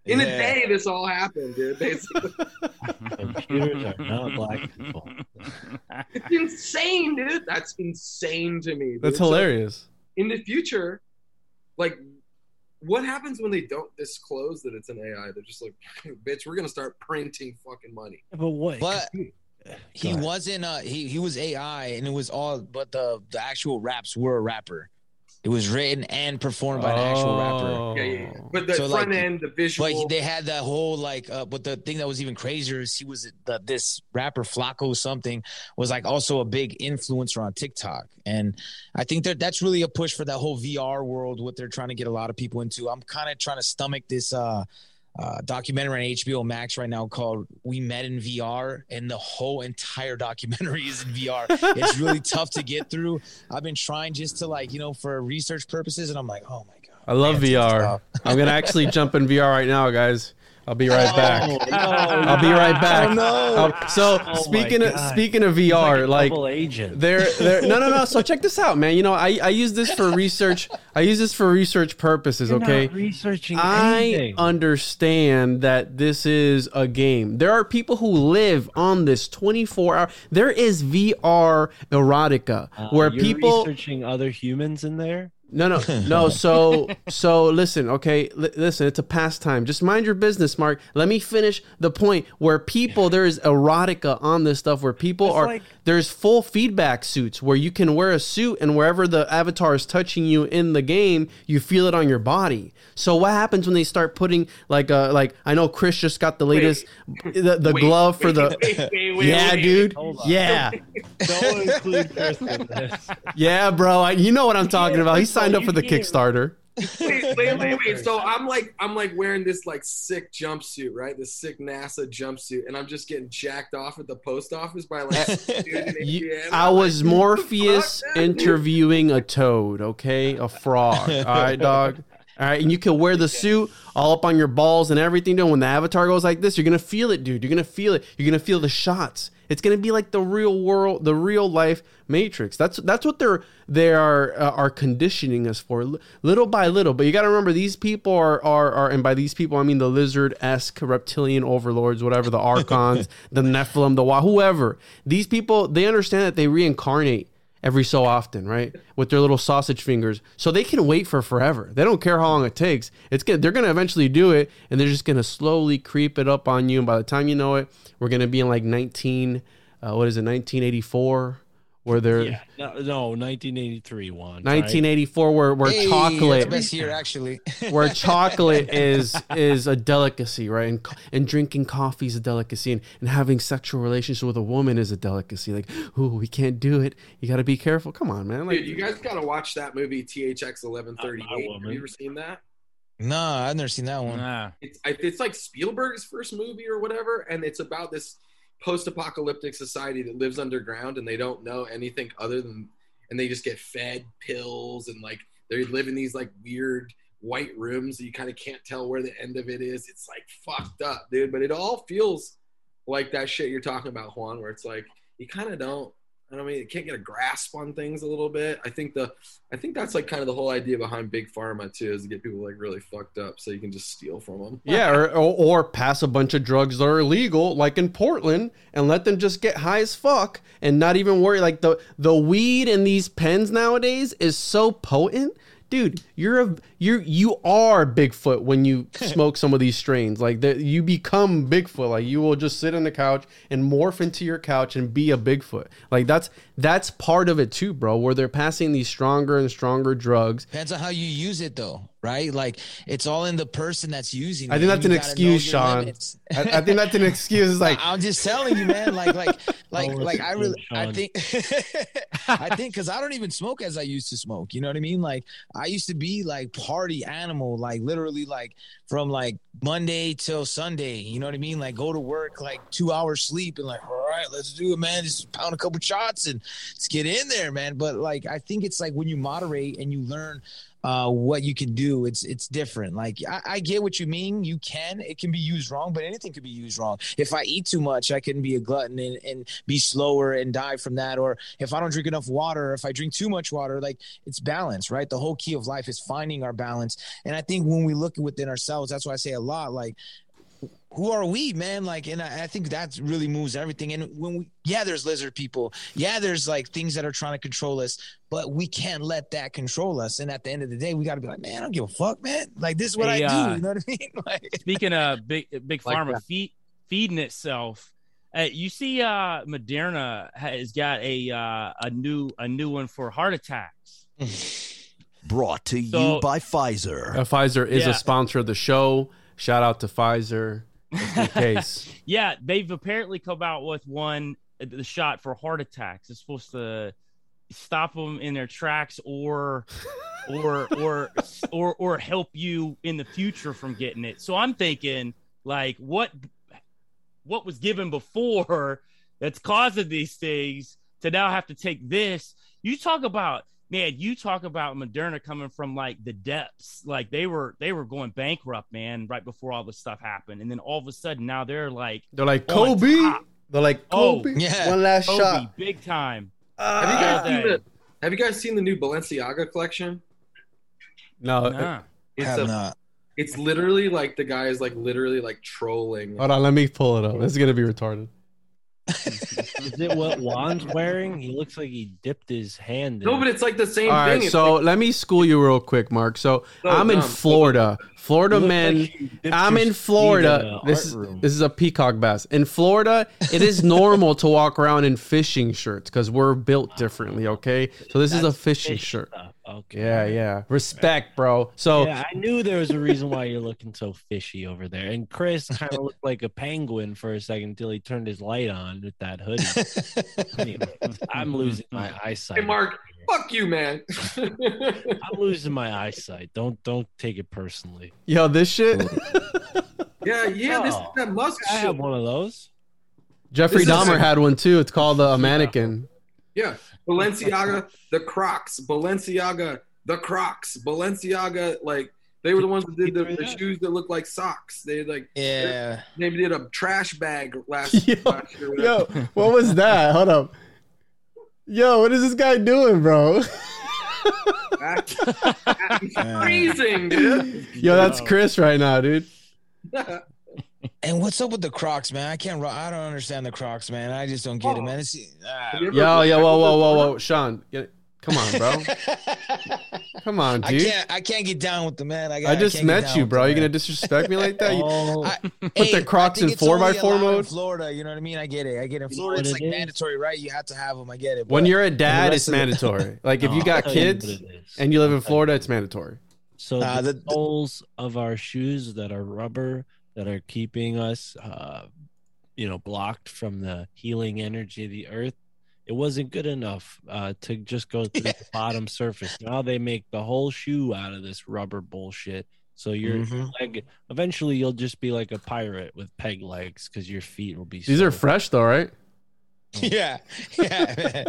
In a day, this all happened, dude. Basically, Computers are not black people. it's insane, dude. That's insane to me. dude. That's So, hilarious. in the future, like, what happens when they don't disclose that it's an AI? They're just like, bitch, we're gonna start printing fucking money. But what? But he wasn't. Uh, he he was AI, and it was all. But the the actual raps were a rapper. It was written and performed by an actual rapper. Oh. Yeah, yeah, yeah. But the So, front like, end, the visual. But they had that whole like, uh, but the thing that was even crazier is he was the, this rapper Flacco something was like also a big influencer on TikTok, and I think that that's really a push for that whole VR world. What they're trying to get a lot of people into. I'm kind of trying to stomach this uh, uh, documentary on HBO Max right now called "We Met in VR," and the whole entire documentary is in VR. it's really tough to get through. I've been trying just to like you know for research purposes, and I'm like, oh my god. I love VR. I'm gonna actually jump in VR right now, guys. I'll be right back. Oh, I'll be right back. Oh, no. Um, so Oh, speaking of speaking of VR, like, there, there. No, no, no. So check this out, man. You know, I I use this for research. I use this for research purposes. You're not okay. researching I anything. understand that this is a game. There are people who live on this 24 hour. There is VR erotica Uh, where people researching other humans in there. No, no, no. So, so listen, okay. L- listen, it's a pastime. Just mind your business, Mark. Let me finish the point where people there is erotica on this stuff where people It's are like- there's full feedback suits where you can wear a suit and wherever the avatar is touching you in the game, you feel it on your body. So what happens when they start putting like uh like I know Chris just got the latest the, the Wait, glove for wait, the wait, wait, wait, yeah, wait. dude. Hold on. Yeah. Don't include Chris in this. Yeah, bro. I, you know what I'm talking about. He signed up for the Kickstarter. wait, wait, wait, wait. So I'm like, I'm like wearing this like sick jumpsuit, right? This sick NASA jumpsuit, and I'm just getting jacked off at the post office by like. some dude in You- I was like, Morpheus fuck interviewing a toad, okay? A frog. All right, dog. All right, and you can wear the suit all up on your balls and everything. Dude, when the avatar goes like this, you're gonna feel it, dude. You're gonna feel it. You're gonna feel the shots. It's gonna be like the real world, the real life Matrix. That's that's what they're they are uh, are conditioning us for, li- little by little. But you got to remember, these people are are are, and by these people I mean the lizard esque reptilian overlords, whatever the archons, the Nephilim, the Wa, whoever. These people they understand that they reincarnate every so often, right? With their little sausage fingers. So they can wait for forever. They don't care how long it takes. It's good. They're going to eventually do it and they're just going to slowly creep it up on you and by the time you know it, we're going to be in like 19 uh, what is it? 1984 where they're Yeah, no, no, 1983 one. 1984 where where Hey, chocolate the best year actually. where chocolate is is a delicacy, right? And and drinking coffee is a delicacy, and, and having sexual relations with a woman is a delicacy. Like, ooh, we can't do it. You got to be careful. Come on, man. Like, Dude, you guys gotta watch that movie THX 1138. Have you ever seen that? Nah, I've never seen that one. Nah. It's it's like Spielberg's first movie or whatever, and it's about this post-apocalyptic society that lives underground and they don't know anything other than and they just get fed pills and like they live in these like weird white rooms you kind of can't tell where the end of it is. It's like fucked up, dude. But it all feels like that shit you're talking about, Juan, where it's like you kind of don't. I mean you can't get a grasp on things a little bit. I think the I think that's like kind of the whole idea behind big pharma too, is to get people like really fucked up so you can just steal from them. Yeah, or, or, or pass a bunch of drugs that are illegal, like in Portland, and let them just get high as fuck and not even worry. Like the the weed in these pens nowadays is so potent, dude, you're a you're you are Bigfoot when you smoke some of these strains. Like that, you become Bigfoot. Like you will just sit on the couch and morph into your couch and be a Bigfoot. Like that's that's part of it too, bro. Where they're passing these stronger and stronger drugs. Depends on how you use it, though, right? Like it's all in the person that's using. I think that's an excuse, Sean. I, I think that's an excuse. It's like I'm just telling you, man. Like, like, like, Oh, like. I really, I think, I think, because I don't even smoke as I used to smoke. You know what I mean? Like, I used to be like party animal, like literally, like from like Monday till Sunday. You know what I mean? Like, go to work, like two hours sleep, and like, all right, let's do it, man. Just pound a couple shots and let's get in there, man. But like, I think it's like when you moderate and you learn uh, what you can do. It's it's different. Like I, I get what you mean. You can. It can be used wrong, but anything could be used wrong. If I eat too much, I can be a glutton and, and be slower and die from that. Or if I don't drink enough water, if I drink too much water, like it's balance, right? The whole key of life is finding our balance. And I think when we look within ourselves, that's why I say a lot, like who are we, man? Like, and I, I think that really moves everything. And when we, yeah, there's lizard people. Yeah, there's like things that are trying to control us, but we can't let that control us. And at the end of the day, we got to be like, man, I don't give a fuck, man. Like, this is what Hey, I uh, do. You know what I mean? Like, Speaking of big big Like pharma that. feed, feeding itself, uh, you see, uh, Moderna has got a uh, a new a new one for heart attacks. Brought to So- you by Pfizer. uh, Pfizer is Yeah. a sponsor of the show. Shout out to Pfizer. Case. Yeah, they've apparently come out with one uh, the shot for heart attacks. It's supposed to stop them in their tracks or or or or or help you in the future from getting it. So I'm thinking like what what was given before that's causing these things to now have to take this. You talk about man, you talk about Moderna coming from like the depths. Like they were they were going bankrupt, man, right before all this stuff happened. And then all of a sudden now they're like They're like Kobe. top. They're like Oh, Kobe. yeah. One last Kobe, shot. big time. Ah. Have you guys seen the Have you guys seen the new Balenciaga collection? No. Nah. It's Have a, not. It's literally like the guy is like literally like trolling. Hold on, let me pull it up. This is gonna be retarded. Is it what Juan's wearing? He looks like he dipped his hand in. No, but it's like the same All thing. right, It's so like- let me school you real quick, Mark. So So I'm in dumb. Florida. Florida You men. like I'm in Florida. in this is room. this is a peacock bass. In Florida, it is normal to walk around in fishing shirts because we're built differently. Okay, so this is a fishing fish shirt. stuff. Okay. Yeah, yeah. Respect, bro. So Yeah, I knew there was a reason why you're looking so fishy over there. And Chris kind of looked like a penguin for a second until he turned his light on with that hoodie. Anyway, I'm losing my eyesight. Hey, Mark, fuck you, man. I'm losing my eyesight. Don't don't take it personally. yo, this shit. yeah, yeah. This Oh. that Musk I shit. have one of those. Jeffrey This Dahmer a- had one too. It's called uh, a mannequin. Yeah, Balenciaga, the Crocs, Balenciaga, the Crocs, Balenciaga. Like they were the ones that did the, the shoes that look like socks. They like Yeah. They did a trash bag last, Yo, last year. yo, what was that? Hold up. Yo, what is this guy doing, bro? that's freezing, dude. Yo, that's Chris right now, dude. And what's up with the Crocs, man? I can't. I don't understand the Crocs, man. I just don't get it, man. It's, ah. Yo, yo, whoa, whoa, whoa, whoa, Sean, get, come on, bro. Come on, I dude. can't. I can't get down with the man. I, I, just can't met you, bro. You man. gonna disrespect me like that? Oh, I, Put hey, the Crocs in it's four by only four allowed in mode? Florida, you know what I mean? I get it. I get it. In Florida, it's like is? mandatory, right? You have to have them. I get it. when you're a dad, it's of the- mandatory. Like if you got kids what it is. and you live in Florida, it's mandatory. So Uh, the, the- soles of our shoes that are rubber that are keeping us, uh, you know, blocked from the healing energy of the earth. It wasn't good enough uh, to just go through the bottom surface. Now they make the whole shoe out of this rubber bullshit. So your Mhm. leg, eventually, you'll just be like a pirate with peg legs because your feet will be. These are fresh though, right? yeah, yeah.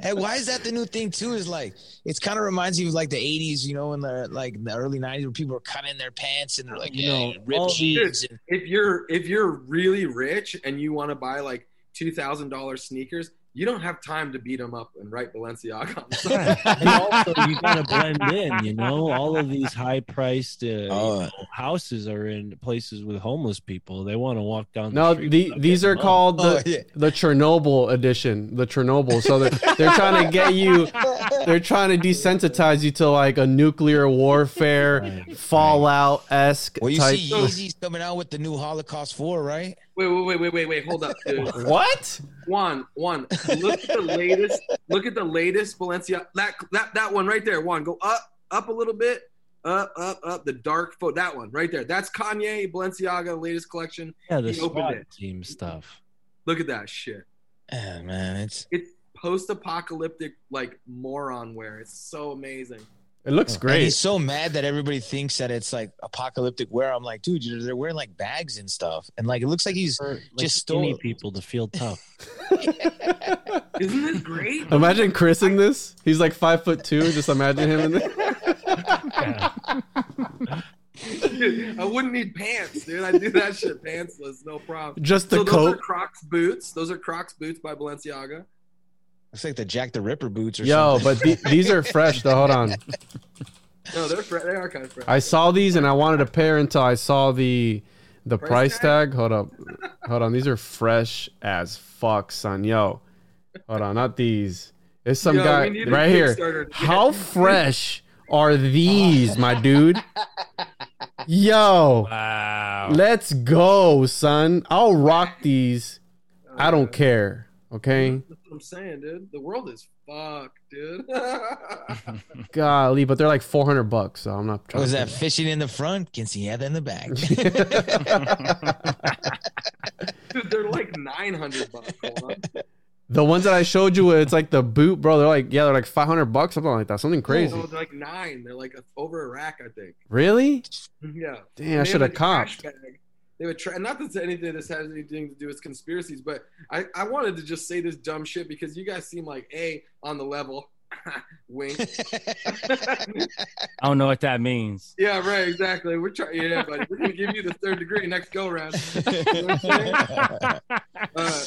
and why is that the new thing too? Is like it's kind of reminds you of like the '80s, you know, in the like the early '90s, where people were cutting their pants and they're like, You yeah, know, ripped jeans. If you're if you're really rich and you want to buy like two thousand dollars sneakers, you don't have time to beat them up and write Balenciaga on the side. and also you gotta blend in you know all of these high priced uh, Oh. you know, houses are in places with homeless people they want to walk down No, the street the, these are called the, Oh, yeah. the Chernobyl edition. The Chernobyl. So they're, they're trying to get you. They're trying to desensitize you to like a nuclear warfare, Fallout esque Well, you type. see Yeezy's coming out with the new Holocaust 4, right? Wait, wait, wait, wait, wait, wait. Hold up, dude. What? One, one. Look at the latest. Look at the latest Balenciaga. That that that one right there. One, go up, up a little bit, up, up, up. The dark foot. That one right there. That's Kanye Balenciaga latest collection. yeah the He opened it. team stuff Look at that shit. Yeah, man, it's It's post-apocalyptic like moron wear. It's so amazing. It looks And great. he's so mad that everybody thinks that it's like apocalyptic wear. I'm like, dude, they're wearing like bags and stuff, and like it looks like he's for like just skinny stole. people to feel tough Isn't this great? Imagine Chris in this. He's like five foot two. Just imagine him in this. Dude, I wouldn't need pants, dude. I do that shit pantsless, no problem. Just the so those are coat. Crocs boots. Those are Crocs boots by Balenciaga. It's like the Jack the Ripper boots or Yo, something. but the, these are fresh though. Hold on. No, they're fre- they are kind of fresh. I saw these and I wanted a pair until I saw the the Price price tag. Hold up. Hold on. These are fresh as fuck, son. Yo. Hold on, not these. It's some Yo, guy we need a right here. Kickstarter to get- How fresh are these, my dude? Yo. wow Let's go, son. I'll rock these. I don't uh, care. Okay. That's what I'm saying, dude. The world is fucked, dude. Golly, but they're like 400 bucks, so I'm not oh, trying was to that fishing in the front? Can see that in the back. dude, they're like 900 bucks. Hold on. The ones that I showed you, it's like the boot, bro. They're like, yeah, they're like 500 bucks, something like that. Something crazy. No, they're like nine. They're like over a rack, I think. Really? Yeah. Damn, I should have have a copped. Bag. They would try. Not that anything this has anything to do with conspiracies, but I, I wanted to just say this dumb shit because you guys seem like a on the level. Wink. I don't know what that means. yeah, right. Exactly. We're trying. Yeah, buddy. We're gonna give you the third degree next go round. You know what I'm saying? Uh,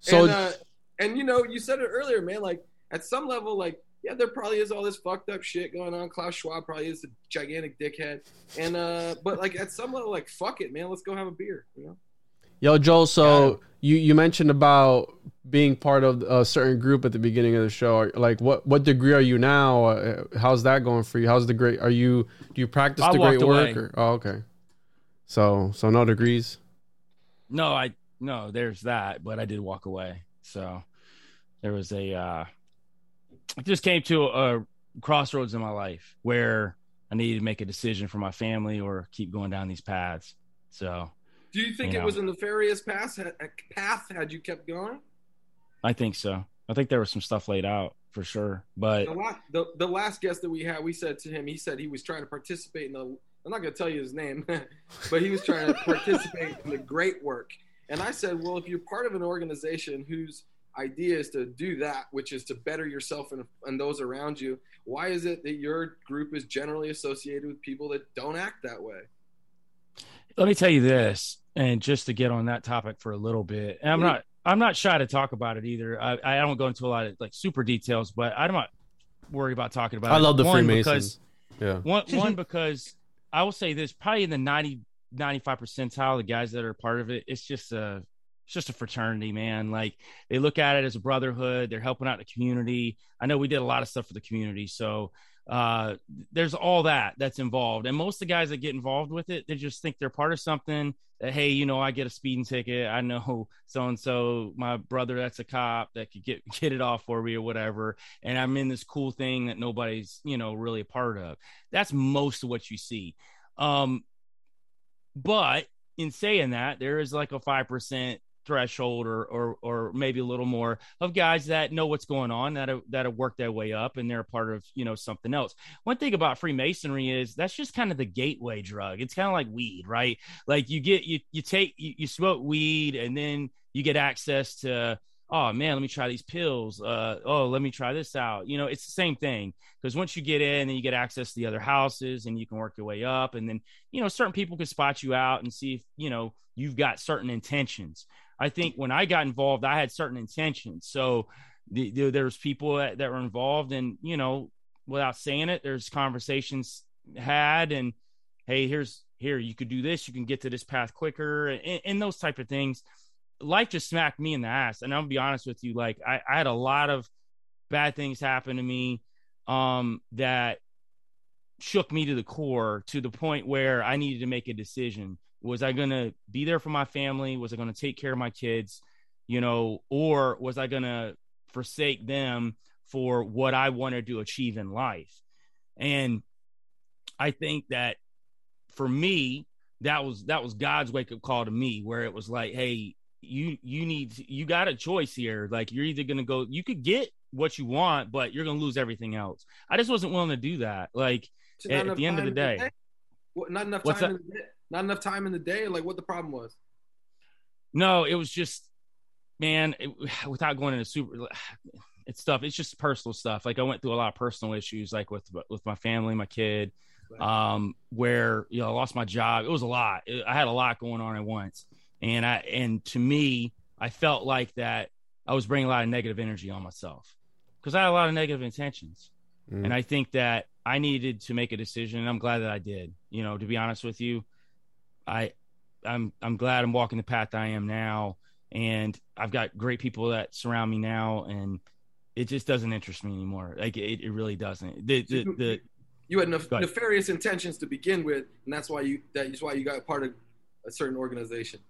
So and, uh, and you know, you said it earlier, man. Like at some level, like yeah, there probably is all this fucked up shit going on. Klaus Schwab probably is a gigantic dickhead, and uh, but like at some level, like fuck it, man. Let's go have a beer. You know? Yo, Joel. So you you mentioned about being part of a certain group at the beginning of the show. Like, what what degree are you now? Uh, how's that going for you? How's the great? Are you do you practice I the great walked work? Or, oh, okay. So so no degrees. No, I no, there's that, but I did walk away. So there was a uh I just came to a crossroads in my life where I needed to make a decision for my family or keep going down these paths. So Do you think You it know. was a nefarious path? Path had you kept going? I think so. I think there was some stuff laid out for sure. But The last, the, the last guest that we had, we said to him, he said he was trying to participate in the. I'm not going to tell you his name, but he was trying to participate in the great work. And I said, well, if you're part of an organization whose idea is to do that, which is to better yourself and, and those around you, why is it that your group is generally associated with people that don't act that way? let me tell you this, and just to get on that topic for a little bit, and I'm not I'm not shy to talk about it either. I, I don't go into a lot of like super details, but I'm not worried about talking about I it. love the One, Freemasons. because- Yeah. One, one because I will say this, probably in the 90, 95 percentile, the guys that are part of it, it's just a, it's just a fraternity, man. Like they look at it as a brotherhood. They're helping out the community. I know we did a lot of stuff for the community, so uh, there's all that that's involved. And most of the guys that get involved with it, they just think they're part of something. That hey, you know, I get a speeding ticket. I know so and so, my brother that's a cop that could get get it off for me or whatever. And I'm in this cool thing that nobody's you know really a part of. That's most of what you see. Um, but in saying that, there is like a five percent threshold or, or or maybe a little more of guys that know what's going on that have, that have worked their way up and they're a part of you know something else. One thing about freemasonry is that's just kind of the gateway drug. It's kind of like weed right? Like you get you you take you, you smoke weed and then you get access to oh man let me try these pills. Uh oh let me try this out. You know it's the same thing because once you get in then you get access to the other houses and you can work your way up. And then you know certain people can spot you out and see if you know you've got certain intentions I think when I got involved, I had certain intentions. So the, the, there's people that, that were involved, and you know, without saying it, there's conversations had, and hey, here's here you could do this, you can get to this path quicker, and, and those type of things. Life just smacked me in the ass, and I'll be honest with you, like I, I had a lot of bad things happen to me um, that shook me to the core to the point where I needed to make a decision. Was I going to be there for my family? Was I going to take care of my kids? You know, or was I going to forsake them for what I wanted to achieve in life? And I think that for me, that was that was God's wake up call to me, where it was like, hey, you you need you got a choice here. Like you're either gonna go, you could get what you want, but you're gonna lose everything else. I just wasn't willing to do that. Like at, at the end of the day, day? What, not enough time. In the day? Not enough time in the day. Like what the problem was? No, it was just, man. It, without going into super, it's stuff. It's just personal stuff. Like I went through a lot of personal issues, like with with my family, my kid, um, where you know I lost my job. It was a lot. It, I had a lot going on at once, and I and to me, I felt like that I was bringing a lot of negative energy on myself because I had a lot of negative intentions. Mm. And I think that I needed to make a decision and I'm glad that I did. You know, to be honest with you, I I'm I'm glad I'm walking the path I am now and I've got great people that surround me now and it just doesn't interest me anymore. Like it, it really doesn't. The the, the you had nef- nefarious intentions to begin with, and that's why you that's why you got part of a certain organization.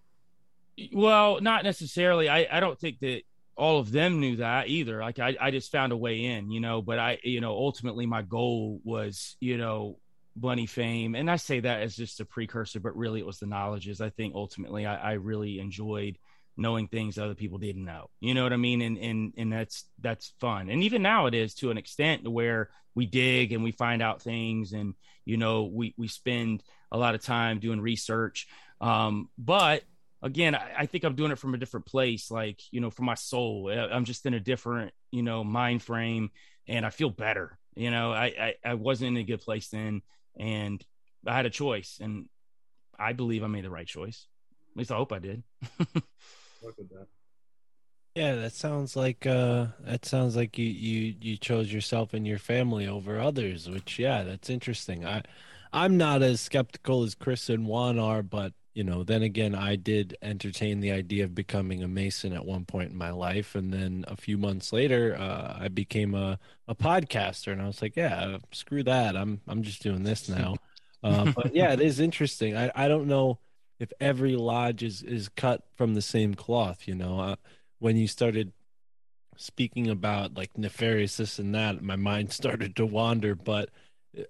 Well, not necessarily. I, I don't think that all of them knew that either. Like I, I just found a way in, you know, but I, you know, ultimately my goal was, you know, money fame. And I say that as just a precursor, but really it was the knowledges. I think ultimately I, I really enjoyed knowing things other people didn't know. You know what I mean? And, and, and that's, that's fun. And even now it is to an extent where we dig and we find out things and, you know, we, we spend a lot of time doing research. Um, but again, I, I, think I'm doing it from a different place, like, you know, for my soul. I'm just in a different, you know, mind frame and I feel better. You know, I, I, I wasn't in a good place then and I had a choice and I believe I made the right choice. At least I hope I did. Yeah, that sounds like uh that sounds like you you you chose yourself and your family over others, which yeah, that's interesting. I I'm not as skeptical as Chris and Juan are, but you know, then again, I did entertain the idea of becoming a Mason at one point in my life. And then a few months later, uh, I became a, a podcaster and I was like, yeah, screw that. I'm, I'm just doing this now. Uh, but yeah, it is interesting. I, I don't know if every lodge is, is cut from the same cloth, you know, uh, when you started speaking about like nefarious this and that, my mind started to wander, but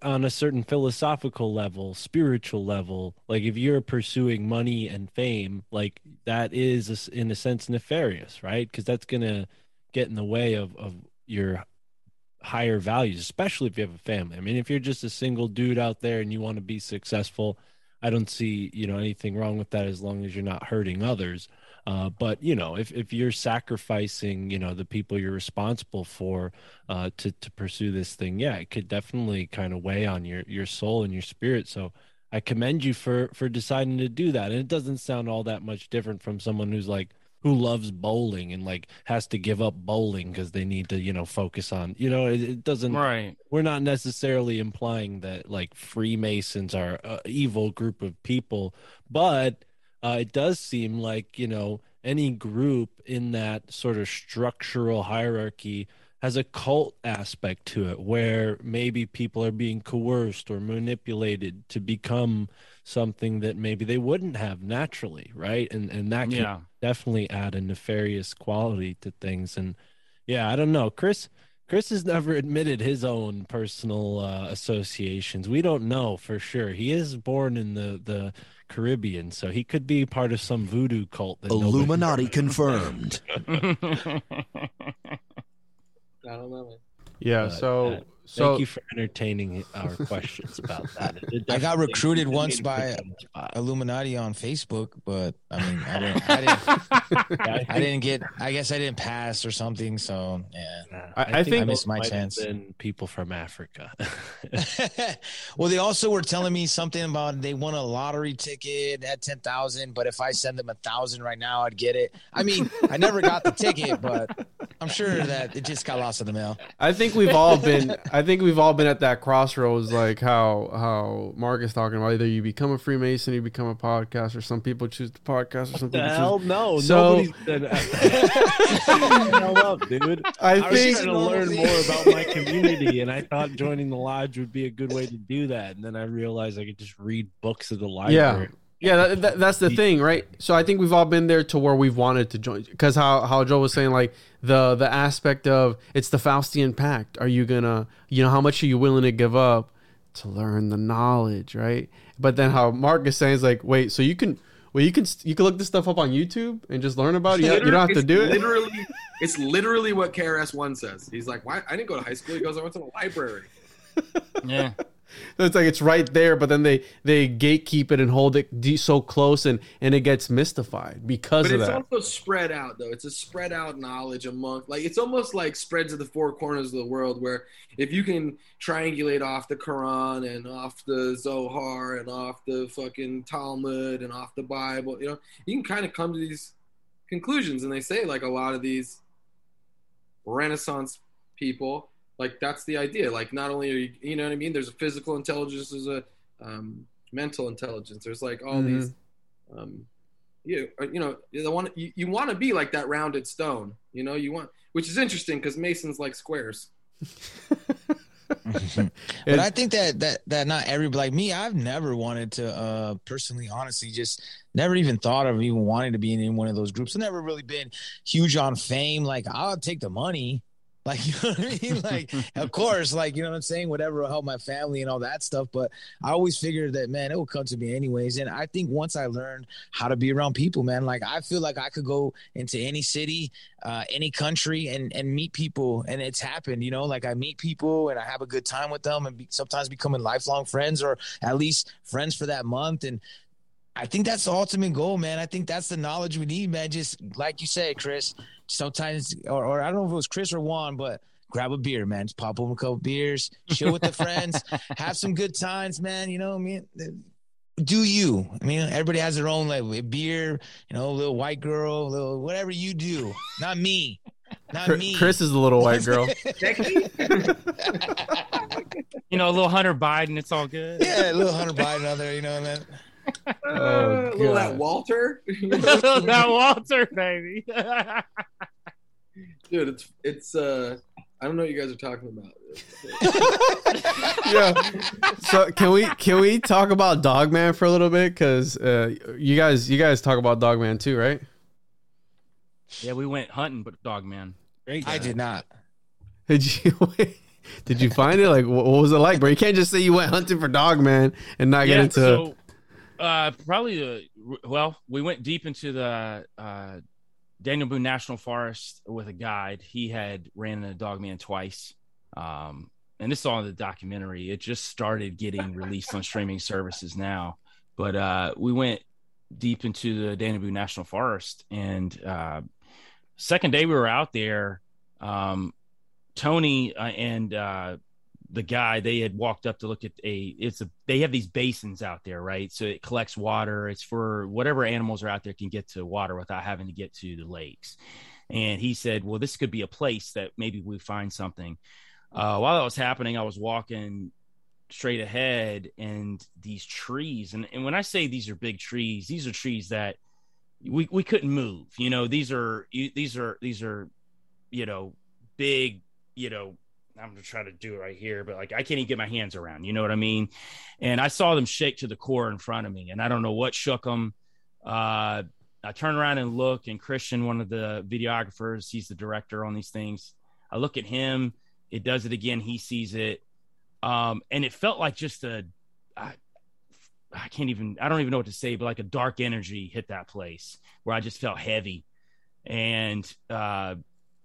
on a certain philosophical level, spiritual level, like if you're pursuing money and fame, like that is in a sense nefarious, right? Because that's gonna get in the way of of your higher values, especially if you have a family. I mean, if you're just a single dude out there and you want to be successful, I don't see you know anything wrong with that as long as you're not hurting others. Uh, but you know, if, if you're sacrificing, you know, the people you're responsible for uh, to to pursue this thing, yeah, it could definitely kind of weigh on your your soul and your spirit. So I commend you for for deciding to do that. And it doesn't sound all that much different from someone who's like who loves bowling and like has to give up bowling because they need to you know focus on you know it, it, doesn't right we're not necessarily implying that like freemasons are a evil group of people but uh, it does seem like you know any group in that sort of structural hierarchy has a cult aspect to it where maybe people are being coerced or manipulated to become something that maybe they wouldn't have naturally right? And and that can yeah. definitely add a nefarious quality to things. And yeah i don't know. Chris chris has never admitted his own personal uh, associations we don't know for sure he is born in the the Caribbean, so he could be part of some voodoo cult. That Illuminati confirmed. I don't know. Yeah. But, So uh, so thank you for entertaining our questions about that. I got recruited once by. Illuminati on Facebook, but I mean, I didn't, I didn't, I didn't get. I guess I didn't pass or something. So yeah, I- I think- I missed my chance. Been people from Africa. well, they also were telling me something about they won a lottery ticket at ten thousand, but if I send them a thousand right now, I'd get it. I mean, I never got the ticket, but I'm sure that it just got lost in the mail. I think we've all been. I think we've all been at that crossroads, like how how Mark is talking about. Either you become a Freemason, you become a podcast, or some people choose the podcast, or some the people hell choose. no! So Nobody's hell up, dude. I I was think- trying to learn more about my community, and I thought joining the lodge would be a good way to do that. And then I realized I could just read books at the yeah, library. yeah. That, that, that's the thing, right? So I think we've all been there to where we've wanted to join, because how how Joe was saying, like the the aspect of it's the Faustian Pact. Are you gonna, you know, how much are you willing to give up to learn the knowledge, right? But then how Mark is saying is like, wait, so you can. Well, you can you can look this stuff up on YouTube and just learn about it. You, you don't have to do it. Literally, it's literally what KRS One says. He's like, "Why? I didn't go to high school." He goes, "I went to the library." Yeah. So it's like it's right there, but then they they gatekeep it and hold it so close, and and it gets mystified because But of it's that. also spread out though. It's a spread out knowledge among like it's almost like spread to the four corners of the world where if you can triangulate off the Quran and off the Zohar and off the fucking Talmud and off the Bible, you know, you can kind of come to these conclusions and they say like a lot of these Renaissance people, like that's the idea. Like not only are you you know what I mean, there's a physical intelligence, there's a um, mental intelligence. There's like all Mhm. these um, you you know the one you, you want to be like that rounded stone you know you want which is interesting because masons like squares but I think that that that not every like me, I've never wanted to uh personally, honestly, just never even thought of even wanting to be in, in one of those groups. I've never really been huge on fame. Like I'll take the money. Like you know what I mean? Like of course, like you know what I'm saying, whatever will help my family and all that stuff. But I always figured that man, it will come to me anyways. And I think once I learned how to be around people, man, like I feel like I could go into any city, uh, any country and and meet people and it's happened you know like i meet people and i have a good time with them and be, sometimes becoming lifelong friends or at least friends for that month and i think that's the ultimate goal man i think that's the knowledge we need man just like you said chris sometimes or, or i don't know if it was chris or juan but grab a beer man just pop open a couple beers chill with the friends have some good times man you know what i mean do you? I mean, everybody has their own like beer, you know, a little white girl, little whatever you do. Not me. Not Chris, me. Chris is a little white girl. You know, a little Hunter Biden, it's all good. Yeah, a little Hunter Biden out there, you know what I mean? Oh, little that walter that Walter, baby. dude it's it's uh i don't know what you guys are talking about yeah. So can we can we talk about Dogman for a little bit? Because uh, you guys you guys talk about Dogman too, right? yeah, we went hunting, but dog man. Great. I did not. Did you did you find it? Like, what what was it like, bro? You can't just say you went hunting for Dogman and not get into. so uh, probably the well, we went deep into the uh, Daniel Boone National Forest with a guide. He had ran in a dogman twice, um, and this is all in the documentary. It just started getting released on streaming services now, but uh, we went deep into the Daniel Boone National Forest, and uh, second day we were out there. Um, Tony uh, and uh, the guy they had walked up to look at a it's a they have these basins out there right? So it collects water. It's for whatever animals are out there can get to water without having to get to the lakes. And he said well this could be a place that maybe we find something. Uh, while that was happening i was walking straight ahead and these trees and, and when i say these are big trees these are trees that we, we couldn't move. You know these are these are these are you know big you know I'm gonna try to do it right here, but like I can't even get my hands around. You know what I mean? And I saw them shake to the core in front of me, and I don't know what shook them. Uh, I turn around and look, and Christian, one of the videographers, he's the director on these things. I look at him. It does it again. He sees it, um, and it felt like just a. I, I can't even. I don't even know what to say, but like a dark energy hit that place where I just felt heavy, and uh,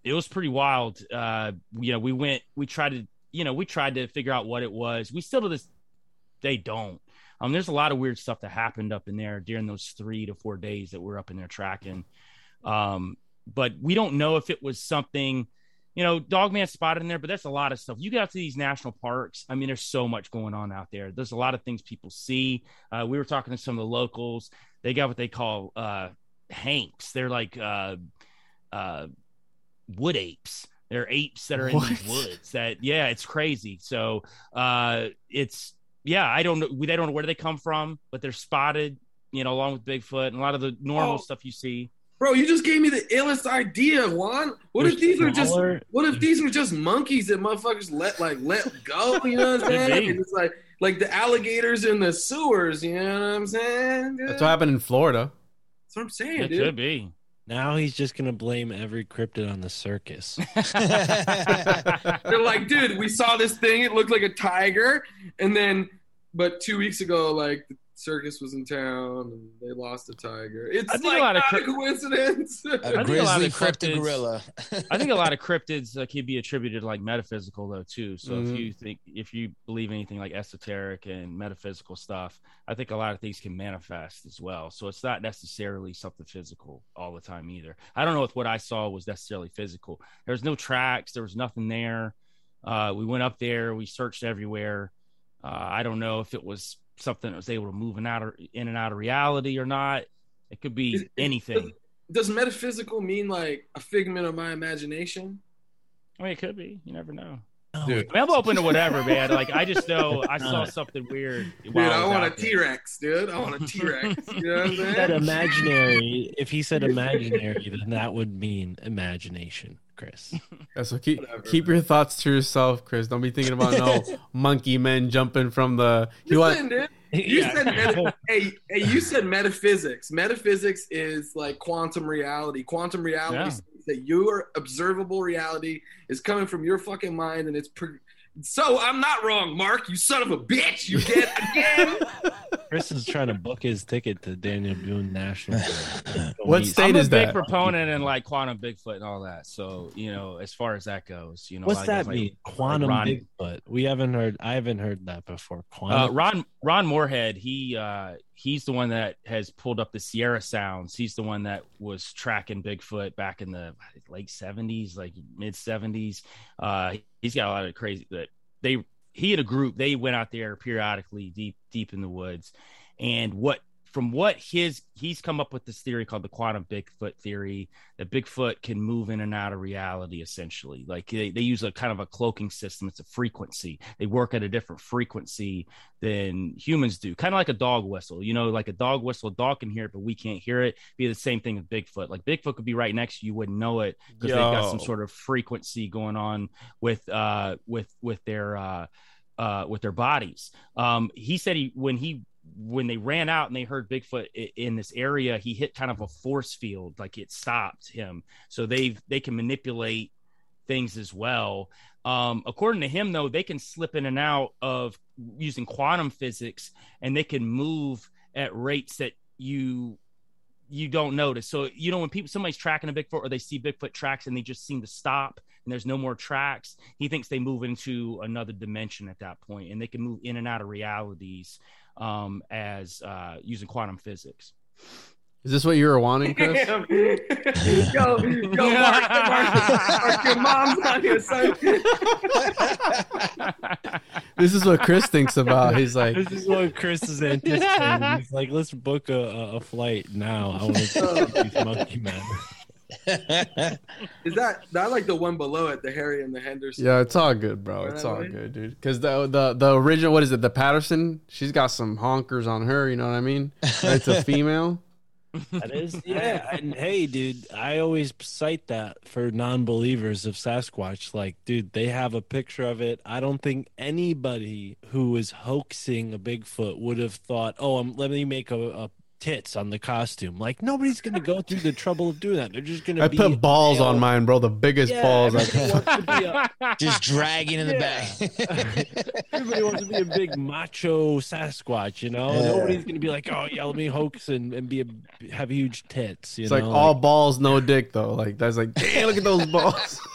it was pretty wild. Uh, you know, we went, we tried to, you know, we tried to figure out what it was. We still to this day don't. Um, there's a lot of weird stuff that happened up in there during those three to four days that we're up in there tracking. Um, but we don't know if it was something, you know, Dogman spotted in there, but that's a lot of stuff. You get out to these national parks. I mean, there's so much going on out there. There's a lot of things people see. Uh, we were talking to some of the locals. They got what they call uh, hanks. They're like uh, uh, wood apes. They're apes that are in these woods. That yeah, it's crazy. So uh, it's yeah, I don't know. They don't know where they come from, but they're spotted. You know, along with Bigfoot and a lot of the normal oh. stuff you see. Bro, you just gave me the illest idea, Juan. What if these are just what if these are just monkeys that motherfuckers let like let go? You know what I'm saying? It's like like the alligators in the sewers. You know what I'm saying? Dude? That's what happened in Florida. That's what I'm saying, it dude. could be. Now he's just gonna blame every cryptid on the circus. They're like, dude, we saw this thing. It looked like a tiger, and then, but two weeks ago, like circus was in town and they lost a tiger. It's like a lot of cri- a coincidence. A grizzly cryptid gorilla. I think a lot of cryptids uh, can be attributed like metaphysical though too. So mm-hmm. if you think if you believe anything like esoteric and metaphysical stuff, I think a lot of things can manifest as well. So it's not necessarily something physical all the time either. I don't know if what I saw was necessarily physical. There was no tracks. There was nothing there. Uh, we went up there. We searched everywhere. Uh, I don't know if it was something that was able to move in out of, in and out of reality or not. It could be anything. Does, does metaphysical mean like a figment of my imagination? I mean, it could be. You never know. Dude. I am open to whatever, man. Like I just know I saw something weird. Dude, I, I want a T Rex, dude. I want a T Rex. You know what I'm saying? That imaginary. If he said imaginary, then that would mean imagination. Chris. Yeah, so keep Whatever, keep man. your thoughts to yourself, Chris. Don't be thinking about no monkey men jumping from the. You Listen, dude. You yeah. said meta- hey, hey, you said metaphysics. Metaphysics is like quantum reality. Quantum reality yeah. that your observable reality is coming from your fucking mind, and it's pre- so I'm not wrong, Mark. You son of a bitch. You did again. Chris is trying to book his ticket to Daniel Boone National. what state I'm is that? I'm a big proponent in like quantum Bigfoot and all that. So you know, as far as that goes, you know, what's that mean? Like, quantum like Ron, Bigfoot. We haven't heard. I haven't heard that before. Quantum. Uh, Ron Ron Morehead. He uh, he's the one that has pulled up the Sierra Sounds. He's the one that was tracking Bigfoot back in the late '70s, like mid '70s. Uh, he's got a lot of crazy that they he and a group they went out there periodically deep deep in the woods and what from what his he's come up with this theory called the quantum bigfoot theory that bigfoot can move in and out of reality essentially. Like they, they use a kind of a cloaking system. It's a frequency. They work at a different frequency than humans do. Kind of like a dog whistle you know like a dog whistle a dog can hear it but we can't hear it. Be the same thing with bigfoot. Like bigfoot could be right next to you, you wouldn't know it because they've got some sort of frequency going on with uh with with their uh uh, with their bodies. Um, he said he when he when they ran out and they heard Bigfoot in this area, he hit kind of a force field, like it stopped him. So they they can manipulate things as well. Um, according to him, though, they can slip in and out of using quantum physics, and they can move at rates that you you don't notice. So you know when people somebody's tracking a Bigfoot or they see Bigfoot tracks and they just seem to stop and there's no more tracks, he thinks they move into another dimension at that point, and they can move in and out of realities um, as uh, using quantum physics. Is this what you were wanting, Chris? yo, yo, Mark, Mark, Mark, your mom's on here, son. this is what Chris thinks about. He's like, this is what Chris is anticipating. He's like, let's book a, a flight now. I want to see these monkey men. is that that like the one below it, the Harry and the Henderson? Yeah, it's all good, bro. It's all good, dude. Because the the the original, what is it? The Patterson. She's got some honkers on her. You know what I mean? It's a female. That is, yeah. And hey, dude, I always cite that for non-believers of Sasquatch. Like, dude, they have a picture of it. I don't think anybody who is hoaxing a Bigfoot would have thought, "Oh, um, let me make a, a tits on the costume. Like nobody's gonna go through the trouble of doing that. They're just gonna. I be put balls male. on mine, bro. The biggest Yeah, balls. I everybody wants to a- Just dragging in the Yeah. back. Everybody wants to be a big macho Sasquatch, you know. Yeah. Nobody's gonna be like, "Oh, yeah, let me hoax and, and be a have huge tits." You It's know, like all balls, no dick, though. Like that's like, damn, look at those balls.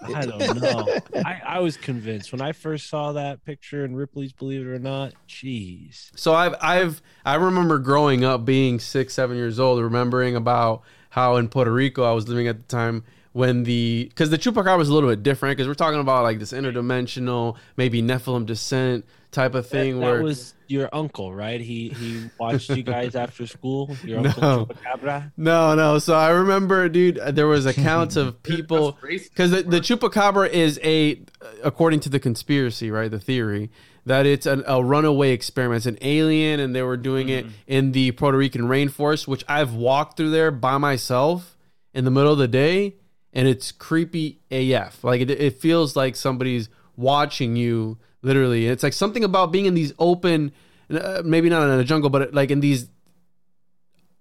I don't know. I, I was convinced when I first saw that picture in Ripley's Believe It or Not. Jeez. So I've I've I remember growing up being six, seven years old, remembering about how in Puerto Rico I was living at the time when the because the chupacabra was a little bit different because we're talking about like this interdimensional, maybe Nephilim descent type of thing that, where that was your uncle, right? He he watched you guys after school. Your uncle No. Chupacabra. No, no. So I remember, dude, there was accounts of people because the, the chupacabra is a, according to the conspiracy, right? The theory that it's an, a runaway experiment. It's an alien, and they were doing it mm. in the Puerto Rican rainforest, which I've walked through there by myself in the middle of the day, and it's creepy AF. Like it, it feels like somebody's watching you literally. It's like something about being in these open, uh, maybe not in a jungle, but like in these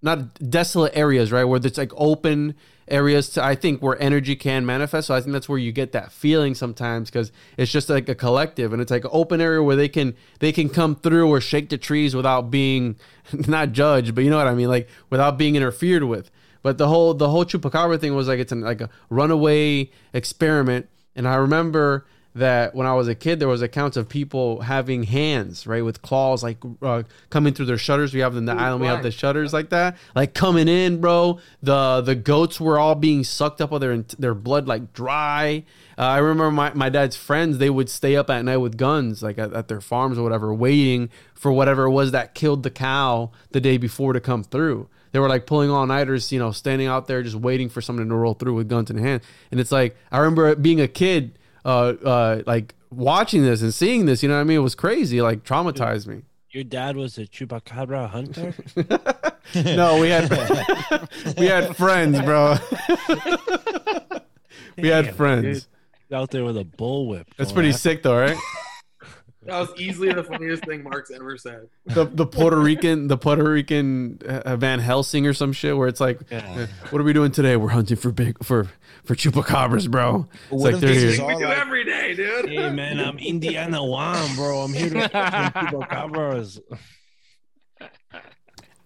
not desolate areas, right? Where it's like open areas to I think where energy can manifest. So I think that's where you get that feeling sometimes because it's just like a collective and it's like an open area where they can they can come through or shake the trees without being not judged, but you know what I mean, like without being interfered with. But the whole the whole chupacabra thing was like it's an, like a runaway experiment, and I remember that when I was a kid, there was accounts of people having hands, right, with claws, like uh, coming through their shutters. We have in the island, we have the shutters like that, like coming in, bro. The the goats were all being sucked up with their their blood like dry. Uh, I remember my, my dad's friends; they would stay up at night with guns, like at, at their farms or whatever, waiting for whatever it was that killed the cow the day before to come through. They were like pulling all nighters, you know, standing out there just waiting for someone to roll through with guns in hand. And it's like I remember being a kid uh, uh, like watching this and seeing this, you know what I mean? It was crazy, like traumatized me. Your dad was a chupacabra hunter. no, we had we had friends, bro. we had Damn, friends. Out there with a bullwhip. That's pretty after- sick, though, right? That was easily the funniest thing Mark's ever said. The the Puerto Rican the Puerto Rican uh, Van Helsing or some shit where it's like, Yeah. uh, what are we doing today? We're hunting for big for for chupacabras, bro. It's What like they're this here. is all We do like- every day, dude. Hey man, I'm Indiana Juan, bro. I'm here to chupacabras.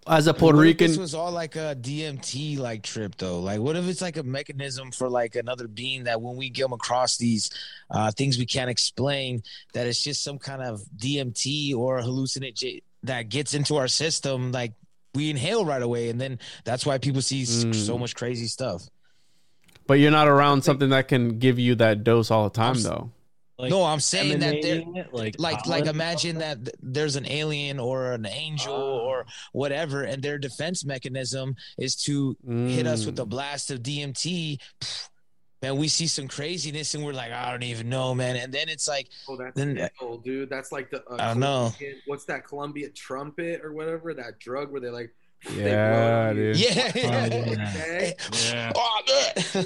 As a Puerto Rican, This was all like a DMT like trip though. Like, what if it's like a mechanism for like another being that when we come across these uh, things we can't explain, that it's just some kind of DMT or hallucinate that gets into our system, like we inhale right away, and then that's why people see Mm. so much crazy stuff. but you're not around something that can give you that dose all the time, s- though. Like no, I'm saying that there, emanating it, like like like imagine that there's an alien or an angel or whatever and their defense mechanism is to hit us with Mm. a blast of DMT man we see some craziness and we're like I don't even know man and then it's like Oh, that's Then- ill, dude. That's like the uh, I don't know. What's that Columbia trumpet or whatever? That drug where they like. they blow Yeah, oh, dude. yeah, Okay. Yeah. Oh.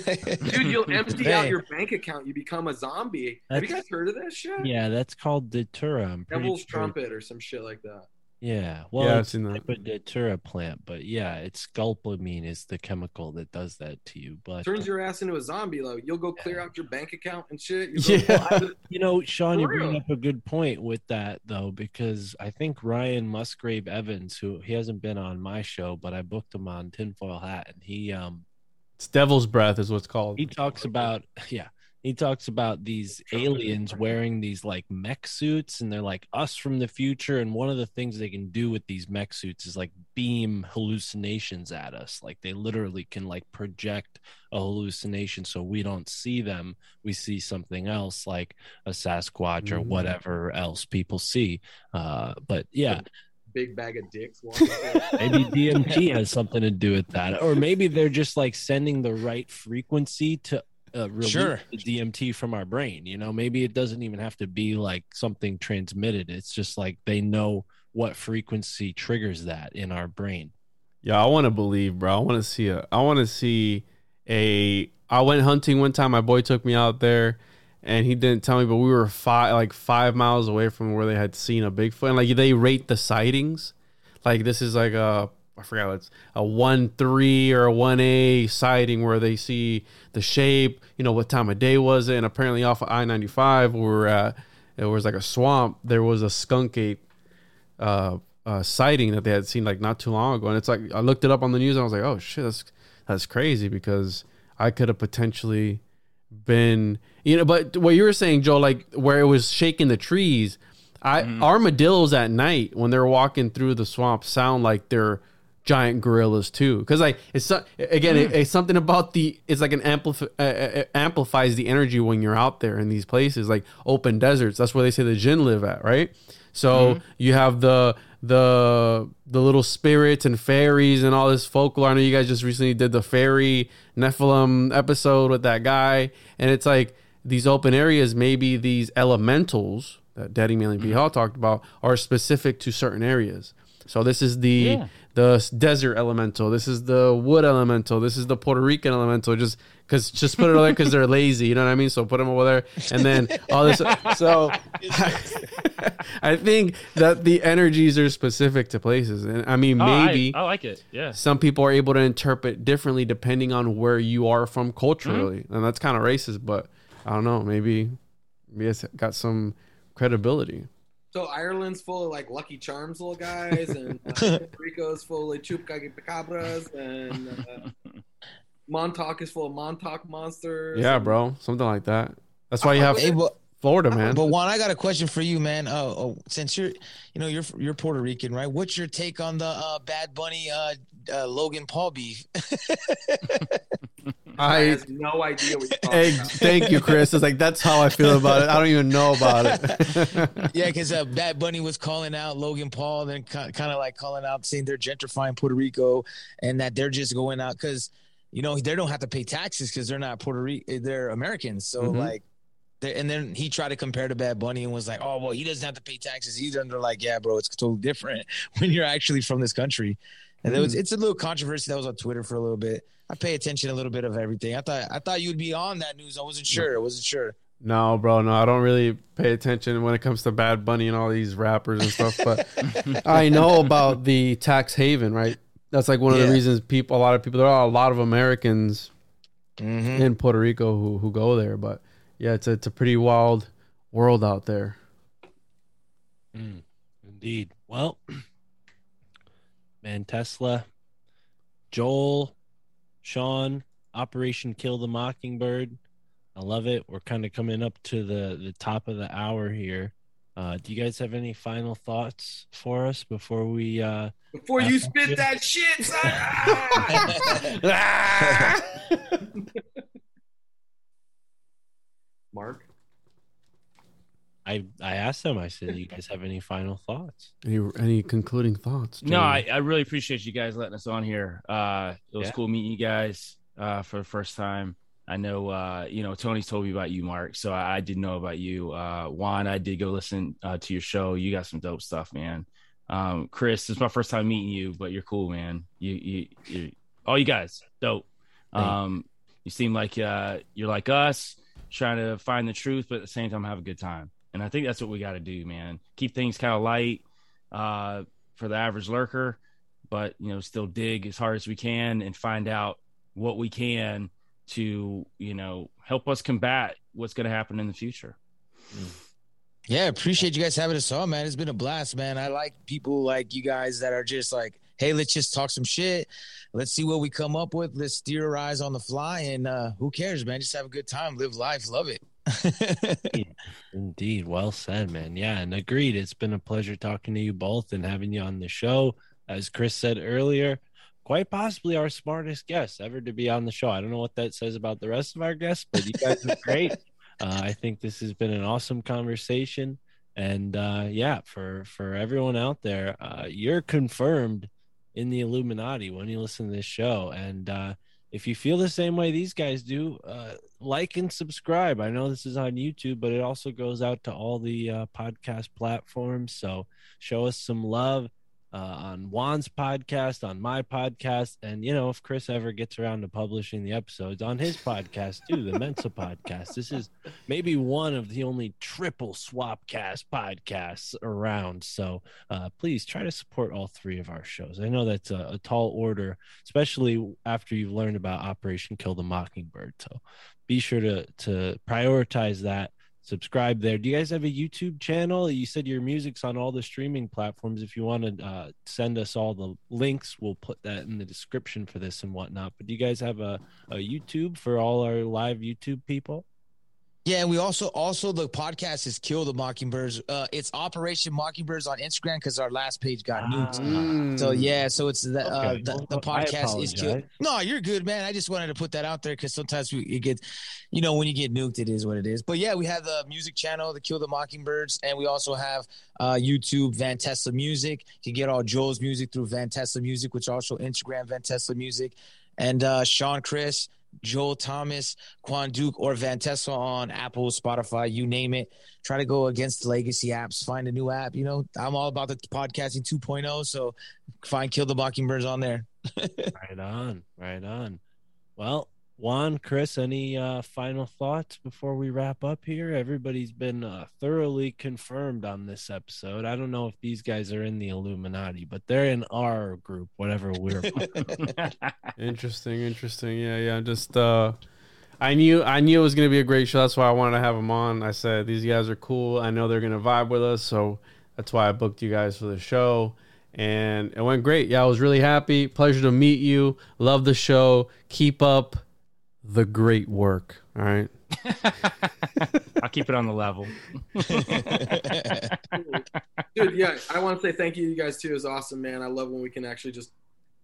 Dude, you'll empty out your bank account. You become a zombie. Have you guys heard of this shit? Yeah, that's called datura. I'm Devil's sure. trumpet or some shit like that. Yeah, well, Yeah, I've it's seen a that. type of datura plant, but yeah, it's scopolamine is the chemical that does that to you. But Turns your ass into a zombie. Like you'll go clear out your bank account and shit. You'll go- Yeah. You know, Sean, you bring up a good point with that though, because I think Ryan Musgrave Evans, who he hasn't been on my show, but I booked him on Tinfoil Hat, and he um It's Devil's Breath is what's called. he talks about yeah he talks about these aliens wearing these like mech suits and they're like us from the future and one of the things they can do with these mech suits is like beam hallucinations at us. Like they literally can like project a hallucination so we don't see them. We see something else like a sasquatch or Mm. whatever else people see. Uh but yeah. Big bag of dicks. maybe DMT has something to do with that, or maybe they're just like sending the right frequency to uh, release Sure. the DMT from our brain. You know, maybe it doesn't even have to be like something transmitted. It's just like they know what frequency triggers that in our brain. Yeah, I want to believe, bro. I want to see a. I want to see a. I went hunting one time. My boy took me out there, and he didn't tell me, but we were five, like five miles away from where they had seen a Bigfoot. And like they rate the sightings, like this is like a I forgot it's a one three or a one A sighting where they see the shape, you know, what time of day was it, and apparently off of I ninety five where uh, it was like a swamp, there was a skunk ape uh, uh, sighting that they had seen like not too long ago, and it's like I looked it up on the news and I was like, oh shit, that's that's crazy because I could have potentially been, you know, but what you were saying, Joe, like where it was shaking the trees. I Mm-hmm. armadillos at night when they're walking through the swamp sound like they're giant gorillas too because like it's again Mm. it, it's something about the it's like an amplif- uh, uh, amplifies the energy when you're out there in these places like open deserts that's where they say the jinn live at right so Mhm. you have the the the little spirits and fairies and all this folklore. I know you guys just recently did the fairy Nephilim episode with that guy, and it's like these open areas. Maybe these elementals that Daddy Manly P Hall talked about are specific to certain areas. So this is the Yeah. The desert elemental. This is the wood elemental. This is the Puerto Rican elemental. Just because just put it over there because they're lazy. You know what I mean? So put them over there, and then all this. So I think that the energies are specific to places, and I mean Oh, I- maybe I like it, yeah. some people are able to interpret differently depending on where you are from culturally, Mm-hmm. and that's kind of racist. But I don't know. Maybe maybe it's got some credibility. So Ireland's full of like Lucky Charms little guys, and uh, Puerto Rico's full of chupacabras, and uh, Montauk is full of Montauk monsters. Yeah, bro, something like that. That's why you have Hey, but- Florida, man. But Juan, I got a question for you, man. Oh, oh, since you're, you know, you're you're Puerto Rican, right? What's your take on the uh, Bad Bunny uh, uh, Logan Paul beef? I I has no idea what you're talking about. thank you, Chris. It's like that's how I feel about it. I don't even know about it. yeah, because uh, Bad Bunny was calling out Logan Paul, and then kind of like calling out saying they're gentrifying Puerto Rico and that they're just going out because you know they don't have to pay taxes because they're not Puerto Rico, they're Americans. So Mhm. like, and then he tried to compare to Bad Bunny and was like, "Oh well, he doesn't have to pay taxes either." And they're like, "Yeah, bro, it's totally different when you're actually from this country." And there was Mm. it's a little controversy that was on Twitter for a little bit. I pay attention a little bit of everything. I thought I thought you'd be on that news. I wasn't sure. I wasn't sure. No, bro, no, I don't really pay attention when it comes to Bad Bunny and all these rappers and stuff. But I know about the tax haven, right? That's like one of the reasons people, a lot of people, there are a lot of Americans Mhm. in Puerto Rico who who go there. But yeah, it's a, it's a pretty wild world out there. Mm, indeed. Well, VanTesla, Joel, Sean, Operation Kill the Mockingbird. I love it. We're kind of coming up to the the top of the hour here. Uh, do you guys have any final thoughts for us before we? Uh, Before you spit that shit, son. Mark. I I asked them. I said, "Do you guys have any final thoughts?" Any any concluding thoughts? No, I, I really appreciate you guys letting us on here. Uh, it was Yeah. cool meeting you guys uh, for the first time. I know, uh, you know, Tony's told me about you, Mark. So I, I did know about you. Uh, Juan, I did go listen uh, to your show. You got some dope stuff, man. Um, Chris, it's my first time meeting you, but you're cool, man. You, you, you all you guys, dope. Thank you. Um, you seem like uh, you're like us, trying to find the truth, but at the same time have a good time. And I think that's what we got to do, man. Keep things kind of light uh, for the average lurker, but you know, still dig as hard as we can and find out what we can to you know help us combat what's going to happen in the future. Yeah, appreciate you guys having us on, man. It's been a blast, man. I like people like you guys that are just like, hey, let's just talk some shit. Let's see what we come up with. Let's theorize on the fly, and uh, who cares, man? Just have a good time, live life, love it. Indeed. Well said, man. Yeah, and agreed. It's been a pleasure talking to you both and having you on the show. As Chris said earlier, quite possibly our smartest guest ever to be on the show. I don't know what that says about the rest of our guests, but you guys are great. Uh, I think this has been an awesome conversation. And uh, yeah, for for everyone out there, uh, you're confirmed in the Illuminati when you listen to this show. And uh, if you feel the same way these guys do, uh, like and subscribe. I know this is on YouTube, but it also goes out to all the uh, podcast platforms. So show us some love. Uh, on Juan's podcast, on my podcast, and you know, if Chris ever gets around to publishing the episodes on his podcast too, the Mensa podcast. This is maybe one of the only triple swapcast podcasts around. So uh, please try to support all three of our shows. I know that's a, a tall order, especially after you've learned about Operation Kill the Mockingbird. So be sure to to prioritize that subscribe there. Do you guys have a YouTube channel? You said your music's on all the streaming platforms. If you want to uh, send us all the links, we'll put that in the description for this and whatnot. But do you guys have a, a YouTube for all our live YouTube people? Yeah, and we also also the podcast is Kill the Mockingbirds. Uh, it's Operation Mockingbirds on Instagram because our last page got nuked. Ah. So yeah, so it's the uh, Okay. the, the podcast is Kill. No, you're good, man. I just wanted to put that out there because sometimes we it gets, you know, when you get nuked, it is what it is. But yeah, we have the music channel, the Kill the Mockingbirds, and we also have uh, YouTube VanTesla Music. You can get all Joel's music through VanTesla Music, which also Instagram VanTesla Music, and uh, Sean Chris. Joel Thomas, Quan Duke, or VanTesla on Apple, Spotify, you name it. Try to go against legacy apps. Find a new app. You know, I'm all about the podcasting 2.0. So find Kill the Mockingbirds on there. right on, right on. Well, Juan, Chris, any uh, final thoughts before we wrap up here? Everybody's been uh, thoroughly confirmed on this episode. I don't know if these guys are in the Illuminati, but they're in our group, whatever we're. Interesting, interesting. Yeah, yeah. Just uh I knew I knew it was gonna be a great show. That's why I wanted to have them on. I said these guys are cool. I know they're gonna vibe with us, so that's why I booked you guys for the show. And it went great. Yeah, I was really happy. Pleasure to meet you. Love the show. Keep up the great work. All right. I'll keep it on the level. Dude, yeah, I want to say thank you you guys too. It's awesome, man. I love when we can actually just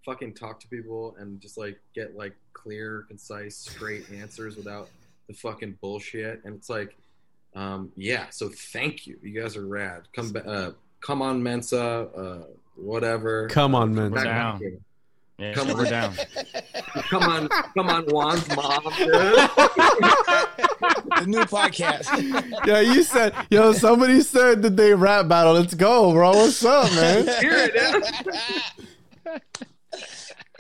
fucking talk to people and just like get like clear, concise, straight answers without the fucking bullshit. And it's like, um, yeah. So thank you. You guys are rad. Come, ba- uh, come on, Mensa. Uh, whatever. Come on, Mensa. Back- We're down. Yeah, come we're on. down. come on, come on, Juan's mom. the new podcast. Yeah, you said, yo, somebody said that they rap battle. Let's go, bro. What's up, man? Hear it, dude.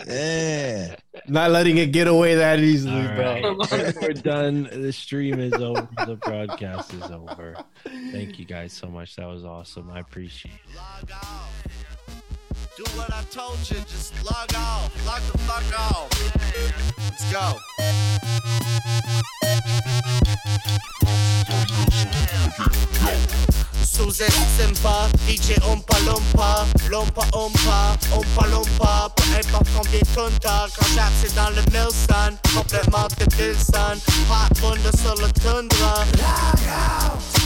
Yeah. Not letting it get away that easily, All bro. We're done. The stream is over. The broadcast is over. Thank you guys so much. That was awesome. I appreciate it. Do what I told you, just log off, log the fuck off. Let's go. Suzy Simpa, DJ Ompa Lompa, Lompa Ompa, Ompa Lompa, peu importe combien de tonnes t'as, quand j'accède dans le Milson, complètement débile son, hot bunda sur le tundra. Log out,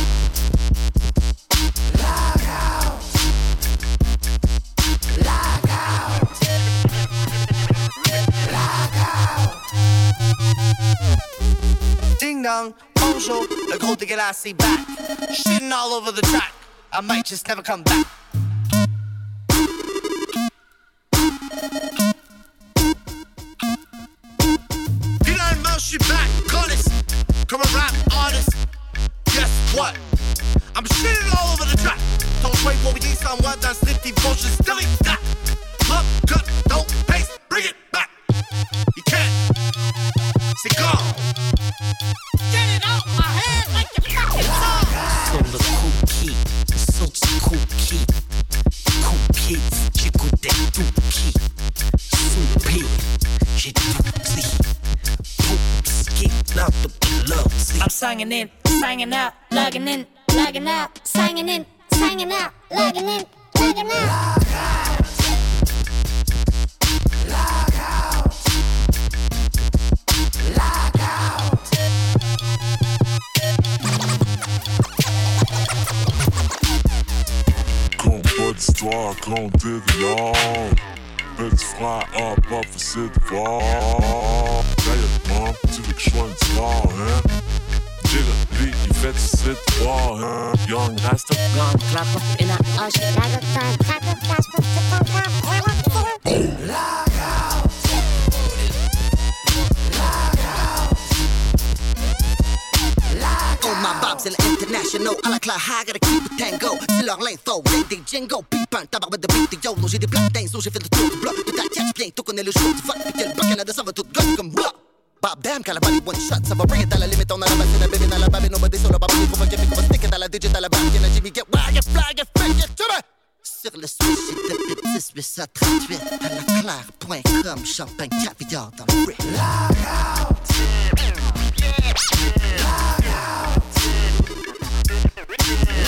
Ding dong, bonjour, le gros dégueulasse est back. Shitting all over the track. I might just never come back. Finalement, je suis back, honest. Comme un rap artist. Guess what? I'm shitting all over the track. Don't wait for me, someone that's nifty bullshit. Delete that. Up, cut, don't paste, bring it back. You can't. C'est gone. Get it out my head like you fucking Sur le cookie, sur ce cookie, cookie, j'écoute des cookies, soupir, j'ai tout pris, Oops, get out the blood. I'm singing in, singing out, logging in, logging out, singing in, singing out, logging in, logging out. Compte pas d'histoire, comptez de l'or. Petit frère a pas facile de voir. D'ailleurs, tu? Il fait du de voir, hein? Young Rasta. Gone up in a hush, dagger time, clap up, fast, put the phone down, clap up, clap up. My bob, c'est l'international. piano à la claire, I gotta keep it tango. Leur l'info, y'a des jingles, pipin, tabac with the beat de YOLO. J'ai des black d'inso, j'ai fait le tour du bloc. De ta catch, bientôt connais le show du fuck. Quel bloc Canada, ça va tout gosse comme. Bob damn, Calabali one shot, ça va bring it à la limite, on the machine à bébé dans la babe, nobody le baba, il faut pas qu'il faut stick it à la digit, à la bague, and Jimmy get wag, get fly, get fake, get to. Sur le c'est de 10, 8, 38, à la claire.com, champagne, caviar dans le brick.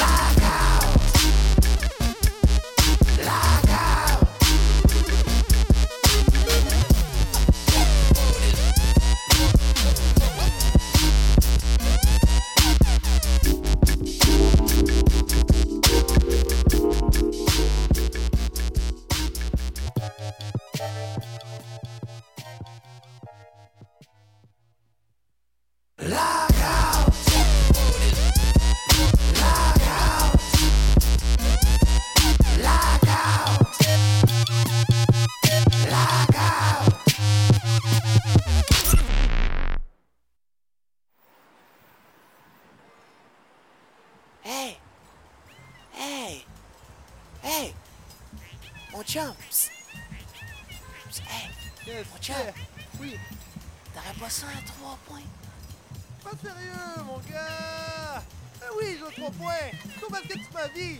Hey! Mon Jumps Hey yes, Mon Jumps yeah. Oui. T'aurais pas ça à 3 points? Pas sérieux, mon gars. Ah oui, j'ai 3 points. Combien que tu m'as dit